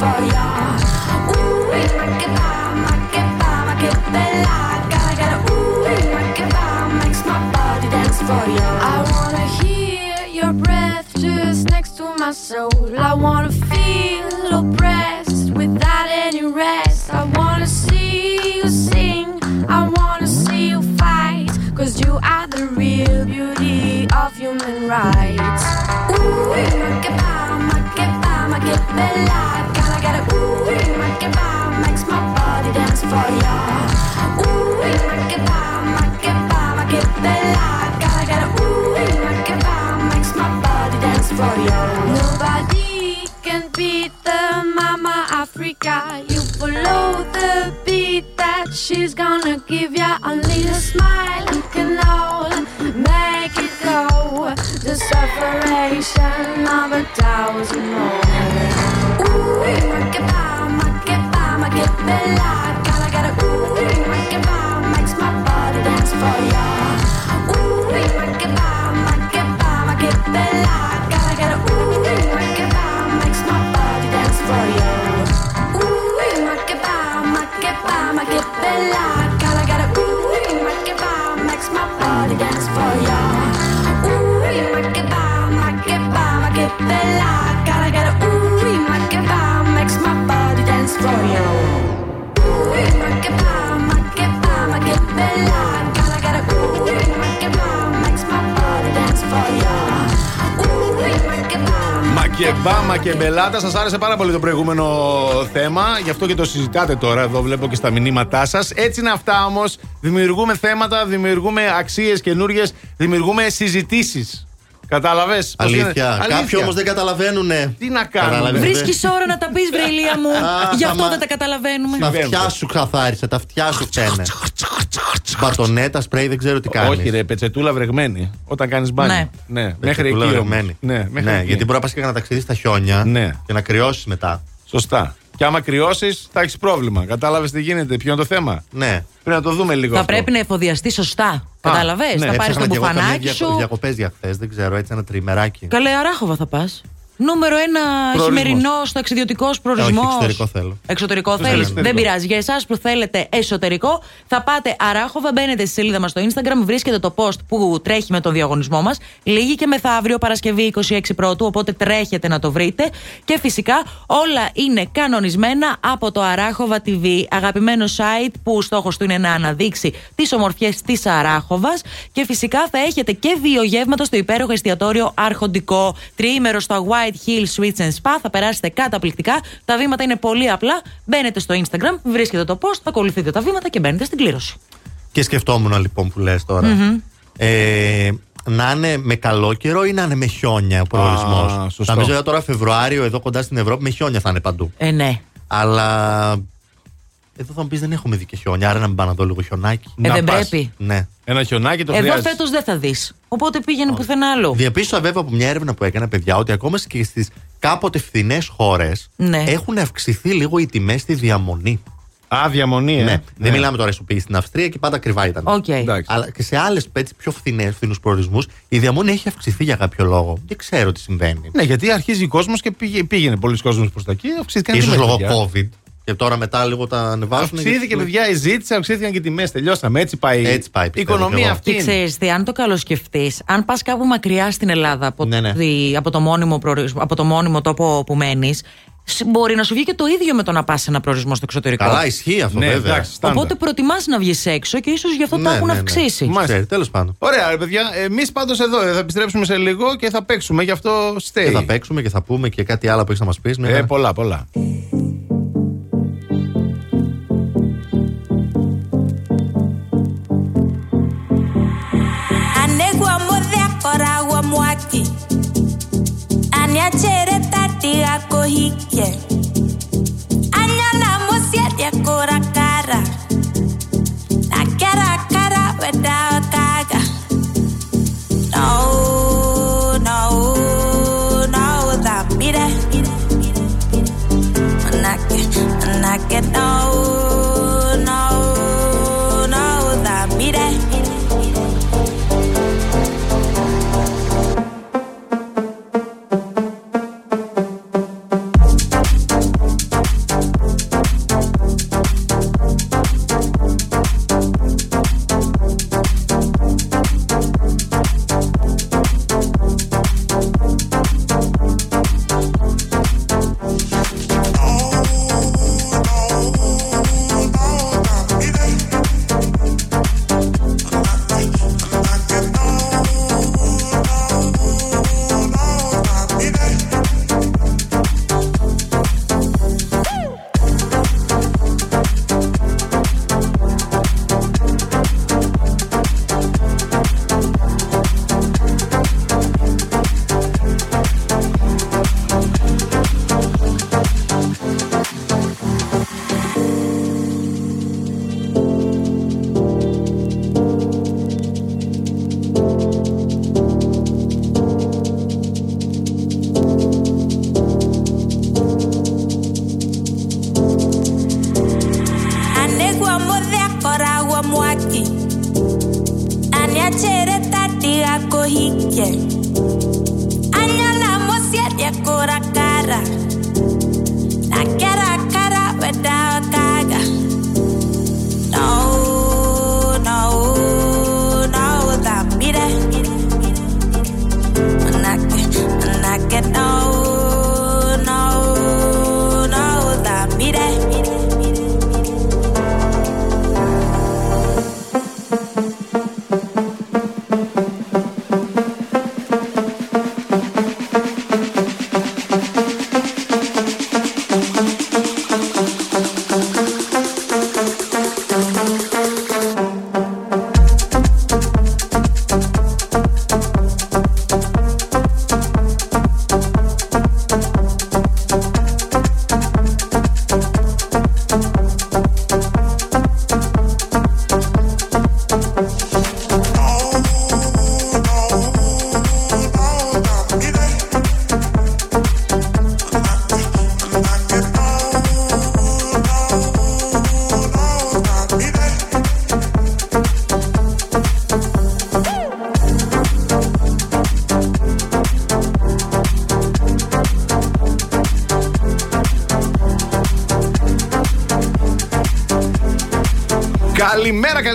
for ya. Ooh, make it for ya. I wanna hear μακεμπελάτα. Σα άρεσε πάρα πολύ το προηγούμενο θέμα. Γι' αυτό και το συζητάτε τώρα. Εδώ βλέπω και στα μηνύματά σας. Έτσι είναι αυτά όμως. Δημιουργούμε θέματα, δημιουργούμε αξίες καινούριες, δημιουργούμε συζητήσεις. Κατάλαβες. Αλήθεια. Κάποιοι όμως δεν καταλαβαίνουν. Τι να κάνουμε; Καταλαβαίνεις. Βρίσκεις ώρα να τα πεις, Βρελία μου. Α, Γι' θα αυτό μα- δεν τα καταλαβαίνουμε. Τα αυτιά σου καθάρισε, τα αυτιά σου φταίνε. Μπατονέτα, σπρέι, δεν ξέρω τι κάνεις. Όχι, ρε, πετσετούλα βρεγμένη. Όταν κάνεις μπάνιο. Ναι. Μέχρι εκεί. όμως. Βρεγμένη. Ναι, μέχρι ναι, εκεί. γιατί μπορεί να πας και να ταξιδίσει στα χιόνια Ναι. και να κρυώσεις μετά. Σωστά. Και άμα κρυώσεις, θα έχεις πρόβλημα. Κατάλαβες τι γίνεται, ποιο είναι το θέμα; Ναι. Πρέπει να το δούμε λίγο. Θα αυτό. πρέπει να εφοδιαστεί σωστά. Καταλαβέ. ναι. Θα πάρεις Έψαχνα το κι εγώ καμιά μπουφανάκι διακο- σου. διακοπές για χθες, δεν ξέρω, έτσι ένα τριμεράκι. Καλέ, αράχοβα θα πας. Νούμερο ένα Προορισμός. χειμερινό ταξιδιωτικό προορισμός. Όχι, εξωτερικό θέλω. Εξωτερικό Ναι, θέλεις. εξωτερικό. Δεν πειράζει. Για εσάς που θέλετε εσωτερικό, θα πάτε αράχοβα, μπαίνετε στη σελίδα μας στο Instagram, βρίσκετε το post που τρέχει με τον διαγωνισμό μας. Λίγη και μεθαύριο, Παρασκευή 26 Πρώτου, οπότε τρέχετε να το βρείτε. Και φυσικά όλα είναι κανονισμένα από το Αράχοβα TV, αγαπημένο site που στόχος του είναι να αναδείξει τις ομορφιές της Αράχοβας. Και φυσικά θα έχετε και δύο γεύματα στο υπέροχο εστιατόριο Αρχοντικό. Τριήμερο στο White Hill Sweets and Spa. Θα περάσετε καταπληκτικά. Τα βήματα είναι πολύ απλά. Μπαίνετε στο Instagram, βρίσκετε το post, ακολουθείτε τα βήματα και μπαίνετε στην κλήρωση. Και σκεφτόμουν λοιπόν που λες τώρα. Μμμ. Ε, να είναι με καλό καιρό ή να είναι με χιόνια ο προορισμός; σωστό. Νομίζω ότι τώρα Φεβρουάριο εδώ κοντά στην Ευρώπη με χιόνια θα είναι παντού. Ε, ναι. Αλλά εδώ θα μου πεις δεν έχουμε δει και χιόνια, άρα να μην πάω να δω λίγο χιονάκι. Ε, Να δεν πας. πρέπει. Ναι. Ένα χιονάκι το Εδώ χρειάζεται. φέτος δεν θα δεις. Οπότε πήγαινε πουθενά άλλο. Διαπίστωσα βέβαια από μια έρευνα που έκανα, παιδιά, ότι ακόμα και στις κάποτε φθηνές χώρες Ναι. έχουν αυξηθεί λίγο οι τιμές στη διαμονή. Α, διαμονή, ε. Ναι. Δεν μιλάμε τώρα σου πει στην Αυστρία και πάντα ακριβά ήταν. Οκ. Εντάξει. Αλλά και σε άλλες πιο φθηνές, φθηνούς προορισμούς, η διαμονή έχει αυξηθεί για κάποιο λόγο. Δεν ξέρω τι συμβαίνει. Ναι, γιατί αρχίζει ο κόσμος και πήγε, πήγαινε πολλοί κόσμος προς τα εκεί. Αυξήθηκαν Ίσως τιμές, λόγω παιδιά. COVID. Και τώρα μετά λίγο τα ανεβάζουν. Αυξήθηκε, παιδιά, η ζήτηση, αυξήθηκαν και οι τιμές. Τελειώσαμε. Έτσι πάει. Έτσι πάει, η πιστεύω κι οικονομία εγώ. αυτή. Και είναι. ξέρεις τι, αν το καλοσκεφτείς, αν πας κάπου μακριά στην Ελλάδα από, Ναι, ναι. τη- από, το μόνιμο προορισμό- από το μόνιμο τόπο που μένεις, σ- μπορεί να σου βγει και το ίδιο με το να πας σε ένα προορισμό στο εξωτερικό. Καλά, ισχύει αυτό Ναι, βέβαια. εντάξει, στάνταρ. Οπότε προτιμάς να βγεις έξω και ίσως γι' αυτό το Ναι, έχουν ναι, ναι. αυξήσει. Ξέρει, τέλος πάντων. Ωραία, ρε παιδιά. Εμείς πάντως εδώ ε, θα επιστρέψουμε σε λίγο και θα παίξουμε. Γι' αυτό stay. Και θα παίξουμε και θα πούμε και κάτι άλλο που έχεις να μας πεις. Ε, πολλά, πολλά. corri, yeah.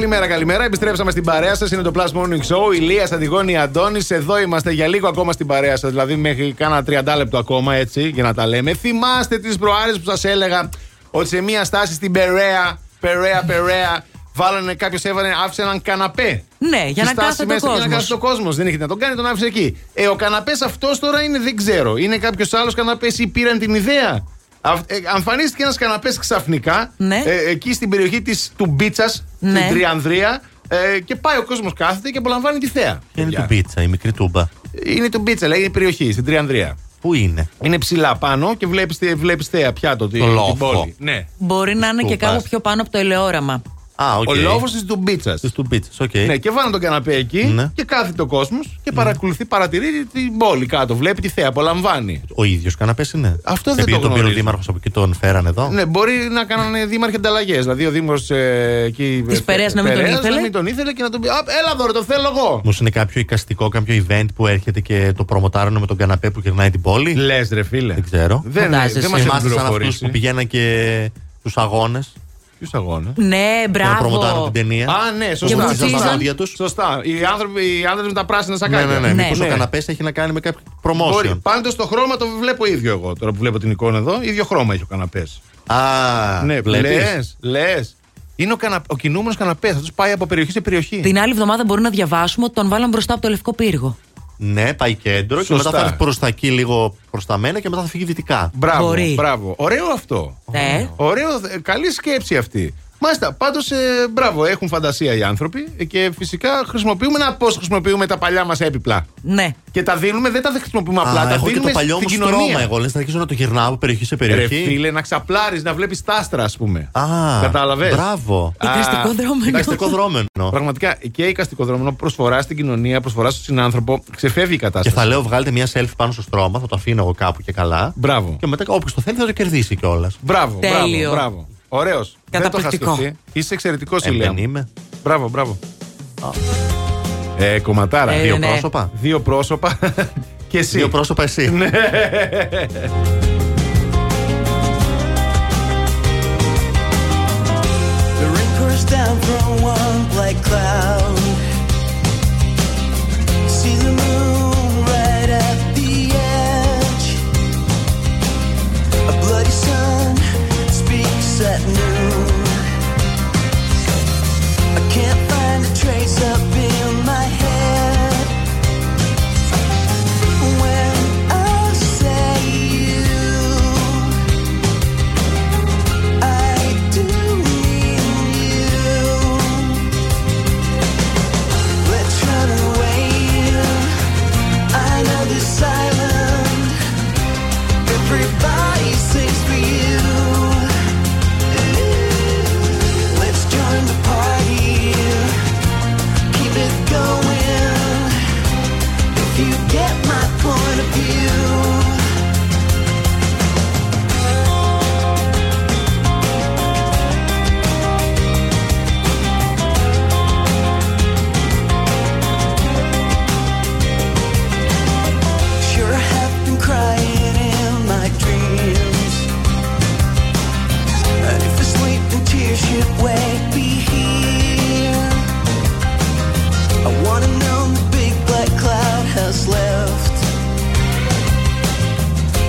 Καλημέρα, καλημέρα, καλημέρα. Επιστρέψαμε στην παρέα σας. Είναι το Plus Morning Show. Ηλίας Αντιγόνη Αντώνης. Εδώ είμαστε για λίγο ακόμα στην παρέα σας. Δηλαδή μέχρι κάνα 30 λεπτό ακόμα έτσι για να τα λέμε. Θυμάστε τις προάρε που σας έλεγα ότι σε μία στάση στην Περαία, Περαία, Περαία, βάλανε κάποιος έβαλε, άφησε έναν καναπέ. Ναι, για Στη να στάση κάθεται ο μέσα, Για να κόσμος. κάθεται ο κόσμος. Δεν είχε να τον κάνει, τον άφησε εκεί. Ε, ο καναπές αυτός τώρα είναι, δεν ξέρω. Είναι κάποιος άλλος καναπές ή πήραν την ιδέα; Αυ- ε, Εμφανίστηκε ένας καναπές ξαφνικά Ναι. ε, εκεί στην περιοχή της του Μπίτσας, Ναι. στην Τριανδρία. Ε, και πάει ο κόσμος κάθεται και απολαμβάνει τη θέα. Είναι Τουμπίτσα, η μικρή τούμπα. Είναι Τουμπίτσα, λέει, είναι η περιοχή, στην Τριανδρία. Πού είναι; Είναι ψηλά πάνω και βλέπεις βλέπεις θέα πιάτο τη- Το την λόφο. πόλη. Ναι. Μπορεί να είναι και Τούμπας. κάπου πιο πάνω από το ελαιόραμα. Α, οκ. Ο λόφο της Τουμπίτσα. Της Τουμπίτσα, οκ. Ναι, και βάλαν τον καναπέ εκεί Ναι. και κάθεται ο κόσμος και παρακολουθεί, παρατηρεί την πόλη κάτω. Βλέπει τη θέα, απολαμβάνει. Ο ίδιος καναπές είναι. Αυτό δεν Επειδή το τον πήρε ο γνωρίζω. Δήμαρχος από εκεί τον φέραν εδώ. Ναι, μπορεί να κάνανε δήμαρχοι ανταλλαγές. Δηλαδή ο Δήμο ε, εκεί. Της ε, Περαίας να μην τον Περαίας ήθελε; Να μην τον ήθελε και να τον πει. «Α, Έλα δώρο, το θέλω εγώ. Μου είναι κάποιο εικαστικό, κάποιο event που έρχεται και το προμοτάρουν με τον καναπέ που γυρνάει την πόλη; Λες, ρε φίλε. Δεν ξέρω. Δεν, Φαντάζεσαι. δεν μας Θυμάστε έχουν σαν αυτούς πληροφορήσει. που πηγαίναν και στου αγώνες; Ποιου αγώνε. Ναι, μπράβο. προμοτάρουν την ταινία. Α, ναι, Και σωστά. βουτσίζαν. σωστά. πόδια τους. Σωστά. Οι άνθρωποι, οι άντρε με τα πράσινα Ναι, σακάκια. ναι, ναι. Ναι. Μήπως ο Ναι. καναπές έχει να κάνει με κάποιο Μπορεί. promotion. Πάντως το χρώμα το βλέπω ίδιο εγώ τώρα που βλέπω την εικόνα εδώ. ίδιο χρώμα έχει ο καναπές. Α, Ναι, βλέπεις; λες. Λες. Είναι ο, κανα... ο κινούμενος καναπές. Θα του πάει από περιοχή σε περιοχή. Την άλλη εβδομάδα μπορούμε να διαβάσουμε ότι τον βάλαν μπροστά από το λευκό πύργο. Ναι, πάει κέντρο και Σωστά. μετά θα έρθει προς τα εκεί λίγο προς τα μένα και μετά θα φύγει δυτικά. Μπράβο, Μπορεί. μπράβο. Ωραίο αυτό. Ναι. Ωραίο, ε, καλή σκέψη αυτή. Μάλιστα, πάντως, ε, μπράβο, έχουν φαντασία οι άνθρωποι ε, και φυσικά χρησιμοποιούμε να πώς χρησιμοποιούμε τα παλιά μας έπιπλα. Ναι. Και τα δίνουμε, δεν τα χρησιμοποιούμε απλά, Α, τα έχω και δίνουμε το παλιό στην μου κοινωνία. στρώμα. Εγώ λες να αρχίσω να το γυρνάω από περιοχή σε Ρε περιοχή. φίλε, να ξαπλάρεις, να βλέπεις τα άστρα, ας πούμε. Α, Κατάλαβες; Μπράβο. Εικαστικό δρόμενο. Εικαστικό δρόμενο. Πραγματικά και εικαστικό δρόμο προσφορά στην κοινωνία, προσφορά στον συνάνθρωπο, ξεφεύγει η Και κατάσταση. θα λέω, βγάλετε μια selfie πάνω στο στρώμα, θα το αφήνω εγώ κάπου και καλά. Μπράβο. Και μετά όποιος το θέλει θα το κερδίσει κιόλας. Μπράβο, Τέλειο. μπράβο, μπράβο. Ωραίος. Δεν το είχα Καταπληκτικό. σκεφτεί. Είσαι εξαιρετικός, Ε, Ηλία. δεν μου. είμαι. Μπράβο, μπράβο. Ε, κομματάρα. Ε, Δύο ναι. πρόσωπα. Δύο πρόσωπα και εσύ. Δύο πρόσωπα εσύ. Ναι. The rain pours down from one black cloud. You.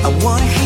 I wanna hear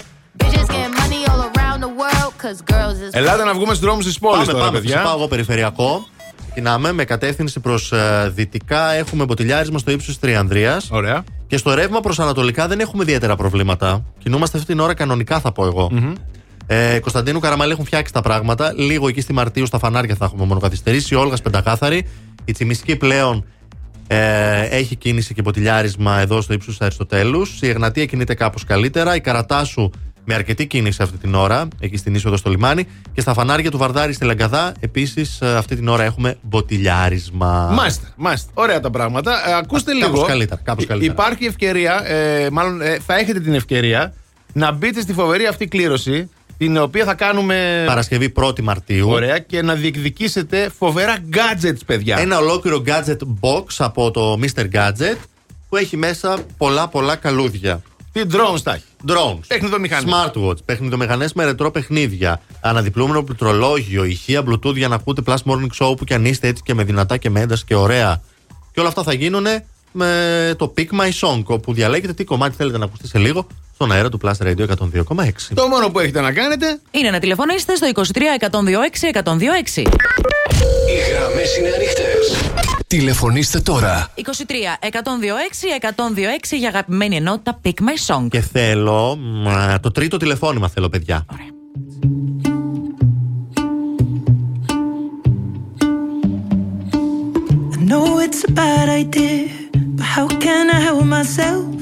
Ελάτε να βγούμε στους δρόμους της πόλης Πάμε, τώρα, πάμε. παιδιά. Θα πάω εγώ περιφερειακό. Ξεκινάμε με κατεύθυνση προς δυτικά. Έχουμε μποτιλιάρισμα στο ύψος της Τριανδρίας. Ωραία. Και στο ρεύμα προς ανατολικά δεν έχουμε ιδιαίτερα προβλήματα. Κινούμαστε αυτή την ώρα κανονικά, θα πω εγώ. Ε, Κωνσταντίνου Καραμαλή έχουν φτιάξει τα πράγματα. Λίγο εκεί στη Μαρτίου στα φανάρια θα έχουμε μόνο καθυστερήσει. Η Όλγας πεντακάθαρη. Η Τσιμισκή πλέον ε, έχει κίνηση και ποτηλιάρισμα εδώ στο ύψος του Αριστοτέλους. Η Εγνατία κινείται κάπως καλύτερα. Η Καρατάσου με αρκετή κίνηση αυτή την ώρα, εκεί στην είσοδο στο λιμάνι. Και στα φανάρια του Βαρδάρη στη Λαγκαδά, επίσης αυτή την ώρα έχουμε μποτιλιάρισμα. Μάλιστα, μάλιστα. Ωραία τα πράγματα. Ε, ακούστε Κάπως λίγο. καλύτερα, κάπως Υ- καλύτερα. Υπάρχει ευκαιρία, ε, μάλλον ε, θα έχετε την ευκαιρία να μπείτε στη φοβερή αυτή κλήρωση, την οποία θα κάνουμε. Παρασκευή 1η Μαρτίου. Ωραία, και να διεκδικήσετε φοβερά gadgets, παιδιά. Ένα ολόκληρο gadget box από το Mr. Gadget που έχει μέσα πολλά πολλά καλούδια. Τι drones τα έχει. Drones. Παιχνιδομηχανές. Smartwatch. Παιχνιδομηχανέ με ρετρό παιχνίδια. Αναδιπλούμενο πληκτρολόγιο. Ηχεία Bluetooth για να ακούτε Plus Morning Show που κι αν είστε έτσι και με δυνατά και με ένταση και ωραία. Και όλα αυτά θα γίνουν με το Pick My Song όπου διαλέγετε τι κομμάτι θέλετε να ακούσετε σε λίγο στον αέρα του Plus Radio 102,6. Το μόνο που έχετε να κάνετε Είναι να τηλεφωνήσετε στο 23 126 126. Οι γραμμές είναι ανοιχτές. Τηλεφωνήστε τώρα. 23 126 126 για αγαπημένη ενότητα Pick My Song. Και θέλω μ, το τρίτο τηλεφώνημα θέλω παιδιά. I know it's a bad idea, but how can I help myself?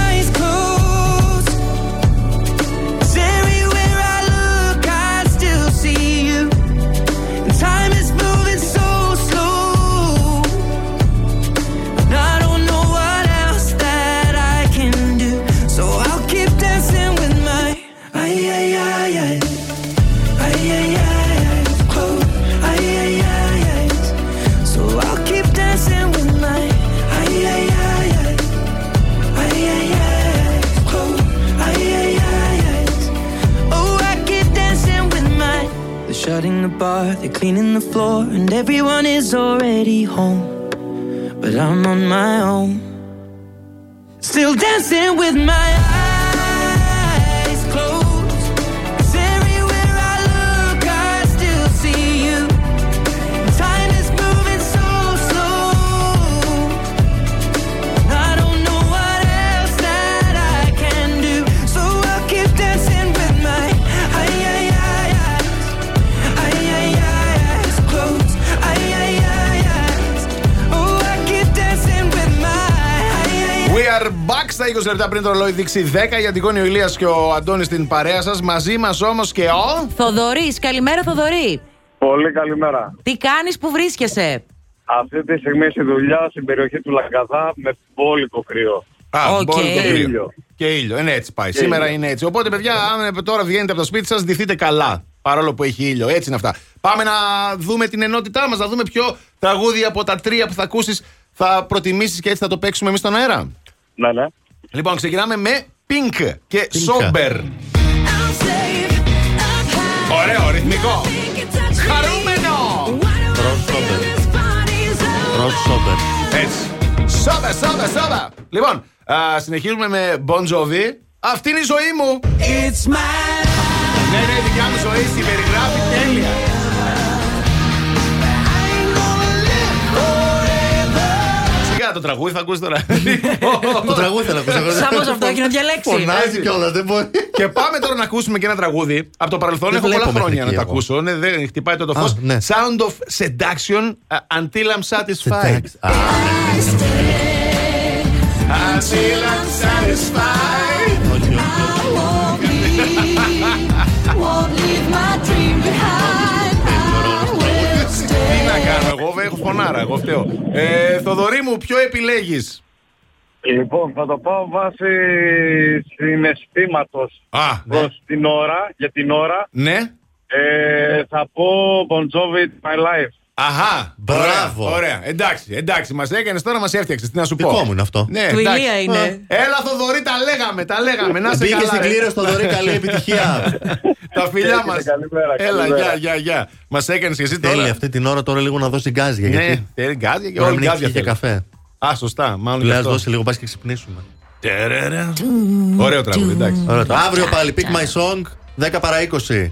cleaning the floor, and everyone is already home. But I'm on my own. Still dancing with my eyes στα 20 λεπτά πριν το ρολόι δείξει 10 για την ο Ηλίας και ο Αντώνης στην παρέα σας. Μαζί μας όμως και ο... Θοδωρής, καλημέρα Θοδωρή. Πολύ καλημέρα. Τι κάνεις που βρίσκεσαι; Αυτή τη στιγμή στη δουλειά στην περιοχή του Λαγκαδά με μπόλικο κρύο. Α, Οκ. μπόλικο Και κρύο. ήλιο. Και ήλιο. Είναι έτσι πάει. Και Σήμερα ήλιο. είναι έτσι. Οπότε, παιδιά, αν ε, τώρα βγαίνετε από το σπίτι σας, ντυθείτε καλά. Παρόλο που έχει ήλιο. Έτσι είναι αυτά. Πάμε να δούμε την ενότητά μας, να δούμε ποιο τραγούδι από τα τρία που θα ακούσεις θα προτιμήσεις και έτσι θα το παίξουμε εμείς στον αέρα. Ναι, ναι. Λοιπόν, ξεκινάμε με Pink και Sober. Ωραίο, ρυθμικό. Χαρούμενο. Ροζ Σόμπερ. Ροζ Σόμπερ. Έτσι. Sober, sober, sober. Λοιπόν, α, συνεχίζουμε με Bon Jovi. Αυτή είναι η ζωή μου. It's my Ναι, ναι, η δικιά μου ζωή στην περιγράφει τέλεια. Σιγά το τραγούδι θα ακούσεις τώρα. Το τραγούδι θέλω να ακούσω. Σάμπος αυτό έχει να διαλέξει. Φωνάζει κιόλας, δεν μπορεί. Και πάμε τώρα να ακούσουμε και ένα τραγούδι. Από το παρελθόν Δεν έχω πολλά βλέπω χρόνια μέχρι να εκεί το ακούσω. Ναι, δεν χτυπάει το, το Α, φως. ναι. Sound of seduction uh, until I'm satisfied. Α, Until I'm satisfied. Φωνάρα, εγώ φταίω. Ε, Θοδωρή μου, ποιο επιλέγεις; Λοιπόν, θα το πάω βάσει συναισθήματος Α, προς την ώρα, για την ώρα. ναι. Ε, θα πω Bon Jovi My Life. Αχά, Μπράβο. Ωραία, ωραία. εντάξει, εντάξει. Μας έκανες τώρα, μας έφτιαξες. Τι να σου πω. Δικό μου είναι αυτό. Ναι, Του εντάξει. Ηλία είναι. Έλα, Θοδωρή, τα λέγαμε, τα λέγαμε. Να σε Μπήκε καλά, στην ρε. κλήρωση στο δωρή, καλή επιτυχία. Τα φιλιά μας. Καλημέρα, Έλα, καλημέρα. γεια, γεια, γεια. Μας έκανες και εσύ τώρα. Τέλει αυτή την ώρα τώρα λίγο να δώσει γκάζια. Ναι, Γιατί θέλει γκάζια και τώρα όλοι μην έχει γκάζια και θέλει. καφέ. Α, σωστά, μάλλον γι' Λέει, ας αυτό. δώσει λίγο, πας και ξυπνήσουμε. Τερερε. Ωραίο τραγούδι, εντάξει. Ωραία, το αύριο πάλι Pick My Song 10 παρά 20.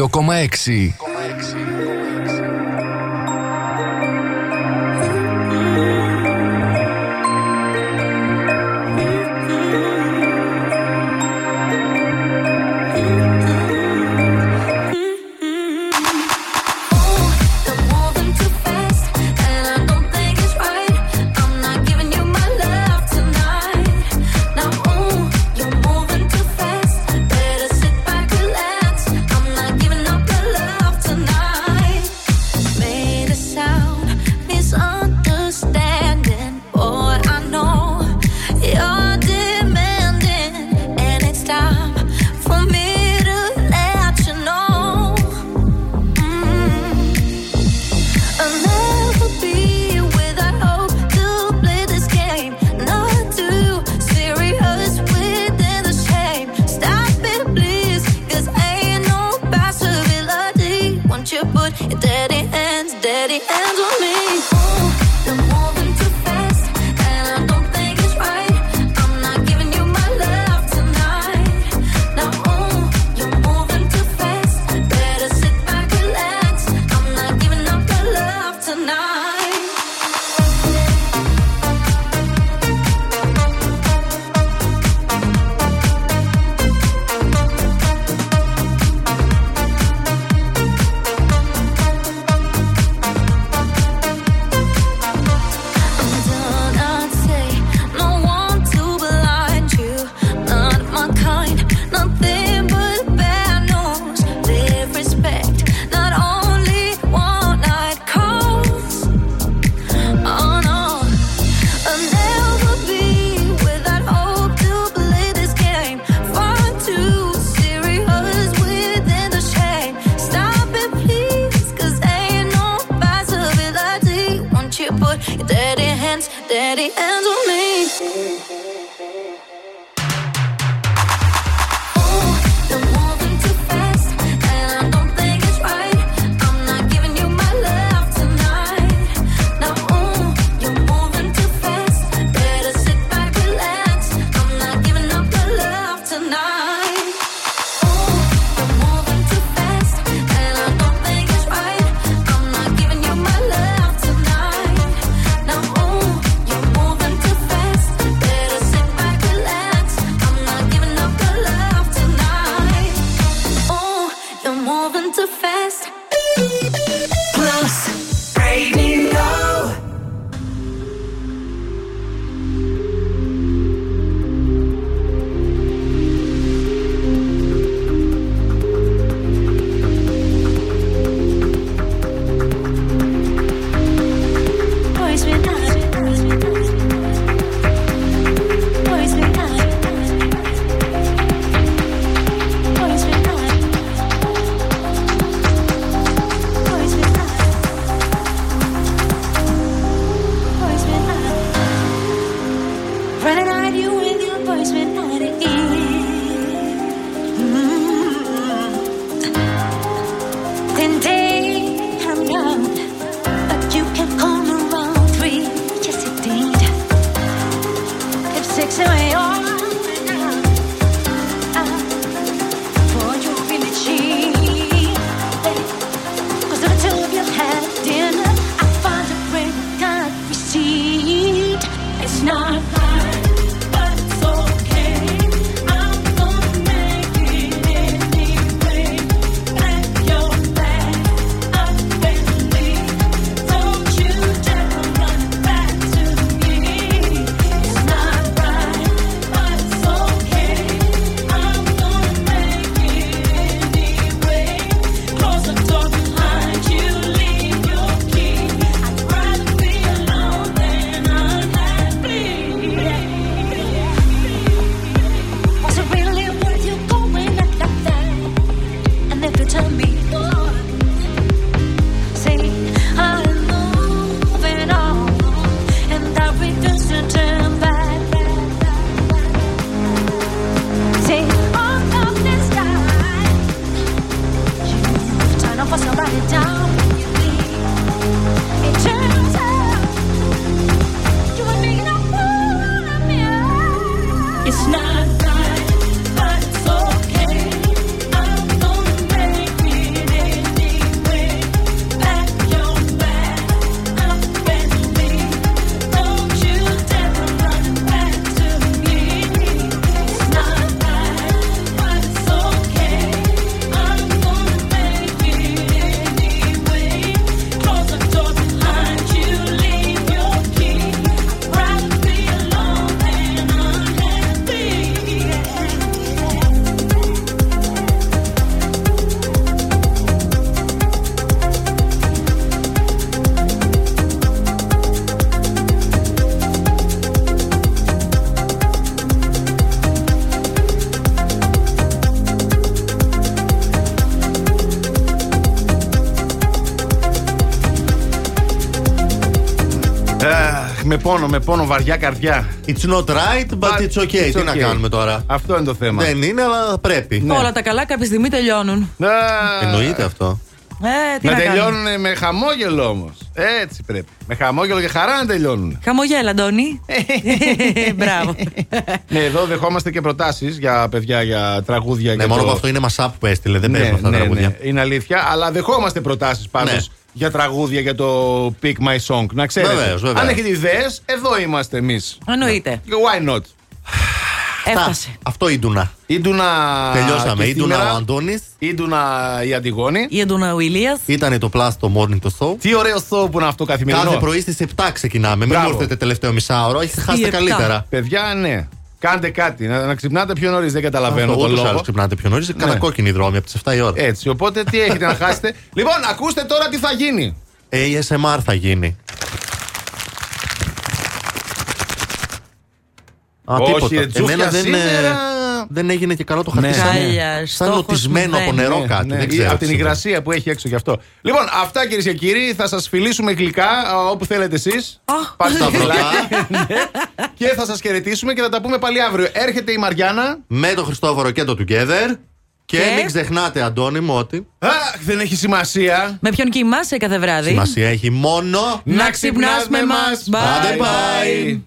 102,6. Πόνο, με πόνο, βαριά καρδιά. It's not right, but it's okay. Τι να κάνουμε τώρα; Αυτό είναι το θέμα. Δεν είναι, αλλά πρέπει. Ναι. Όλα τα καλά κάποια στιγμή τελειώνουν. Εννοείται αυτό. Ε, τι να να κάνουμε; τελειώνουν με χαμόγελο όμως. Έτσι πρέπει. Με χαμόγελο και χαρά να τελειώνουν. Χαμογέλα, Αντώνη. Μπράβο. ναι, εδώ δεχόμαστε και προτάσεις για παιδιά για τραγούδια. Ναι, για μόνο το- που αυτό είναι μασάπ που έστειλε. Δεν ναι, παίζουν αυτά τα ναι, τραγούδια. ναι, είναι αλήθεια. Αλλά δεχόμαστε προτάσεις πάντως Ναι. Για τραγούδια για το Pick My Song. Να ξέρετε. Βεβαίως, βεβαίως. Αν έχετε ιδέες, εδώ είμαστε εμείς. Εννοείται. Why not; Έφτασε. Αυτό Ίντουνα. Ίντουνα. Τελειώσαμε. και Ίντουνα σήμερα. ο Αντώνης. Ίντουνα η Αντιγόνη. Η Εντούνα ο Ηλίας. Ήταν το Plus το Morning to Show. Τι ωραίο show που είναι αυτό καθημερινό. Κάθε πρωί στις 7 ξεκινάμε. Μην Μπράβο. μου έρθετε τελευταίο μισάωρο. Έχετε χάσει τα επτά. καλύτερα. Παιδιά, ναι. Κάντε κάτι. Να, να ξυπνάτε πιο νωρίς. Δεν καταλαβαίνω Αυτό τον ούτως ή άλλως λόγο. ξυπνάτε πιο νωρίς. Κατακόκκινη δρόμη από τις 7 η ώρα. Έτσι, οπότε τι έχετε να χάσετε; Λοιπόν, ακούστε τώρα τι θα γίνει. ASMR θα γίνει. Α, Όχι, τίποτα. ρε, Τζούφια, Εμένα δεν, ε, σήμερα- δεν έγινε και καλό το χαρτί. Ναι. σαν- Χάλια, Σαν στόχος νοτισμένο από μηδέν. νερό Ναι, κάτι. ναι, Δεν ή ξέρω. από την τι σημαίνει. υγρασία που έχει έξω γι' αυτό. Λοιπόν, αυτά κυρίες και κύριοι, θα σας φιλήσουμε γλυκά α, όπου θέλετε εσείς. Πάτε στα Σταυρωτά. Και θα σας χαιρετήσουμε και θα τα πούμε πάλι αύριο. Έρχεται η Μαριάννα. Με τον Χριστόφορο και το Together. Και, Και; μην ξεχνάτε, Αντώνη μου, ότι Αχ, δεν έχει σημασία. Με ποιον κοιμάσαι κάθε βράδυ; σημασία έχει μόνο Να ξυπνάς με μας. Bye Bye bye.